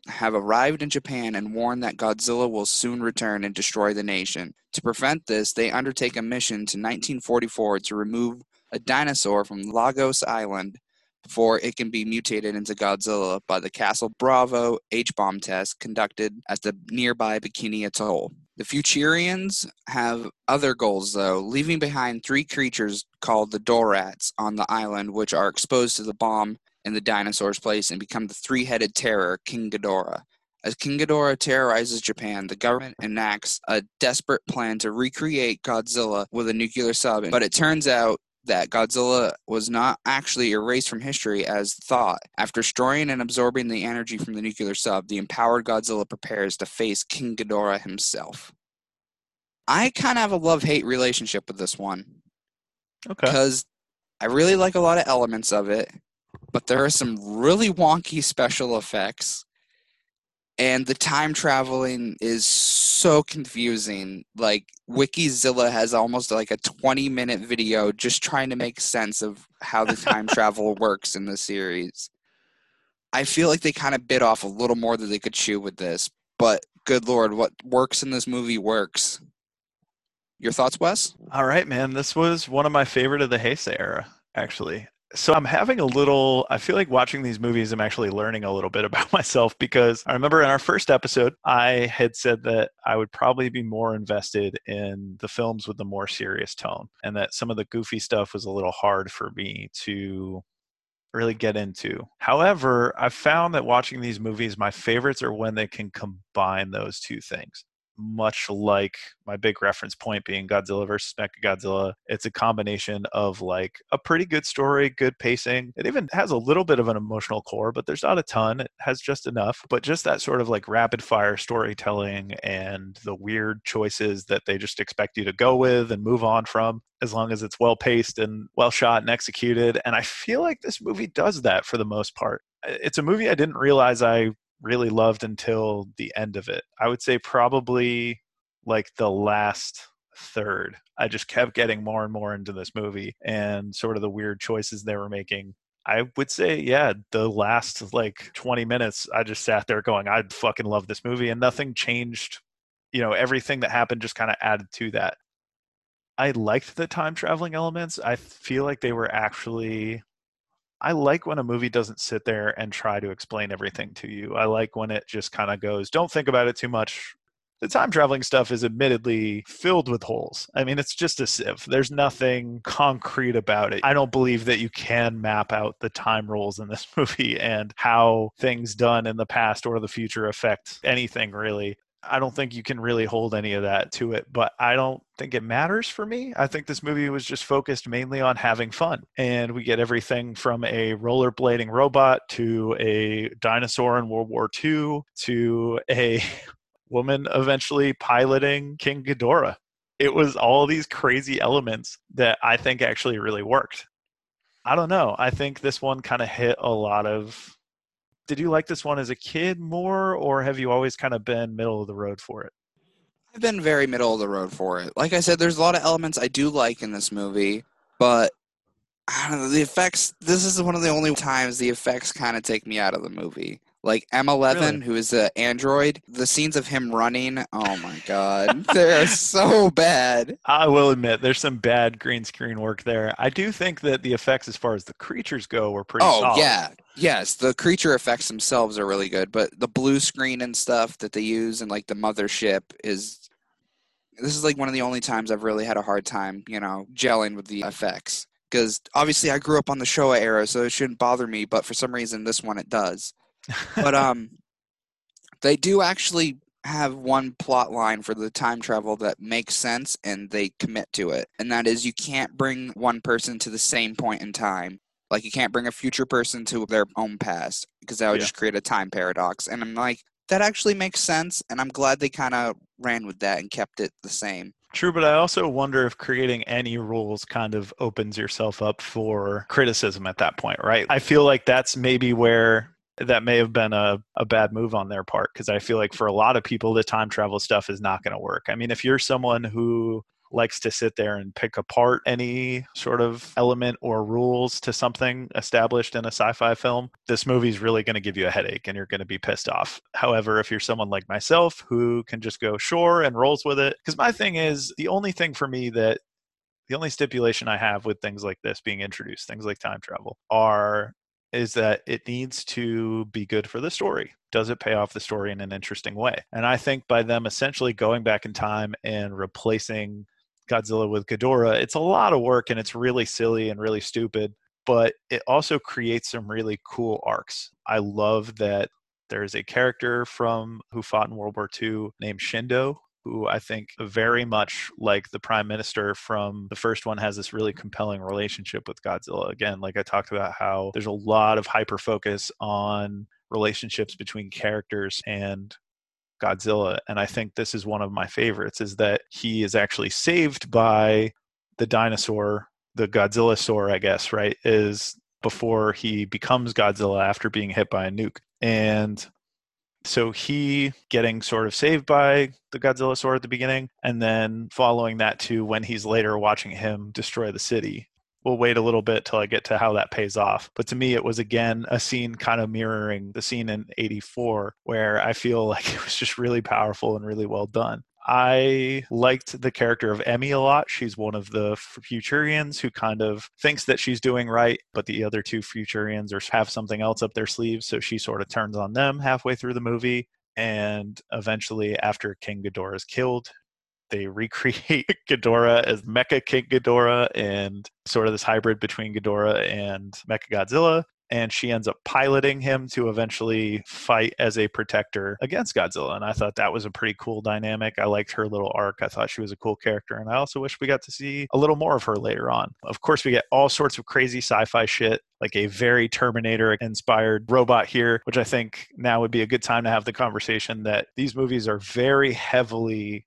have arrived in Japan and warned that Godzilla will soon return and destroy the nation. To prevent this, they undertake a mission to 1944 to remove a dinosaur from Lagos Island before it can be mutated into Godzilla by the Castle Bravo H bomb test conducted at the nearby Bikini Atoll. The Futurians have other goals, though, leaving behind three creatures called the Dorats on the island, which are exposed to the bomb in the dinosaur's place and become the three headed terror, King Ghidorah. As King Ghidorah terrorizes Japan, the government enacts a desperate plan to recreate Godzilla with a nuclear sub, but it turns out that Godzilla was not actually erased from history as thought. After destroying and absorbing the energy from the nuclear sub, the empowered Godzilla prepares to face King Ghidorah himself. I kind of have a love hate relationship with this one Okay. because I really like a lot of elements of it, but there are some really wonky special effects. And the time traveling is so confusing. Like Wikizilla has almost like a 20 minute video just trying to make sense of how the time travel works in the series. I feel like they kind of bit off a little more than they could chew with this, but good lord, what works in this movie works. Your thoughts, Wes? All right, man. This was one of my favorite of the Heisei era, actually. So I'm having a little, I feel like watching these movies, I'm actually learning a little bit about myself because I remember in our first episode, I had said that I would probably be more invested in the films with the more serious tone and that some of the goofy stuff was a little hard for me to really get into. However, I've found that watching these movies, my favorites are when they can combine those two things much like my big reference point being Godzilla versus Mechagodzilla. It's a combination of like a pretty good story, good pacing. It even has a little bit of an emotional core, but there's not a ton. It has just enough. But just that sort of like rapid fire storytelling and the weird choices that they just expect you to go with and move on from as long as it's well paced and well shot and executed. And I feel like this movie does that for the most part. It's a movie I didn't realize I really loved until the end of it. I would say probably like the last third. I just kept getting more and more into this movie and sort of the weird choices they were making. I would say, yeah, the last like 20 minutes, I just sat there going, I fucking love this movie, and nothing changed. You know, everything that happened just kind of added to that. I liked the time traveling elements. I feel like they were actually I like when a movie doesn't sit there and try to explain everything to you. I like when it just kind of goes, don't think about it too much. The time traveling stuff is admittedly filled with holes. I mean, it's just a sieve. There's nothing concrete about it. I don't believe that you can map out the time rules in this movie and how things done in the past or the future affect anything really. I don't think you can really hold any of that to it, but I don't think it matters for me. I think this movie was just focused mainly on having fun. And we get everything from a rollerblading robot to a dinosaur in World War II to a woman eventually piloting King Ghidorah. It was all these crazy elements that I think actually really worked. I don't know. I think this one kind of hit a lot of did you like this one as a kid more or have you always kind of been middle of the road for it I've been very middle of the road for it. Like I said, there's a lot of elements I do like in this movie, but I don't know, the effects. This is one of the only times the effects kind of take me out of the movie. Like M11, Really? who is the android, the scenes of him running. Oh my god, they're so bad. i will admit there's some bad green screen work there i do think that the effects as far as the creatures go were pretty Oh solid. yeah, yes. The creature effects themselves are really good, but the blue screen and stuff that they use and like the mothership is. This is like one of the only times I've really had a hard time, you know, gelling with the effects. Because obviously I grew up on the Showa era, so it shouldn't bother me, but for some reason this one it does. But um, they do actually have one plot line for the time travel that makes sense and they commit to it. And that is you can't bring one person to the same point in time. Like you can't bring a future person to their own past because that would Yeah. just create a time paradox. And I'm like, that actually makes sense. And I'm glad they kind of ran with that and kept it the same. True, but I also wonder if creating any rules kind of opens yourself up for criticism at that point, right? I feel like that's maybe where that may have been a, a bad move on their part because I feel like for a lot of people, the time travel stuff is not going to work. I mean, if you're someone who likes to sit there and pick apart any sort of element or rules to something established in a sci-fi film this movie's really going to give you a headache and you're going to be pissed off however if you're someone like myself who can just go sure and rolls with it because my thing is the only thing for me that the only stipulation i have with things like this being introduced things like time travel are is that it needs to be good for the story. Does it pay off the story in an interesting way? And I think by them essentially going back in time and replacing Godzilla with Ghidorah, it's a lot of work and it's really silly and really stupid, but it also creates some really cool arcs. I love that there's a character from who fought in World War II named Shindo, who I think very much like the prime minister from the first one has this really compelling relationship with Godzilla. Again, like I talked about how there's a lot of hyper focus on relationships between characters and Godzilla and I think this is one of my favorites is that he is actually saved by the dinosaur, the Godzilla saur, I guess, right? Is before he becomes Godzilla after being hit by a nuke. And so he getting sort of saved by the Godzilla saur at the beginning, and then following that to when he's later watching him destroy the city. We'll wait a little bit till I get to how that pays off. But to me, it was again a scene kind of mirroring the scene in 84, where I feel like it was just really powerful and really well done. I liked the character of Emmy a lot. She's one of the Futurians who kind of thinks that she's doing right, but the other two Futurians have something else up their sleeves. So she sort of turns on them halfway through the movie. And eventually, after King Ghidorah is killed, they recreate Ghidorah as Mecha King Ghidorah and sort of this hybrid between Ghidorah and Mechagodzilla and she ends up piloting him to eventually fight as a protector against Godzilla. And I thought that was a pretty cool dynamic. I liked her little arc. I thought she was a cool character. And I also wish we got to see a little more of her later on. Of course, we get all sorts of crazy sci fi shit, like a very Terminator inspired robot here, which I think now would be a good time to have the conversation that these movies are very heavily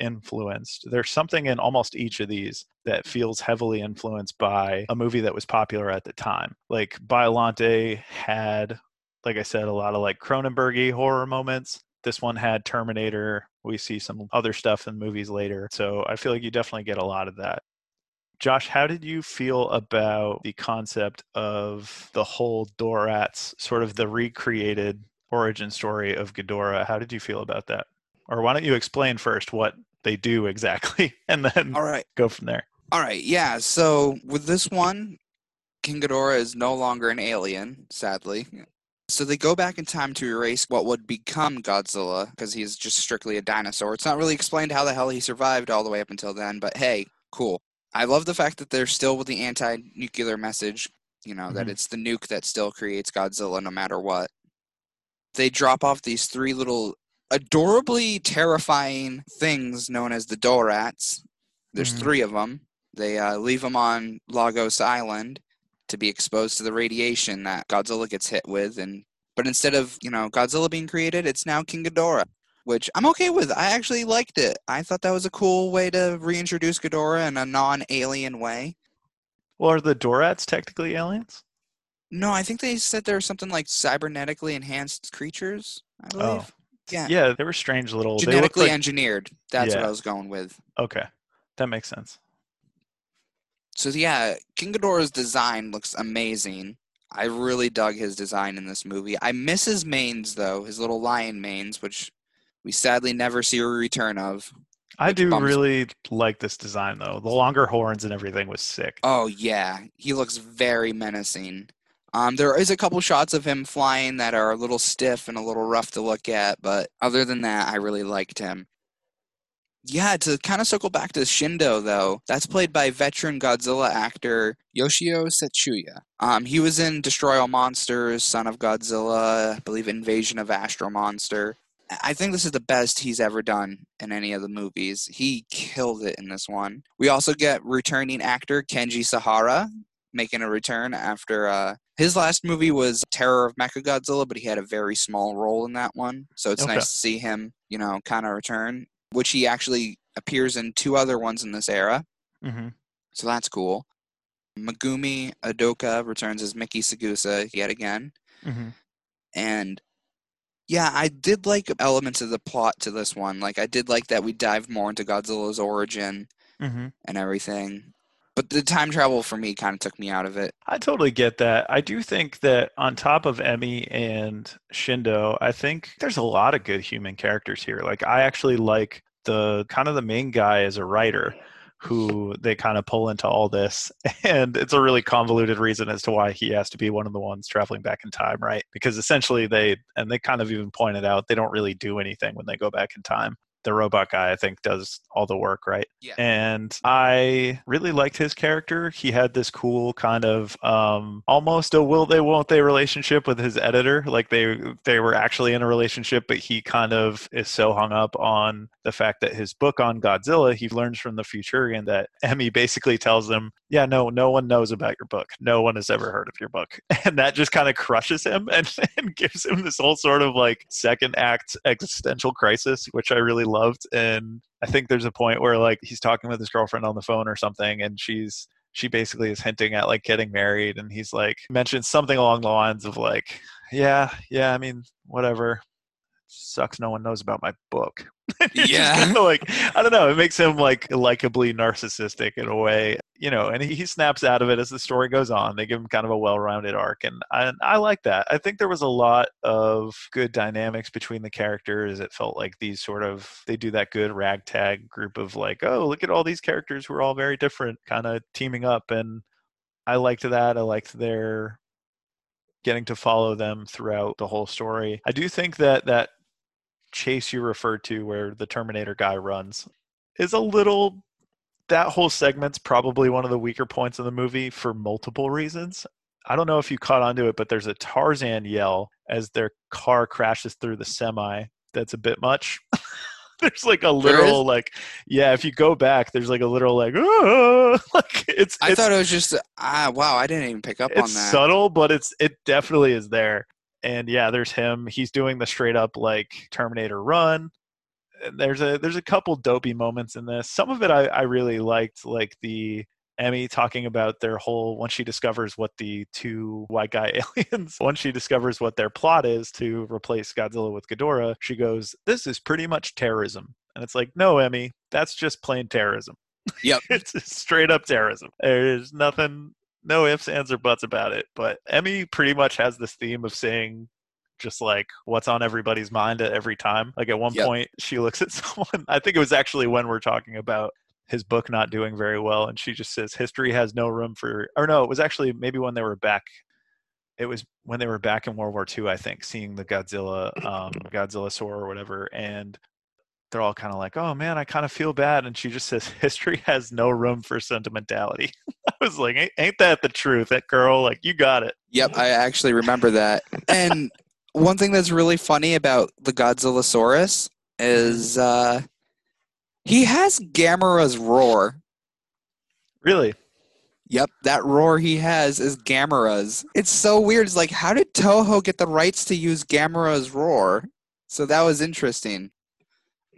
influenced. There's something in almost each of these that feels heavily influenced by a movie that was popular at the time. Like Biollante had, like I said, a lot of like Cronenbergy horror moments. This one had Terminator. We see some other stuff in movies later. So I feel like you definitely get a lot of that. Josh, how did you feel about the concept of the whole Dorats, sort of the recreated origin story of Ghidorah? How did you feel about that? Or why don't you explain first what they do exactly and then All right. go from there? All right. Yeah. So with this one, King Ghidorah is no longer an alien, sadly. So they go back in time to erase what would become Godzilla because he's just strictly a dinosaur. It's not really explained how the hell he survived all the way up until then, but hey, cool. I love the fact that they're still with the anti nuclear message, you know, that Mhm. it's the nuke that still creates Godzilla no matter what. They drop off these three little adorably terrifying things known as the Dorats. There's Mhm. three of them. They uh, leave them on Lagos Island to be exposed to the radiation that Godzilla gets hit with, and but instead of you know Godzilla being created, it's now King Ghidorah, which I'm okay with. I actually liked it. I thought that was a cool way to reintroduce Ghidorah in a non-alien way. Well, are the Dorats technically aliens? No, I think they said they're something like cybernetically enhanced creatures. I believe Yeah. Yeah, they were strange little. genetically like, engineered. That's what I was going with. okay, that makes sense. So yeah, King Ghidorah's design looks amazing. I really dug his design in this movie. I miss his manes though, his little lion manes, which we sadly never see a return of. I do really like this design though. The longer horns and everything was sick. Oh yeah, he looks very menacing. Um, there is a couple shots of him flying that are a little stiff and a little rough to look at, but other than that, I really liked him. Yeah, to kind of circle back to Shindo, though, that's played by veteran Godzilla actor Yoshio Tsuchiya. Um, he was in Destroy All Monsters, Son of Godzilla, I believe Invasion of Astro Monster. I think this is the best he's ever done in any of the movies. He killed it in this one. We also get returning actor Kenji Sahara making a return after uh, his last movie was Terror of Mechagodzilla, but he had a very small role in that one. So it's Okay. nice to see him, you know, kind of return, which he actually appears in two other ones in this era. Mm-hmm. So that's cool. Megumi Odaka returns as Miki Saegusa yet again. Mm-hmm. And yeah, I did like elements of the plot to this one. Like I did like that we dived more into Godzilla's origin Mm-hmm. and everything. But the time travel for me kind of took me out of it. I totally get that. I do think that on top of Emmy and Shindo, I think there's a lot of good human characters here. Like I actually like the kind of the main guy as a writer who they kind of pull into all this and it's a really convoluted reason as to why he has to be one of the ones traveling back in time right because essentially they and they kind of even pointed out they don't really do anything when they go back in time the robot guy i think does all the work right? Yeah. and i really liked his character. He had this cool kind of um almost a will they won't they relationship with his editor. Like they they were actually in a relationship but he kind of is so hung up on the fact that his book on godzilla he learns from the futurian that emmy basically tells him yeah no no one knows about your book. No one has ever heard of your book. And that just kind of crushes him and, and gives him this whole sort of like second act existential crisis which i really loved and i think there's a point where like he's talking with his girlfriend on the phone or something and she's she basically is hinting at like getting married and he's like mentions something along the lines of like yeah yeah i mean whatever sucks no one knows about my book Yeah. like i don't know it makes him like likably narcissistic in a way you know and he, he snaps out of it as the story goes on. They give him kind of a well-rounded arc and I, I like that. I think there was a lot of good dynamics between the characters. It felt like these sort of they do that good ragtag group of like oh look at all these characters who are all very different kind of teaming up and i liked that. I liked their getting to follow them throughout the whole story. I do think that that chase you referred to where the terminator guy runs is a little that whole segment's probably one of the weaker points of the movie for multiple reasons i don't know if you caught onto it but there's a tarzan yell as their car crashes through the semi that's a bit much there's like a literal like yeah if you go back there's like a literal like, "Ah," like it's I it's thought it was just ah wow, I didn't even pick up on that. subtle, but it's it definitely is there. And yeah, there's him. He's doing the straight up like Terminator run. There's a there's a couple dopey moments in this. Some of it I, I really liked, like the Emmy talking about their whole once she discovers what the two white guy aliens once she discovers what their plot is to replace Godzilla with Ghidorah, she goes, "This is pretty much terrorism." And it's like, "No, Emmy, that's just plain terrorism." Yep. it's straight up terrorism. There's nothing no ifs, ands, or buts about it. But Emmy pretty much has this theme of saying just like what's on everybody's mind at every time. Like at one Yep. point, she looks at someone. I think it was actually when we're talking about his book not doing very well, and she just says history has no room for. Or no, it was actually maybe when they were back. It was when they were back in World War II, I think, seeing the Godzilla, um, Godzilla saur or whatever, and they're all kind of like, "Oh man, I kind of feel bad," and she just says, "History has no room for sentimentality." I was like, "Ain't- "Ain't that the truth, that girl? Like, you got it." Yep, I actually remember that. And one thing that's really funny about the Godzillasaurus is uh, he has Gamera's roar. Really? Yep, that roar he has is Gamera's. It's so weird. It's like, how did Toho get the rights to use Gamera's roar? So that was interesting.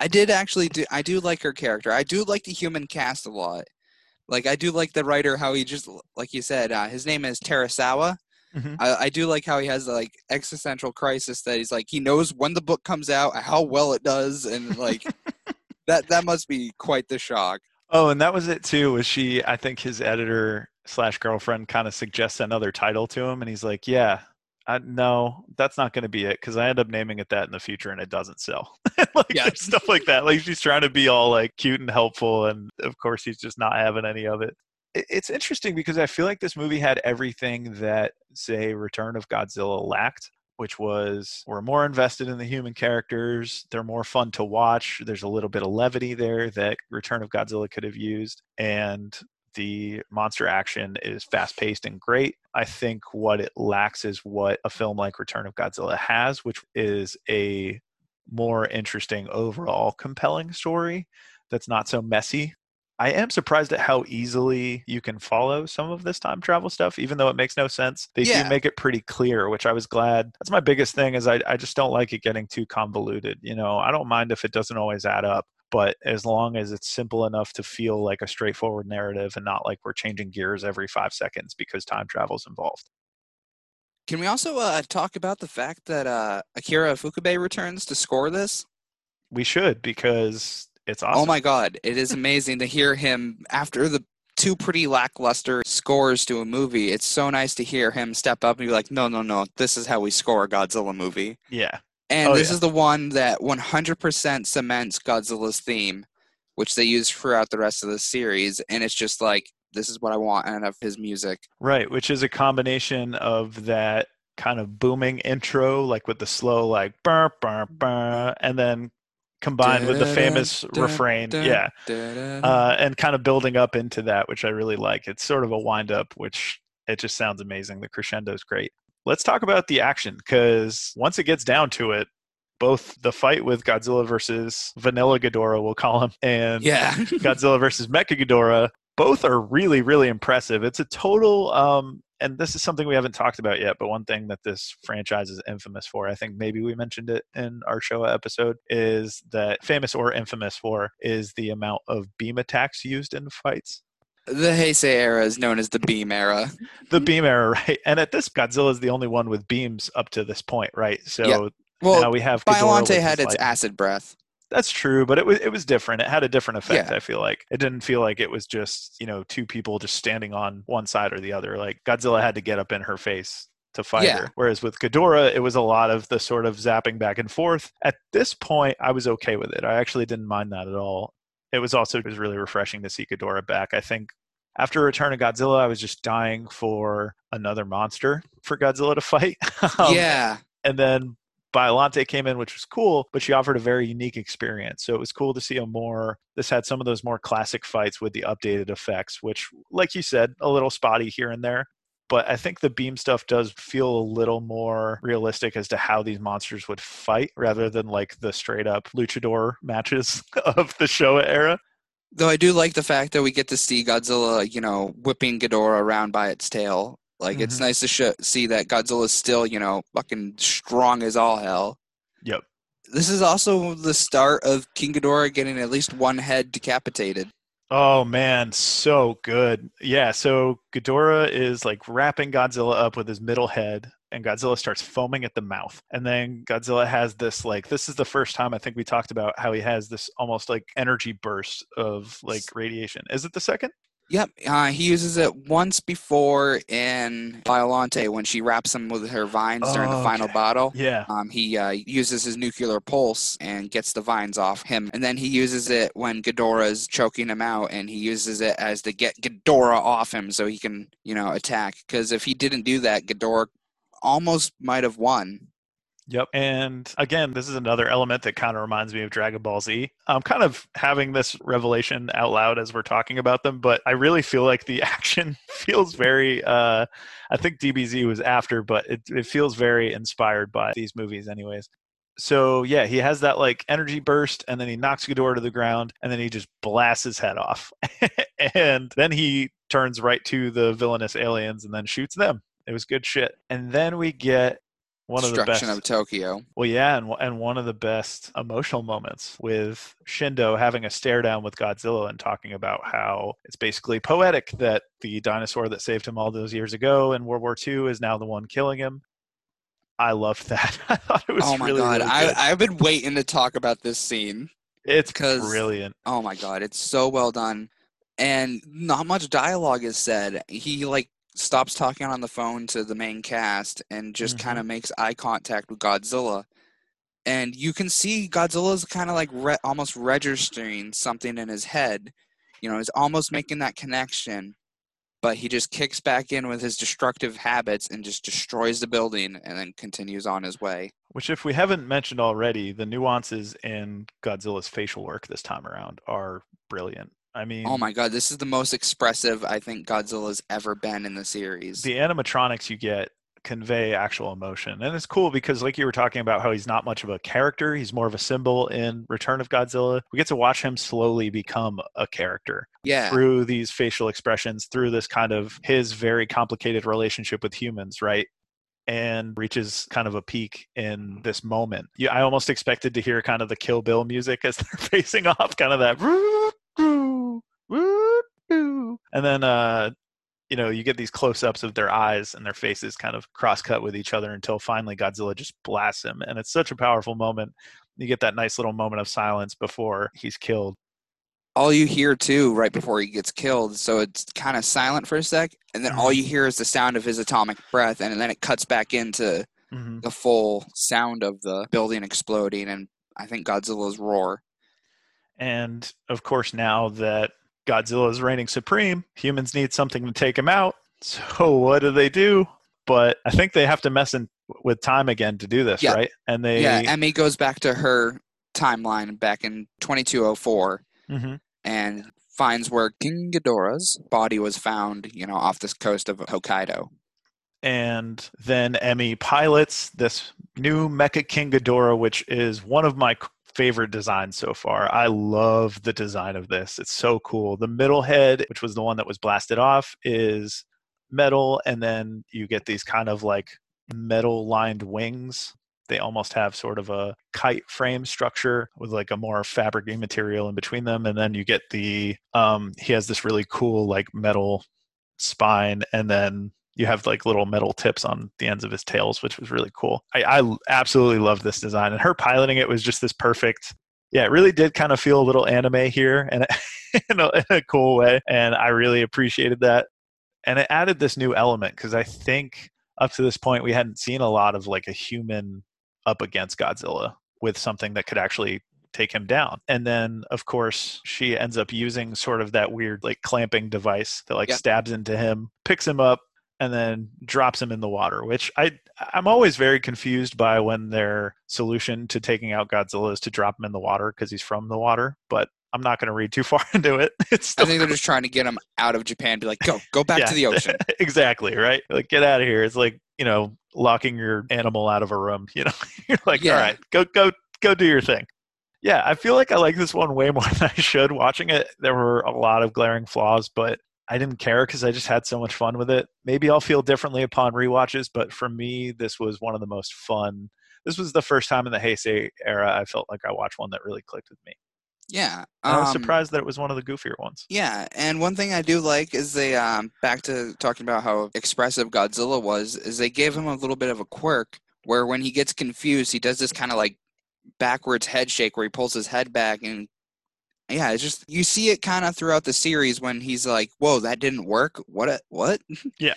I did actually do. I do like her character. I do like the human cast a lot. Like I do like the writer how he just like you said. Uh, his name is Terasawa. Mhm. I, I do like how he has the, like existential crisis that he's like he knows when the book comes out, how well it does, and like that that must be quite the shock. Oh, and that was it too. Was she? I think his editor slash girlfriend kind of suggests another title to him, and he's like, "Yeah, I, no, that's not going to be it because I end up naming it that in the future, and it doesn't sell." like Yeah. stuff like that. Like she's trying to be all like cute and helpful, and of course he's just not having any of it. It- It's interesting because I feel like this movie had everything that, say, Return of Godzilla lacked, which was we're more invested in the human characters. They're more fun to watch. There's a little bit of levity there that Return of Godzilla could have used. And the monster action is fast paced and great. I think what it lacks is what a film like Return of Godzilla has, which is a more interesting overall compelling story that's not so messy I am surprised at how easily you can follow some of this time travel stuff, even though it makes no sense. They Yeah. do make it pretty clear, which I was glad. That's my biggest thing is I, I just don't like it getting too convoluted. You know, I don't mind if it doesn't always add up, but as long as it's simple enough to feel like a straightforward narrative and not like we're changing gears every five seconds because time travel is involved. Can we also uh, talk about the fact that uh, Akira Ifukube returns to score this? We should because it's oh awesome. Oh my god, it is amazing to hear him after the two pretty lackluster scores to a movie. It's so nice to hear him step up and be like, "No, no, no, this is how we score a Godzilla movie." Yeah. And Oh, this yeah. is the one that 100% cements Godzilla's theme, which they use throughout the rest of the series. And it's just like, this is what I want out of his music. Right, which is a combination of that kind of booming intro, like with the slow, like burr, burr, burr, and then combined with the famous refrain. Yeah. Uh, and kind of building up into that, which I really like. It's sort of a wind up, which it just sounds amazing. The crescendo is great. Let's talk about the action because once it gets down to it, both the fight with Godzilla versus Vanilla Ghidorah, we'll call him, and yeah. Godzilla versus Mechaghidorah, both are really, really impressive. It's a total, um, and this is something we haven't talked about yet, but one thing that this franchise is infamous for, I think maybe we mentioned it in our Showa episode, is that famous or infamous for is the amount of beam attacks used in fights. the Heisei era is known as the Beam era. The beam era, right? And at this, Godzilla is the only one with beams up to this point, right? So Yeah. Well, now we have Ghidorah with Biollante had its lightning. acid breath. That's true, but it was it was different. It had a different effect. Yeah. I feel like it didn't feel like it was just you know two people just standing on one side or the other. Like Godzilla had to get up in her face to fight Yeah. her. Whereas with Ghidorah, it was a lot of the sort of zapping back and forth. At this point, I was okay with it. I actually didn't mind that at all. It was also it was really refreshing to see Ghidorah back. I think after Return of Godzilla, I was just dying for another monster for Godzilla to fight. Um, yeah. and then Biollante came in, which was cool, but she offered a very unique experience. So it was cool to see a more, this had some of those more classic fights with the updated effects, which, like you said, a little spotty here and there. But I think the beam stuff does feel a little more realistic as to how these monsters would fight rather than like the straight up luchador matches of the Showa era. Though I do like the fact that we get to see Godzilla, you know, whipping Ghidorah around by its tail. Like it's Mhm. nice to sh- see that Godzilla's still, you know, fucking strong as all hell. Yep. This is also the start of King Ghidorah getting at least one head decapitated. Oh man, so good. Yeah, so Ghidorah is like wrapping Godzilla up with his middle head, and Godzilla starts foaming at the mouth. And then Godzilla has this like this is the first time I think we talked about how he has this almost like energy burst of like radiation. Is it the second? Yep, uh, he uses it once before in Biollante when she wraps him with her vines during the Oh, final okay. battle. Yeah. Um, he uh, uses his nuclear pulse and gets the vines off him, and then he uses it when Ghidorah's choking him out, and he uses it as to get Ghidorah off him so he can, you know, attack. Because if he didn't do that, Ghidorah almost might have won. Yep. And again, this is another element that kind of reminds me of Dragon Ball Z. I'm kind of having this revelation out loud as we're talking about them, but I really feel like the action feels very uh I think DBZ was after, but it it feels very inspired by these movies anyways. So yeah, he has that like energy burst and then he knocks Ghidorah to the ground and then he just blasts his head off. and then he turns right to the villainous aliens and then shoots them. It was good shit. And then we get one of the best of Tokyo. well, yeah, and and one of the best emotional moments with Shindo having a stare down with Godzilla and talking about how it's basically poetic that the dinosaur that saved him all those years ago in World War II is now the one killing him. I loved that. I thought it was Oh my really, god, really I. I've been waiting to talk about this scene. it's brilliant. Oh my god, it's so well done. And not much dialogue is said. He like stops talking on the phone to the main cast and just Mhm. kind of makes eye contact with Godzilla. And you can see Godzilla's kind of like re- almost registering something in his head. You know, he's almost making that connection. but he just kicks back in with his destructive habits and just destroys the building and then continues on his way. Which, if we haven't mentioned already, the nuances in Godzilla's facial work this time around are brilliant. I oh mean, Oh my god, this is the most expressive I think Godzilla's ever been in the series. the animatronics you get convey actual emotion and it's cool because like you were talking about how he's not much of a character he's more of a symbol in return of godzilla we get to watch him slowly become a character yeah. through these facial expressions through this kind of his very complicated relationship with humans right and reaches kind of a peak in this moment yeah, i almost expected to hear kind of the kill bill music as they're facing off kind of that and then uh you know, you get these close ups of their eyes and their faces kind of cross cut with each other until finally Godzilla just blasts him. And it's such a powerful moment. You get that nice little moment of silence before he's killed. all you hear too right before he gets killed so it's kind of silent for a sec and then all you hear is the sound of his atomic breath and then it cuts back into Mm-hmm. the full sound of the building exploding and i think godzilla's roar And of course, now that Godzilla is reigning supreme, humans need something to take him out. So what do they do? But I think they have to mess in with time again to do this, Yeah. right? And they, yeah emmy goes back to her timeline back in 2204 Mhm. and finds where king ghidorah's body was found you know off this coast of hokkaido and then Emmy pilots this new Mecha King Ghidorah, which is one of my favorite designs so far. I love the design of this. It's so cool. The middle head, which was the one that was blasted off, is metal, and then you get these kind of like metal lined wings. They almost have sort of a kite frame structure with like a more fabricy material in between them, and then you get the um, he has this really cool like metal spine, and then you have like little metal tips on the ends of his tails, which was really cool. I, I absolutely loved this design, and her piloting it was just this perfect. Yeah, it really did kind of feel a little anime here, and in, a, in a cool way, and I really appreciated that. And it added this new element because I think up to this point we hadn't seen a lot of like a human up against Godzilla with something that could actually take him down. And then of course she ends up using sort of that weird like clamping device that like Yeah. stabs into him, picks him up and then drops him in the water, which I I'm always very confused by when their solution to taking out Godzilla is to drop him in the water because he's from the water, but I'm not going to read too far into it. It's i think they're just trying to get him out of japan be like go go back Yeah. to the ocean exactly right like get out of here it's like you know locking your animal out of a room you know you're like Yeah. all right go go go do your thing yeah i feel like i like this one way more than i should watching it there were a lot of glaring flaws but i didn't care because i just had so much fun with it. Maybe i'll feel differently upon rewatches but for me this was one of the most fun. This was the first time in the heisei era i felt like i watched one that really clicked with me. Yeah And i was um, surprised that it was one of the goofier ones. Yeah, and one thing I do like is they um back to talking about how expressive Godzilla was is they gave him a little bit of a quirk where when he gets confused he does this kind of like backwards head shake where he pulls his head back and yeah, it's just you see it kind of throughout the series when he's like, "Whoa, that didn't work. What? A, what?" yeah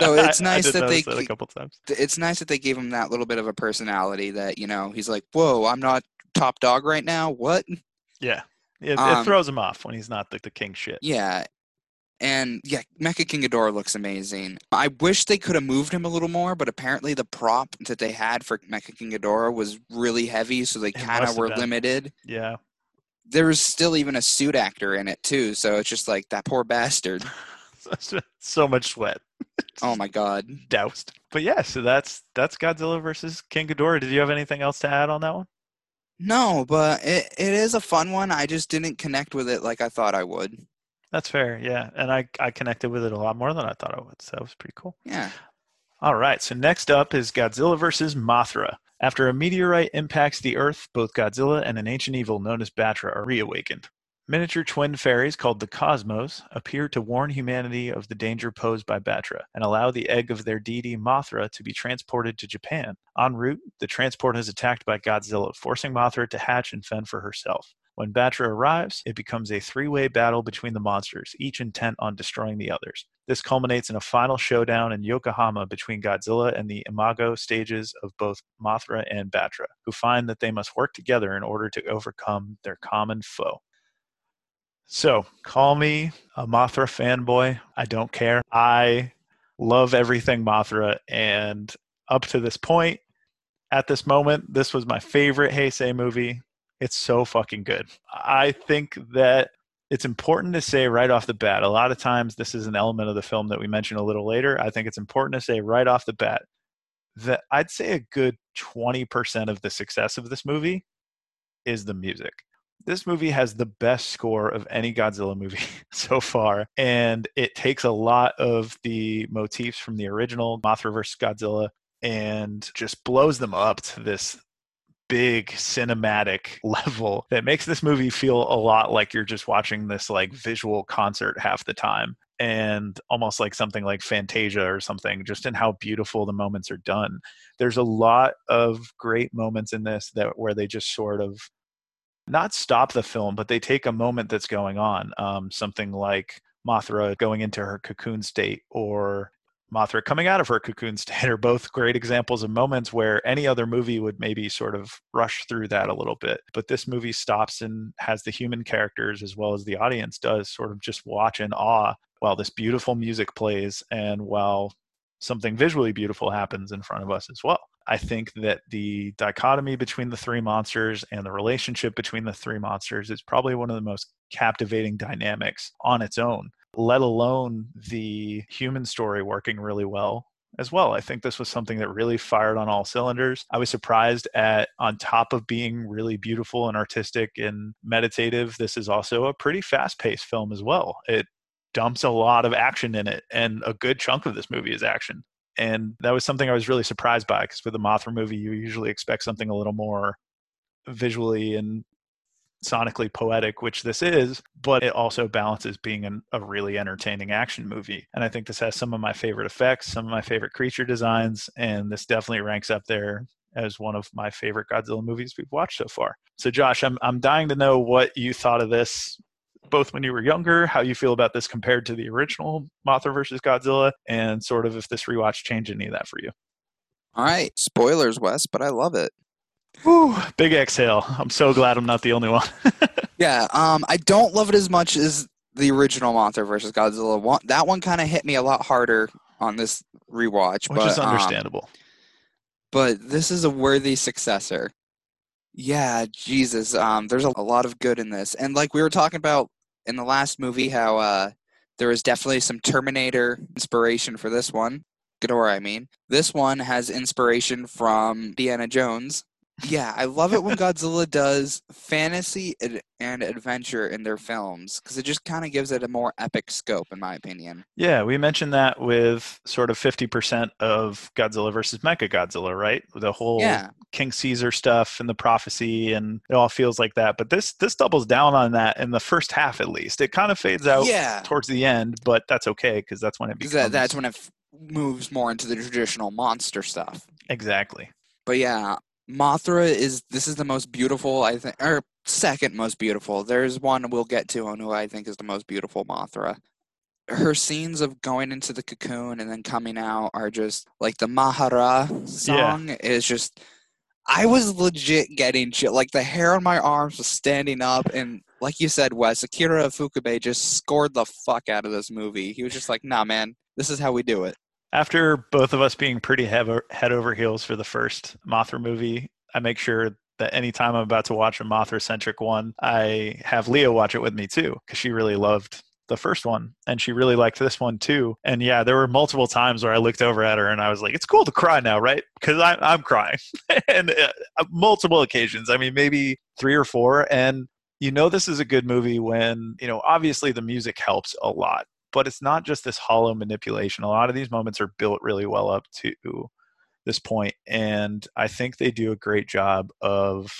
So it's nice that they that a couple times It's nice that they gave him that little bit of a personality that you know he's like, "Whoa, I'm not top dog right now. What?" Yeah. It, it Um, throws him off when he's not the, the king shit. Yeah. And yeah, Mecha King Ghidorah looks amazing. I wish they could have moved him a little more, but apparently the prop that they had for Mecha King Ghidorah was really heavy, so they kind of were been. limited. Yeah. There was still even a suit actor in it too, so it's just like that poor bastard. so much sweat Oh my god. doused. But yeah, so that's that's Godzilla versus King Ghidorah. Did you have anything else to add on that one? No, but it, it is a fun one. I just didn't connect with it like I thought I would. That's fair. Yeah, and I I connected with it a lot more than I thought I would. So that was pretty cool. Yeah. All right, so next up is Godzilla versus Mothra. After a meteorite impacts the Earth, both Godzilla and an ancient evil known as Batra are reawakened. Miniature twin fairies called the Cosmos appear to warn humanity of the danger posed by Batra and allow the egg of their deity Mothra to be transported to Japan. En route, the transport is attacked by Godzilla, forcing Mothra to hatch and fend for herself. When Batra arrives, it becomes a three way battle between the monsters, each intent on destroying the others. This culminates in a final showdown in Yokohama between Godzilla and the Imago stages of both Mothra and Batra, who find that they must work together in order to overcome their common foe. So call me a Mothra fanboy. I don't care. I love everything Mothra. And up to this point, at this moment, this was my favorite Heisei movie. It's so fucking good. I think that it's important to say right off the bat. A lot of times, this is an element of the film that we mention a little later. I think it's important to say right off the bat that I'd say a good 20% of the success of this movie is the music. This movie has the best score of any Godzilla movie so far, and it takes a lot of the motifs from the original Mothra vs. Godzilla and just blows them up to this big cinematic level that makes this movie feel a lot like you're just watching this like visual concert half the time and almost like something like Fantasia or something, just in how beautiful the moments are done. There's a lot of great moments in this that where they just sort of not stop the film, but they take a moment that's going on. Um, something like Mothra going into her cocoon state or Mothra coming out of her cocoon state are both great examples of moments where any other movie would maybe sort of rush through that a little bit. But this movie stops and has the human characters as well as the audience does sort of just watch in awe while this beautiful music plays and while something visually beautiful happens in front of us as well. I think that the dichotomy between the three monsters and the relationship between the three monsters is probably one of the most captivating dynamics on its own let alone the human story working really well as well. I think this was something that really fired on all cylinders. I was surprised at, on top of being really beautiful and artistic and meditative, this is also a pretty fast paced film as well. It dumps a lot of action in it, and a good chunk of this movie is action. And that was something I was really surprised by because with a Mothra movie, you usually expect something a little more visually and sonically poetic, which this is, but it also balances being an, a really entertaining action movie. And I think this has some of my favorite effects, some of my favorite creature designs, and this definitely ranks up there as one of my favorite Godzilla movies we've watched so far. So, Josh, I'm I'm dying to know what you thought of this, both when you were younger, how you feel about this compared to the original Mothra versus Godzilla, and sort of if this rewatch changed any of that for you. All right, spoilers, Wes, but I love it. Whew, big exhale. I'm so glad I'm not the only one. yeah, um, I don't love it as much as the original Mothra versus Godzilla. One, that one kind of hit me a lot harder on this rewatch, which but, is understandable. Um, but this is a worthy successor. Yeah, Jesus. Um, there's a, a lot of good in this, and like we were talking about in the last movie, how uh, there was definitely some Terminator inspiration for this one. Ghidorah, I mean. This one has inspiration from Indiana Jones, yeah, I love it when Godzilla does fantasy and adventure in their films because it just kind of gives it a more epic scope, in my opinion. Yeah, we mentioned that with sort of 50% of Godzilla versus Mecha Godzilla, right? The whole yeah. King Caesar stuff and the prophecy, and it all feels like that. But this this doubles down on that in the first half, at least. It kind of fades out yeah. towards the end, but that's okay because that's when it becomes. That, that's when it f- moves more into the traditional monster stuff. Exactly. But yeah, Mothra is this is the most beautiful I think or second most beautiful. There's one we'll get to on who I think is the most beautiful Mothra. Her scenes of going into the cocoon and then coming out are just like the Mahara song yeah. is just I was legit getting chill. Like the hair on my arms was standing up and like you said, Wes, Akira Ifukube just scored the fuck out of this movie. He was just like, nah man, this is how we do it after both of us being pretty head over heels for the first Mothra movie, I make sure that anytime I'm about to watch a Mothra centric one, I have Leah watch it with me too, because she really loved the first one and she really liked this one too. And yeah, there were multiple times where I looked over at her and I was like, it's cool to cry now, right? Because I'm crying. and uh, multiple occasions. I mean, maybe three or four. And you know, this is a good movie when, you know, obviously the music helps a lot but it's not just this hollow manipulation. A lot of these moments are built really well up to this point, and I think they do a great job of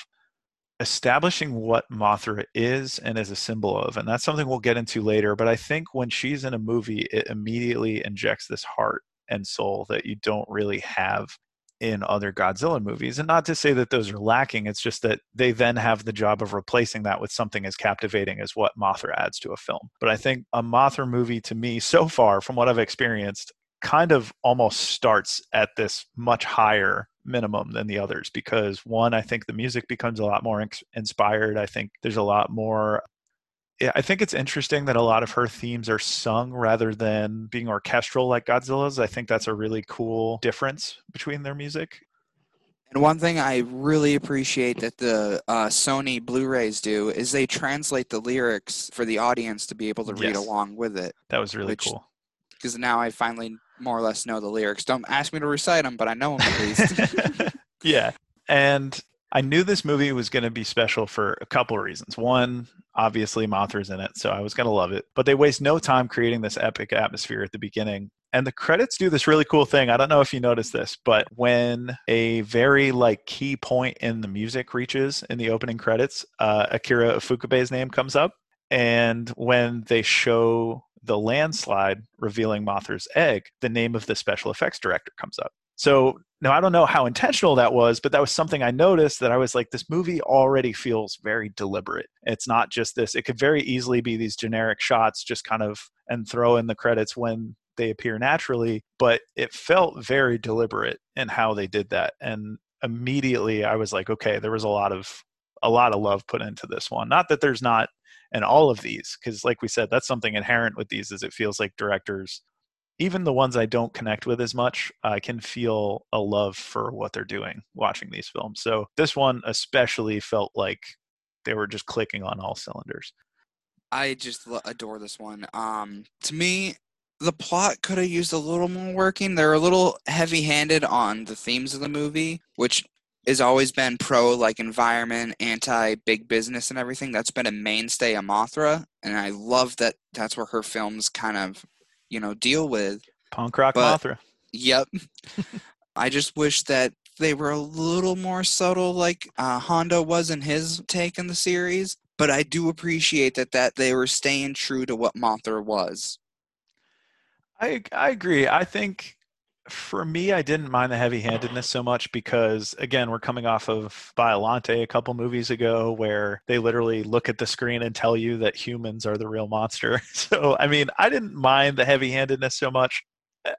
establishing what Mothra is and is a symbol of. And that's something we'll get into later. But I think when she's in a movie, it immediately injects this heart and soul that you don't really have in other Godzilla movies. And not to say that those are lacking, it's just that they then have the job of replacing that with something as captivating as what Mothra adds to a film. But I think a Mothra movie to me, so far, from what I've experienced, kind of almost starts at this much higher minimum than the others because one i think the music becomes a lot more inspired i think there's a lot more I think it's interesting that a lot of her themes are sung rather than being orchestral like Godzilla's. I think that's a really cool difference between their music. And one thing I really appreciate that the uh, Sony Blu-rays do is they translate the lyrics for the audience to be able to read Yes. along with it. That was really Which- cool. Because now I finally more or less know the lyrics. Don't ask me to recite them, but I know them at least. yeah. And I knew this movie was going to be special for a couple of reasons. One, obviously Mothra's in it, so I was going to love it. But they waste no time creating this epic atmosphere at the beginning. And the credits do this really cool thing. I don't know if you noticed this, but when a very like key point in the music reaches in the opening credits, uh, Akira Ifukube's name comes up. And when they show the landslide revealing Mothra's egg, the name of the special effects director comes up. So now I don't know how intentional that was, but that was something I noticed that I was like, this movie already feels very deliberate. It's not just this, it could very easily be these generic shots, just kind of and throw in the credits when they appear naturally, but it felt very deliberate in how they did that. And immediately I was like, okay, there was a lot of a lot of love put into this one. Not that there's not in all of these, because like we said, that's something inherent with these is it feels like directors even the ones I don't connect with as much, I can feel a love for what they're doing watching these films. So this one especially felt like they were just clicking on all cylinders. I just adore this one. Um, to me, the plot could have used a little more working. They're a little heavy-handed on the themes of the movie, which has always been pro like environment, anti big business, and everything. That's been a mainstay of Mothra, and I love that. That's where her films kind of, you know, deal with. Punk rock But- Mothra. Yep. I just wish that they were a little more subtle, like uh, Honda was in his take in the series. But I do appreciate that that they were staying true to what Mothra was. I I agree. I think for me, I didn't mind the heavy-handedness so much because again, we're coming off of Biollante a couple movies ago, where they literally look at the screen and tell you that humans are the real monster. So I mean, I didn't mind the heavy-handedness so much.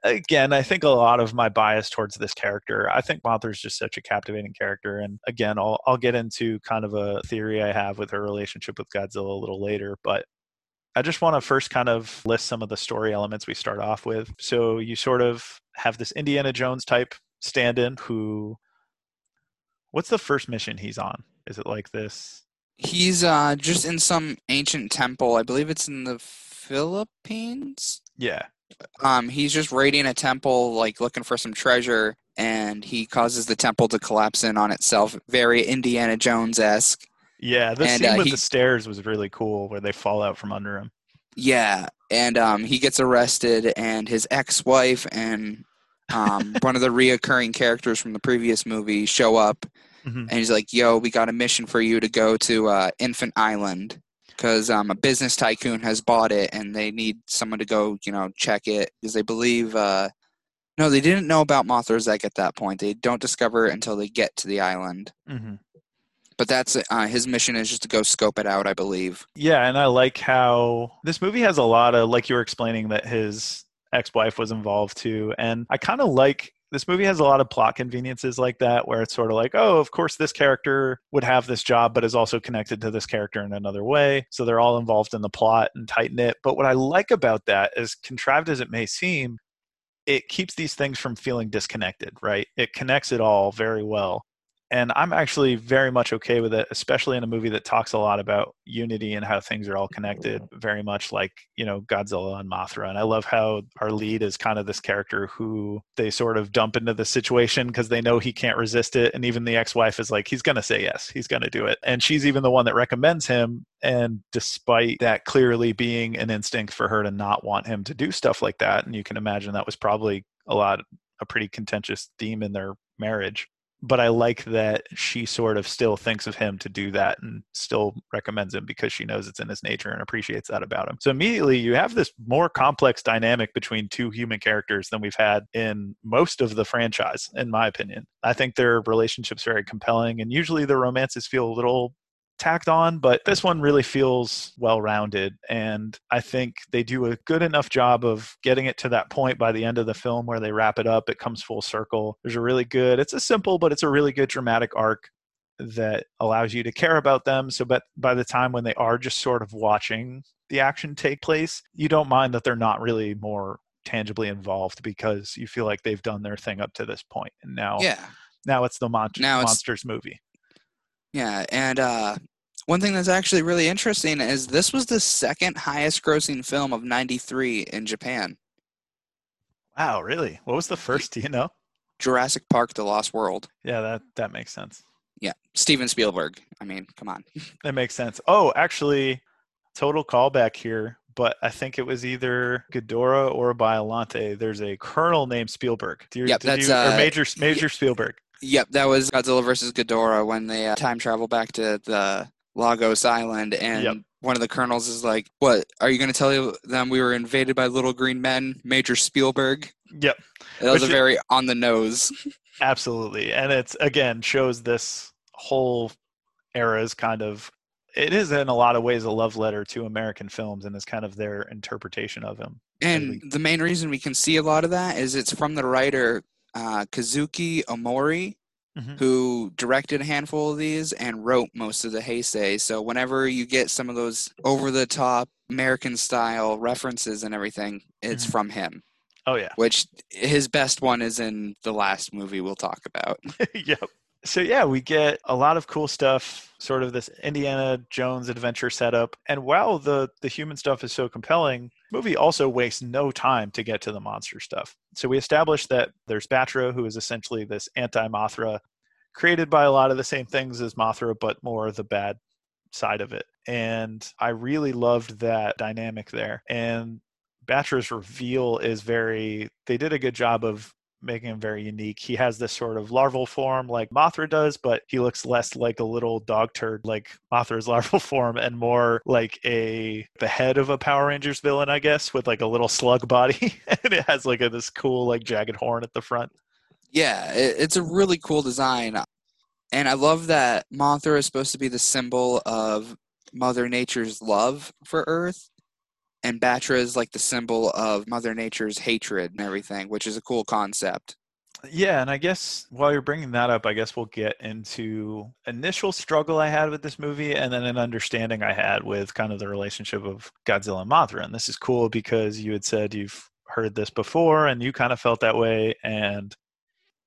Again, I think a lot of my bias towards this character. I think Mothra's just such a captivating character, and again, I'll I'll get into kind of a theory I have with her relationship with Godzilla a little later, but I just want to first kind of list some of the story elements we start off with. So you sort of have this Indiana Jones type stand in who. What's the first mission he's on? Is it like this? He's uh, just in some ancient temple. I believe it's in the Philippines. Yeah. Um, he's just raiding a temple, like looking for some treasure, and he causes the temple to collapse in on itself. Very Indiana Jones esque. Yeah. The And, scene uh, with he- the stairs was really cool where they fall out from under him. Yeah, and um, he gets arrested, and his ex-wife and um, one of the reoccurring characters from the previous movie show up, Mhm. and he's like, "Yo, we got a mission for you to go to uh, Infant Island because um, a business tycoon has bought it, and they need someone to go, you know, check it because they believe." Uh, no, they didn't know about Mothra's egg at that point. They don't discover it until they get to the island. hmm But that's uh, his mission is just to go scope it out, I believe. Yeah, and I like how this movie has a lot of like you were explaining that his ex-wife was involved too, and I kind of like this movie has a lot of plot conveniences like that where it's sort of like, oh, of course this character would have this job but is also connected to this character in another way. So they're all involved in the plot and tighten it But what I like about that, as contrived as it may seem, it keeps these things from feeling disconnected, right? It connects it all very well. And I'm actually very much okay with it, especially in a movie that talks a lot about unity and how things are all connected, mm-hmm. very much like, you know, Godzilla and Mothra. And I love how our lead is kind of this character who they sort of dump into the situation because they know he can't resist it. And even the ex wife is like, he's going to say yes, he's going to do it. And she's even the one that recommends him. And despite that clearly being an instinct for her to not want him to do stuff like that, and you can imagine that was probably a lot, a pretty contentious theme in their marriage but I like that she sort of still thinks of him to do that and still recommends him because she knows it's in his nature and appreciates that about him. So immediately you have this more complex dynamic between two human characters than we've had in most of the franchise, in my opinion. I think their relationship's very compelling and usually the romances feel a little tacked on, but this one really feels well rounded. And I think they do a good enough job of getting it to that point by the end of the film where they wrap it up. It comes full circle. There's a really good, it's a simple, but it's a really good dramatic arc. that allows you to care about them. So, but by the time when they are just sort of watching the action take place, you don't mind that they're not really more tangibly involved because you feel like they've done their thing up to this point, and now, Yeah. now it's the mon- Now it's- monsters movie. Yeah, and uh, one thing that's actually really interesting is this was the second highest grossing film of 93 in Japan. Wow, really? What was the first? Do you know? Jurassic Park The Lost World. Yeah, that that makes sense. Yeah, Steven Spielberg. I mean, come on. That makes sense. Oh, actually, total callback here, but I think it was either Ghidorah or Biollante. There's a colonel named Spielberg. Do you, Yep, that's, you- or uh, Major Major Spielberg. Yep, that was Godzilla versus Ghidorah when they uh, time travel back to the Lagos Island, and Yep. one of the colonels is like, "What are you going to tell them we were invaded by little green men?" Major Spielberg. Yep, That was Which a very on the nose. absolutely. And it's again shows this whole era's kind of it is in a lot of ways a love letter to American films and is kind of their interpretation of him. And the main reason we can see a lot of that is it's from the writer uh, Kazuki Omori, Mhm. who directed a handful of these and wrote most of the Heisei. So whenever you get some of those over the top American style references and everything, it's Mhm. from him. Oh yeah. Which his best one is in the last movie we'll talk about. yep. So yeah, we get a lot of cool stuff, sort of this Indiana Jones adventure setup. And while the the human stuff is so compelling, movie also wastes no time to get to the monster stuff. So we established that there's Batra, who is essentially this anti-Mothra, created by a lot of the same things as Mothra, but more the bad side of it. And I really loved that dynamic there. And Batra's reveal is very they did a good job of making him very unique. He has this sort of larval form like Mothra does, but he looks less like a little dog turd like Mothra's larval form and more like a the head of a Power Rangers villain, I guess, with like a little slug body. and it has like a, this cool like jagged horn at the front. Yeah, it, it's a really cool design. And I love that Mothra is supposed to be the symbol of Mother Nature's love for Earth. And Batra is like the symbol of Mother Nature's hatred and everything, which is a cool concept. Yeah, and I guess while you're bringing that up, I guess we'll get into initial struggle I had with this movie and then an understanding I had with kind of the relationship of Godzilla and Mothra. And this is cool because you had said you've heard this before and you kind of felt that way and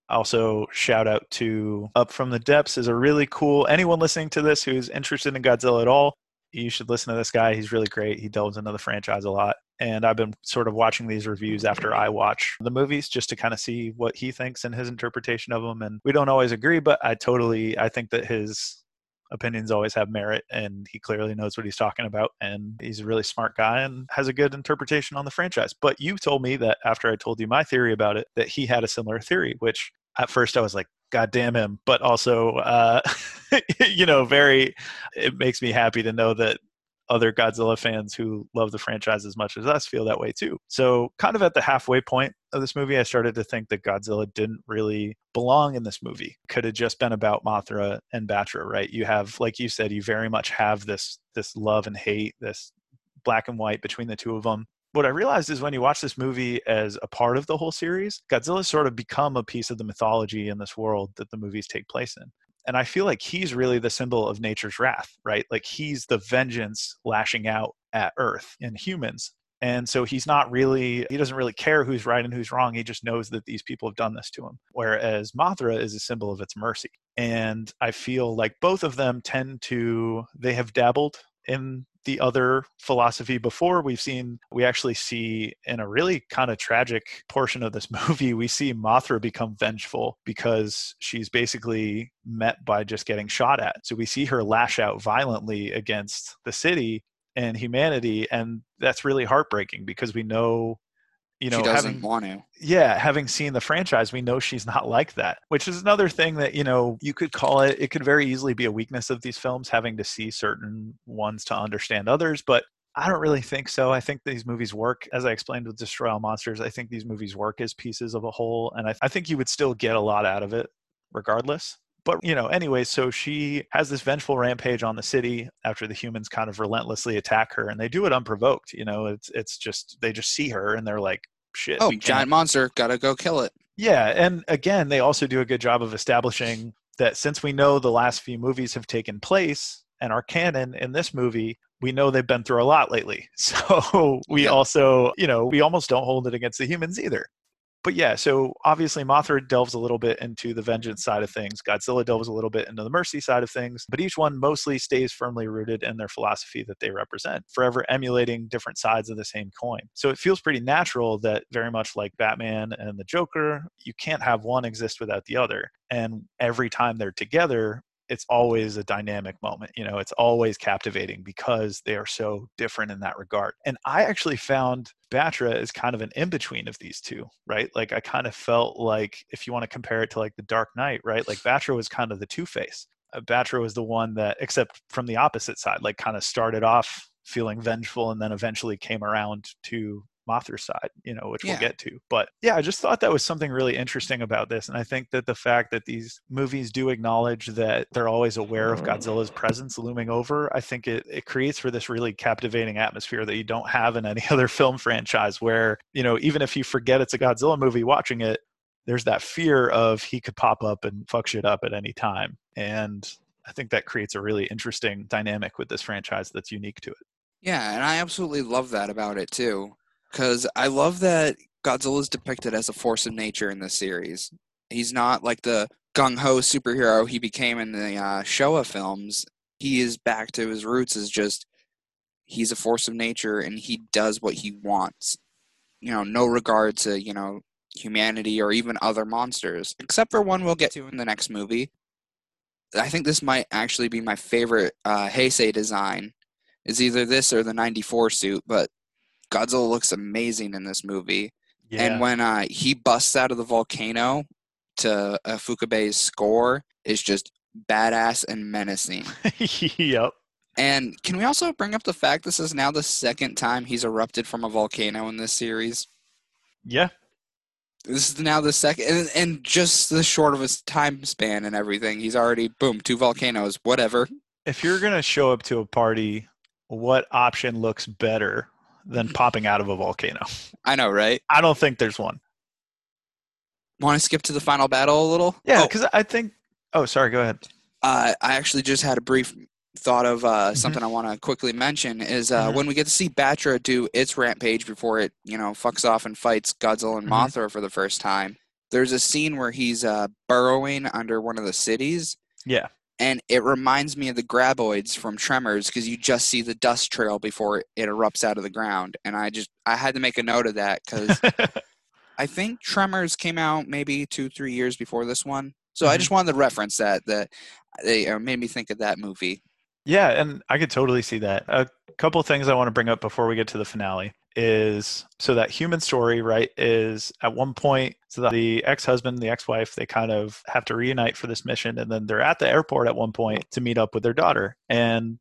also shout out to Up from the Depths is a really cool anyone listening to this who's interested in Godzilla at all, you should listen to this guy. He's really great. He delves into the franchise a lot and I've been sort of watching these reviews after I watch the movies just to kind of see what he thinks and his interpretation of them. And we don't always agree, but I totally I think that his opinions always have merit and he clearly knows what he's talking about and he's a really smart guy and has a good interpretation on the franchise. But you told me that after I told you my theory about it that he had a similar theory, which at first I was like God damn him, but also, uh, you know, very, it makes me happy to know that other Godzilla fans who love the franchise as much as us feel that way too. So, kind of at the halfway point of this movie, I started to think that Godzilla didn't really belong in this movie. Could have just been about Mothra and Batra, right? You have, like you said, you very much have this this love and hate, this black and white between the two of them. What I realized is when you watch this movie as a part of the whole series, Godzilla's sort of become a piece of the mythology in this world that the movies take place in and I feel like he's really the symbol of nature's wrath, right? Like he's the vengeance lashing out at Earth and humans. And so he's not really, he doesn't really care who's right and who's wrong. He just knows that these people have done this to him. Whereas Mothra is a symbol of its mercy. And I feel like both of them tend to, they have dabbled in the other philosophy before we've seen we actually see in a really kind of tragic portion of this movie we see mothra become vengeful because she's basically met by just getting shot at. So we see her lash out violently against the city and humanity and that's really heartbreaking because we know you know she doesn't having want to. yeah, having seen the franchise, we know she's not like that, which is another thing that, you know, you could call it, it could very easily be a weakness of these films, having to see certain ones to understand others. But I don't really think so. I think these movies work, as I explained with Destroy All Monsters, I think these movies work as pieces of a whole. And I, I think you would still get a lot out of it regardless. But, you know, anyway, so she has this vengeful rampage on the city after the humans kind of relentlessly attack her and they do it unprovoked. You know, it's, it's just, they just see her and they're like, shit. Oh, we giant monster, gotta go kill it. yeah, and again, they also do a good job of establishing that since we know the last few movies have taken place and are canon in this movie, we know they've been through a lot lately. So we Yeah. also, you know, we almost don't hold it against the humans either. But yeah, so obviously Mothra delves a little bit into the vengeance side of things. Godzilla delves a little bit into the mercy side of things. But each one mostly stays firmly rooted in their philosophy that they represent, forever emulating different sides of the same coin. So it feels pretty natural that, very much like Batman and the Joker, you can't have one exist without the other. And every time they're together, it's always a dynamic moment. You know, it's always captivating because they are so different in that regard. And I actually found Batra is kind of an in between of these two, right? Like I kind of felt like if you want to compare it to like the Dark Knight, right? Like Batra was kind of the Two Face. Uh, Batra was the one that, except from the opposite side, like kind of started off feeling vengeful and then eventually came around to Mothra's side, you know, which Yeah. we'll get to. But yeah, I just thought that was something really interesting about this. And I think that the fact that these movies do acknowledge that they're always aware of Godzilla's presence looming over, I think it, it creates for this really captivating atmosphere that you don't have in any other film franchise where, you know, even if you forget it's a Godzilla movie watching it, there's that fear of he could pop up and fuck shit up at any time. And I think that creates a really interesting dynamic with this franchise that's unique to it. Yeah, and I absolutely love that about it too. Because I love that Godzilla is depicted as a force of nature in this series. He's not like the gung ho superhero he became in the uh, Showa films. He is back to his roots as just he's a force of nature and he does what he wants. You know, no regard to, you know, humanity or even other monsters, except for one we'll get to in the next movie. I think this might actually be my favorite uh, Heisei design. Is either this or the 94 suit, but Godzilla looks amazing in this movie. And when uh, he busts out of the volcano to uh, Ifukube's score is just badass and menacing. yep. And can we also bring up the fact this is now the second time he's erupted from a volcano in this series? Yeah. This is now the second, and, and just the short of his time span and everything, he's already boom two volcanoes, whatever. If you're going to show up to a party, what option looks better than popping out of a volcano? I know, right? I don't think there's one. Want to skip to the final battle a little? Yeah, Oh, because I think. Oh, sorry. Go ahead. uh, I actually just had a brief thought of uh, something I want to quickly mention is uh, Mhm. when we get to see Batra do its rampage before it, you know, fucks off and fights Godzilla and Mhm. Mothra for the first time. There's a scene where he's uh, burrowing under one of the cities, Yeah. And it reminds me of the graboids from Tremors because you just see the dust trail before it erupts out of the ground, and I just I had to make a note of that because I think Tremors came out maybe two, three years before this one. So I Mhm. just wanted to reference that. That they uh, made me think of that movie. yeah, and I could totally see that. A couple things I want to bring up before we get to the finale is so that human story, right, is at one point, so that the ex husband, the ex wife, they kind of have to reunite for this mission. And then they're at the airport at one point to meet up with their daughter. And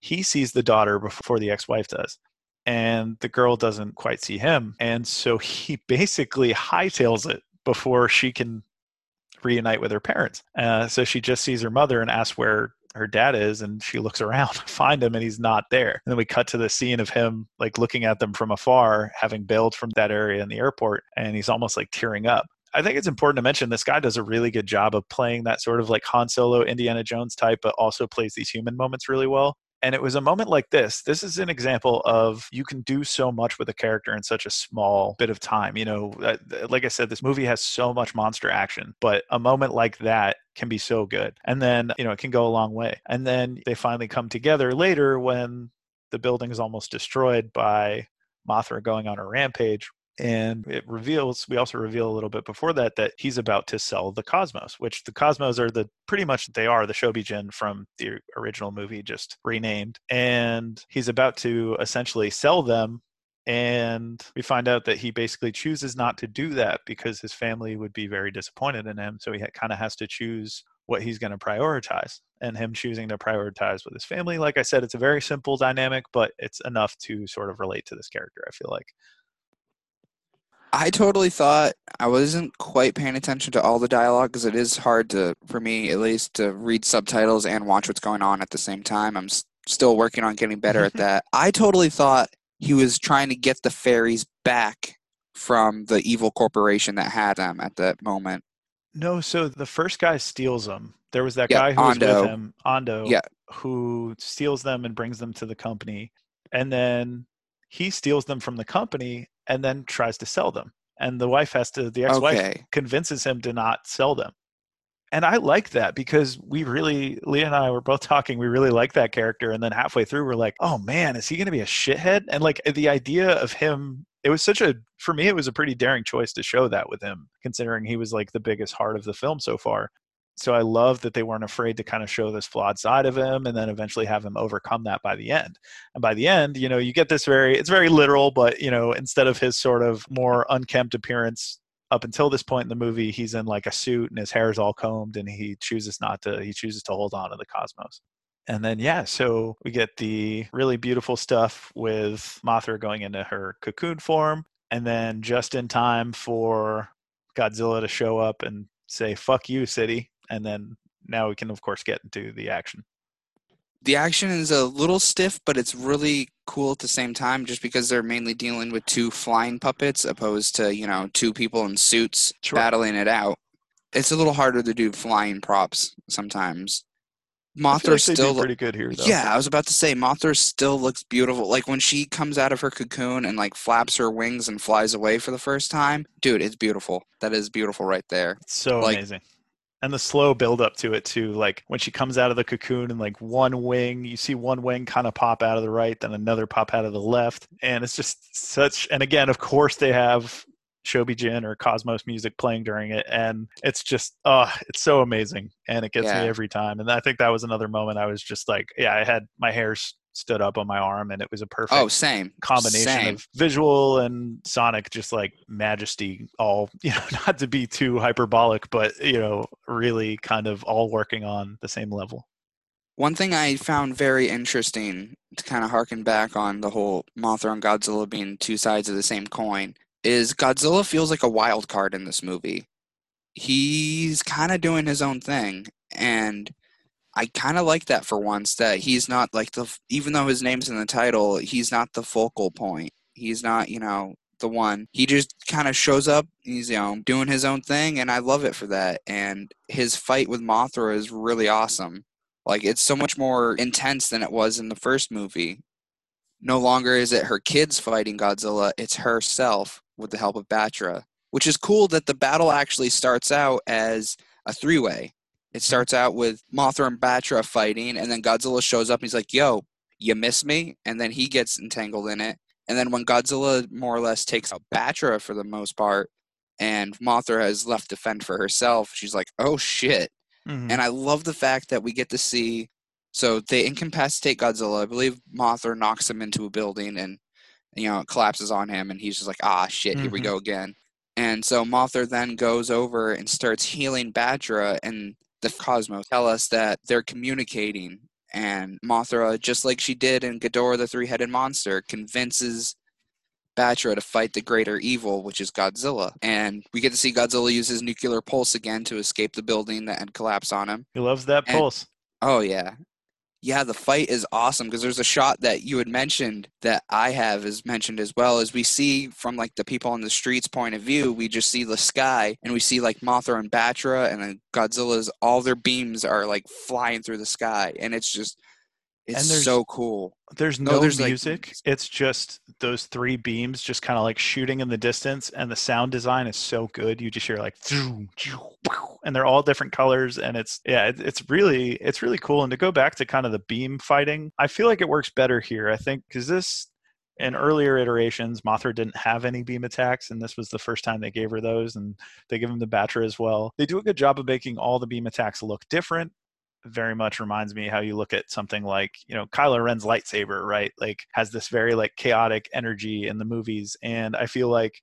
he sees the daughter before the ex wife does. And the girl doesn't quite see him. And so he basically hightails it before she can reunite with her parents. Uh, so she just sees her mother and asks where her dad is, and she looks around to find him, and he's not there. And then we cut to the scene of him like looking at them from afar, having bailed from that area in the airport, and he's almost like tearing up. I think it's important to mention this guy does a really good job of playing that sort of like Han Solo, Indiana Jones type, but also plays these human moments really well. And it was a moment like this. This is an example of you can do so much with a character in such a small bit of time. You know, uh, like I said, this movie has so much monster action, but a moment like that can be so good. And then, you know, it can go a long way. And then they finally come together later when the building is almost destroyed by Mothra going on a rampage. And it reveals, we also reveal a little bit before that, that he's about to sell the Cosmos, which the Cosmos are the pretty much they are the Shobijin from the original movie, just renamed. And he's about to essentially sell them. And we find out that he basically chooses not to do that because his family would be very disappointed in him. So he kind of has to choose what he's going to prioritize. And him choosing to prioritize with his family, like I said, it's a very simple dynamic, but it's enough to sort of relate to this character, I feel like. I totally thought I wasn't quite paying attention to all the dialogue because it is hard to, for me at least, to read subtitles and watch what's going on at the same time. I'm s- still working on getting better at that. I totally thought he was trying to get the fairies back from the evil corporation that had them at that moment. No, so the first guy steals them. There was that Yeah, guy who was with him, Ando, Yeah. who steals them and brings them to the company, and then he steals them from the company and then tries to sell them. And the wife has to, the ex-wife Okay. convinces him to not sell them. And I like that because we really, Leah and I were both talking, we really like that character. And then halfway through, we're like, oh man, is he going to be a shithead? And like the idea of him, it was such a, for me, it was a pretty daring choice to show that with him, considering he was like the biggest heart of the film so far. So I love that they weren't afraid to kind of show this flawed side of him and then eventually have him overcome that by the end. And by the end, you know, you get this very, it's very literal, but, you know, instead of his sort of more unkempt appearance up until this point in the movie, he's in like a suit and his hair is all combed and he chooses not to, he chooses to hold on to the cosmos. And then, yeah, so we get the really beautiful stuff with Mothra going into her cocoon form. And then just in time for Godzilla to show up and say, fuck you, city. And then now we can, of course, get into the action. The action is a little stiff, but it's really cool at the same time just because they're mainly dealing with two flying puppets opposed to, you know, two people in suits Sure. battling it out. It's a little harder to do flying props sometimes. Mothra like still pretty good here, though. Yeah, I was about to say Mothra still looks beautiful. Like when she comes out of her cocoon and like flaps her wings and flies away for the first time. Dude, it's beautiful. That is beautiful right there. It's so Like- amazing. And the slow build up to it too, like when she comes out of the cocoon and like one wing, you see one wing kind of pop out of the right, then another pop out of the left, and it's just such. And again, of course, they have Shobijin or Cosmos music playing during it, and it's just, oh, it's so amazing, and it gets Yeah. me every time. And I think that was another moment I was just like, yeah, I had my hairs stood up on my arm, and it was a oh, perfect Oh, same. combination Same. of visual and sonic just like majesty all you know not to be too hyperbolic but you know really kind of all working on the same level One thing I found very interesting to kind of harken back on the whole Mothra and Godzilla being two sides of the same coin is Godzilla feels like a wild card in this movie. He's kind of doing his own thing and I kind of like that for once that he's not like the even though his name's in the title, he's not the focal point. He's not, you know, the one. He just kind of shows up, he's you know, doing his own thing and I love it for that. And his fight with Mothra is really awesome. Like it's so much more intense than it was in the first movie. No longer is it her kids fighting Godzilla, it's herself with the help of Batra. Which is cool that the battle actually starts out as a three way. It starts out with Mothra and Batra fighting, and then Godzilla shows up and he's like, Yo, you miss me? And then he gets entangled in it. And then when Godzilla more or less takes out Batra for the most part, and Mothra has left to fend for herself, she's like, Oh shit. Mhm. And I love the fact that we get to see. So they incapacitate Godzilla. I believe Mothra knocks him into a building and, you know, it collapses on him. And he's just like, ah, shit, here we Mhm. go again. And so Mothra then goes over and starts healing Batra. And the Cosmos tell us that they're communicating. And Mothra, just like she did in Ghidorah the Three Headed Monster, convinces Batra to fight the greater evil, which is Godzilla. And we get to see Godzilla use his nuclear pulse again to escape the building that had collapsed on him. he loves that and- pulse Oh, yeah. Yeah, the fight is awesome because there's a shot that you had mentioned that I have is mentioned as well as we see from like the people on the streets point of view, we just see the sky and we see like Mothra and Batra and then Godzilla's all their beams are like flying through the sky and it's just it's so cool. There's No, no, there's, like- music. it's just those three beams just kind of like shooting in the distance and the sound design is so good you just hear like zoom, zoom, pow, and they're all different colors and it's yeah it's really it's really cool. And to go back to kind of the beam fighting i feel like it works better here i think because this in earlier iterations mothra didn't have any beam attacks and this was the first time they gave her those and they give them to batra as well. They do a good job of making all the beam attacks look different very much reminds me how you look at something like you know Kylo Ren's lightsaber, right? Like has this very like chaotic energy in the movies, and I feel like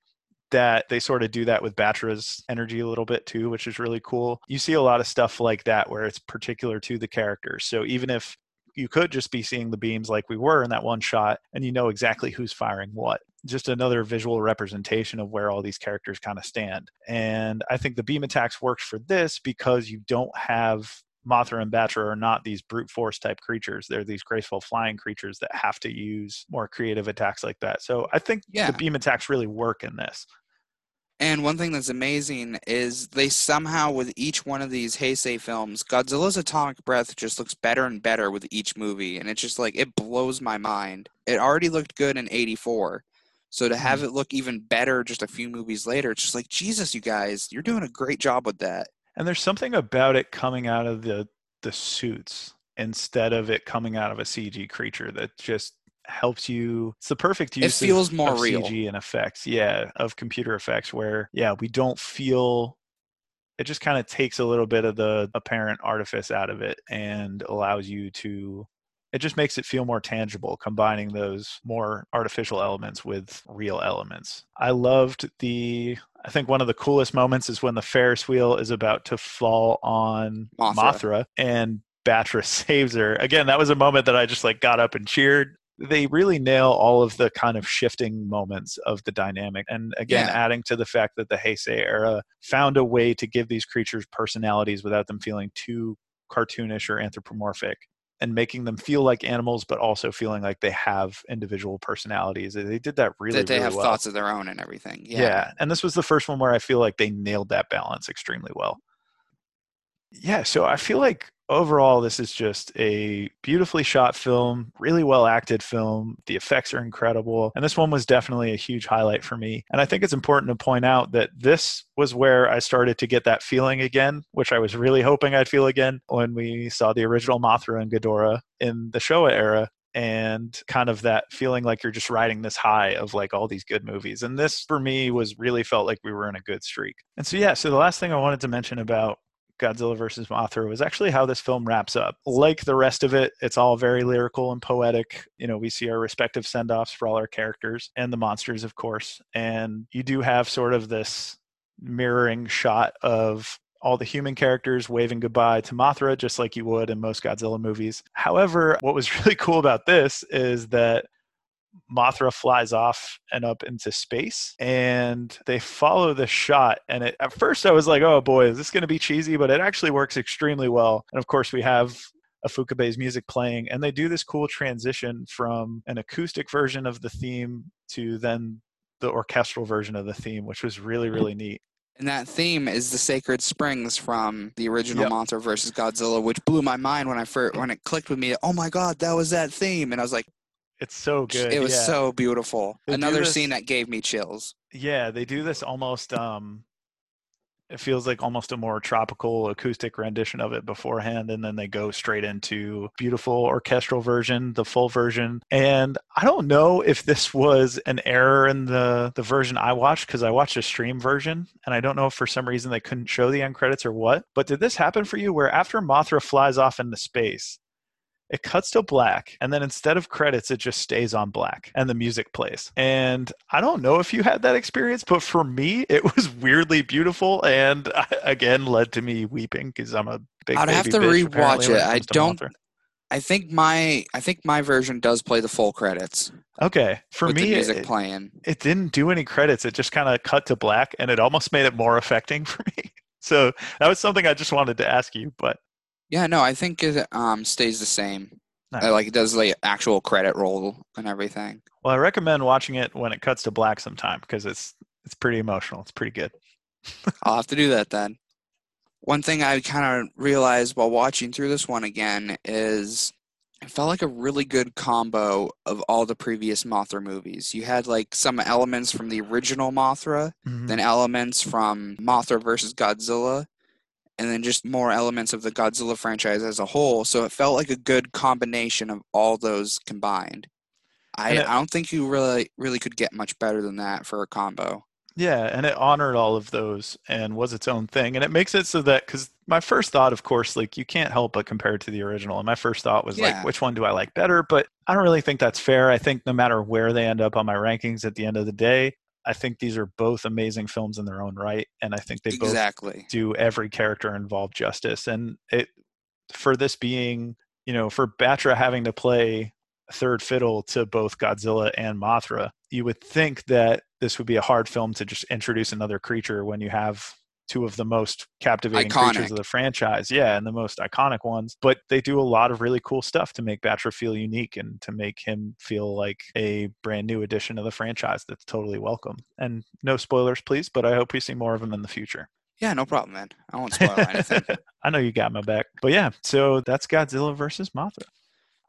that they sort of do that with Batra's energy a little bit too, which is really cool. You see a lot of stuff like that where it's particular to the character. So even if you could just be seeing the beams like we were in that one shot and you know exactly who's firing what just another visual representation of where all these characters kind of stand and i think the beam attacks works for this because you don't have Mothra and Batra are not these brute force type creatures. They're these graceful flying creatures that have to use more creative attacks like that. So I think Yeah. the beam attacks really work in this. And one thing that's amazing is they somehow, with each one of these Heisei films, Godzilla's atomic breath just looks better and better with each movie. And it's just like, it blows my mind. It already looked good in 84. So to have Mhm. it look even better just a few movies later, it's just like, Jesus, you guys, you're doing a great job with that. And there's something about it coming out of the the suits instead of it coming out of a CG creature that just helps you. It's the perfect use. of- feels more of real. CG and effects, yeah, of computer effects. Where yeah, we don't feel. It just kind of takes a little bit of the apparent artifice out of it and allows you to. It just makes it feel more tangible, combining those more artificial elements with real elements. I loved the I think one of the coolest moments is when the Ferris wheel is about to fall on Mothra. Mothra, and Batra saves her. Again, that was a moment that I just like got up and cheered. They really nail all of the kind of shifting moments of the dynamic. And again, Yeah. adding to the fact that the Heisei era found a way to give these creatures personalities without them feeling too cartoonish or anthropomorphic and making them feel like animals but also feeling like they have individual personalities. They did that really that they really have well. thoughts of their own and everything. Yeah. Yeah. And this was the first one where I feel like they nailed that balance extremely well. Yeah. So I feel like overall, this is just a beautifully shot film, really well acted film. The effects are incredible. And this one was definitely a huge highlight for me. And I think it's important to point out that this was where I started to get that feeling again, which I was really hoping I'd feel again when we saw the original Mothra and Ghidorah in the Showa era and kind of that feeling like you're just riding this high of like all these good movies. And this for me was really felt like we were in a good streak. And so yeah, so the last thing I wanted to mention about Godzilla versus Mothra was actually how this film wraps up. Like the rest of it, it's all very lyrical and poetic. You know, we see our respective send offs for all our characters and the monsters, of course. And you do have sort of this mirroring shot of all the human characters waving goodbye to Mothra, just like you would in most Godzilla movies. However, what was really cool about this is that Mothra flies off and up into space, and they follow the shot. And it, at first, I was like, "Oh boy, is this going to be cheesy?" But it actually works extremely well. And of course, we have Ifukube's music playing, and they do this cool transition from an acoustic version of the theme to then the orchestral version of the theme, which was really, really neat. And that theme is the Sacred Springs from the original Yep. Mothra versus Godzilla, which blew my mind when I first when it clicked with me. Oh my God, that was that theme, and I was like, It's so good. it was yeah. so beautiful. They Another this- scene that gave me chills. Yeah, they do this almost um it feels like almost a more tropical acoustic rendition of it beforehand and then they go straight into beautiful orchestral version, the full version. And I don't know if this was an error in the the version I watched cuz I watched a stream version and I don't know if for some reason they couldn't show the end credits or what. But did this happen for you where after Mothra flies off into space it cuts to black and then instead of credits it just stays on black and the music plays and i don't know if you had that experience but for me it was weirdly beautiful and again led to me weeping because i'm a big I'd have to rewatch it. I don't-. I think my I think my version does play the full credits okay for with me the music it, playing. it didn't do any credits it just kind of cut to black and it almost made it more affecting for me so that was something i just wanted to ask you but Yeah, no, I think it um stays the same. Nice. Uh, Like it does the actual credit roll and everything. well i recommend watching it when it cuts to black sometime because it's it's pretty emotional it's pretty good I'll have to do that then. One thing I kind of realized while watching through this one again is it felt like a really good combo of all the previous Mothra movies. You had like some elements from the original Mothra, Mhm. then elements from Mothra versus Godzilla, and then just more elements of the Godzilla franchise as a whole. So it felt like a good combination of all those combined. I, it- I don't think you really really could get much better than that for a combo. Yeah, and it honored all of those and was its own thing. And it makes it so that because my first thought, of course, like you can't help but compare it to the original. And my first thought was like, which one do I like better? But I don't really think that's fair. I think no matter where they end up on my rankings at the end of the day, I think these are both amazing films in their own right. And I think they both exactly. do every character involved justice. And it for this being, you know, for Battra having to play third fiddle to both Godzilla and Mothra, you would think that this would be a hard film to just introduce another creature when you have two of the most captivating Iconic. creatures of the franchise. Yeah, and the most iconic ones. But they do a lot of really cool stuff to make Battra feel unique and to make him feel like a brand new addition of the franchise that's totally welcome. And no spoilers, please, but I hope we see more of him in the future. Yeah, no problem, man. I won't spoil anything. I know you got my back. But yeah, so that's Godzilla versus Mothra.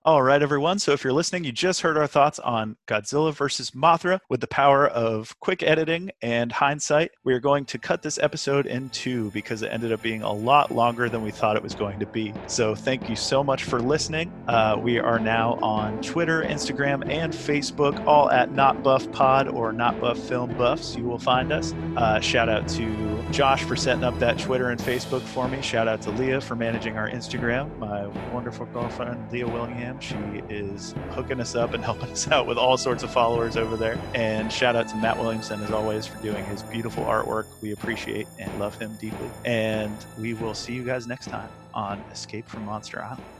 All right, everyone. So if you're listening, you just heard our thoughts on Godzilla versus Mothra with the power of quick editing and hindsight. We are going to cut this episode in two because it ended up being a lot longer than we thought it was going to be. So thank you so much for listening. Uh, we are now on Twitter, Instagram, and Facebook, all at Not Buff Pod or Not Buff Film Buffs. You will find us. Uh, shout out to Josh for setting up that Twitter and Facebook for me. Shout out to Leah for managing our Instagram. My wonderful girlfriend, Leah Willingham. She is hooking us up and helping us out with all sorts of followers over there. And shout out to Matt Williamson, as always, for doing his beautiful artwork. We appreciate and love him deeply. And we will see you guys next time on Escape from Monster Island.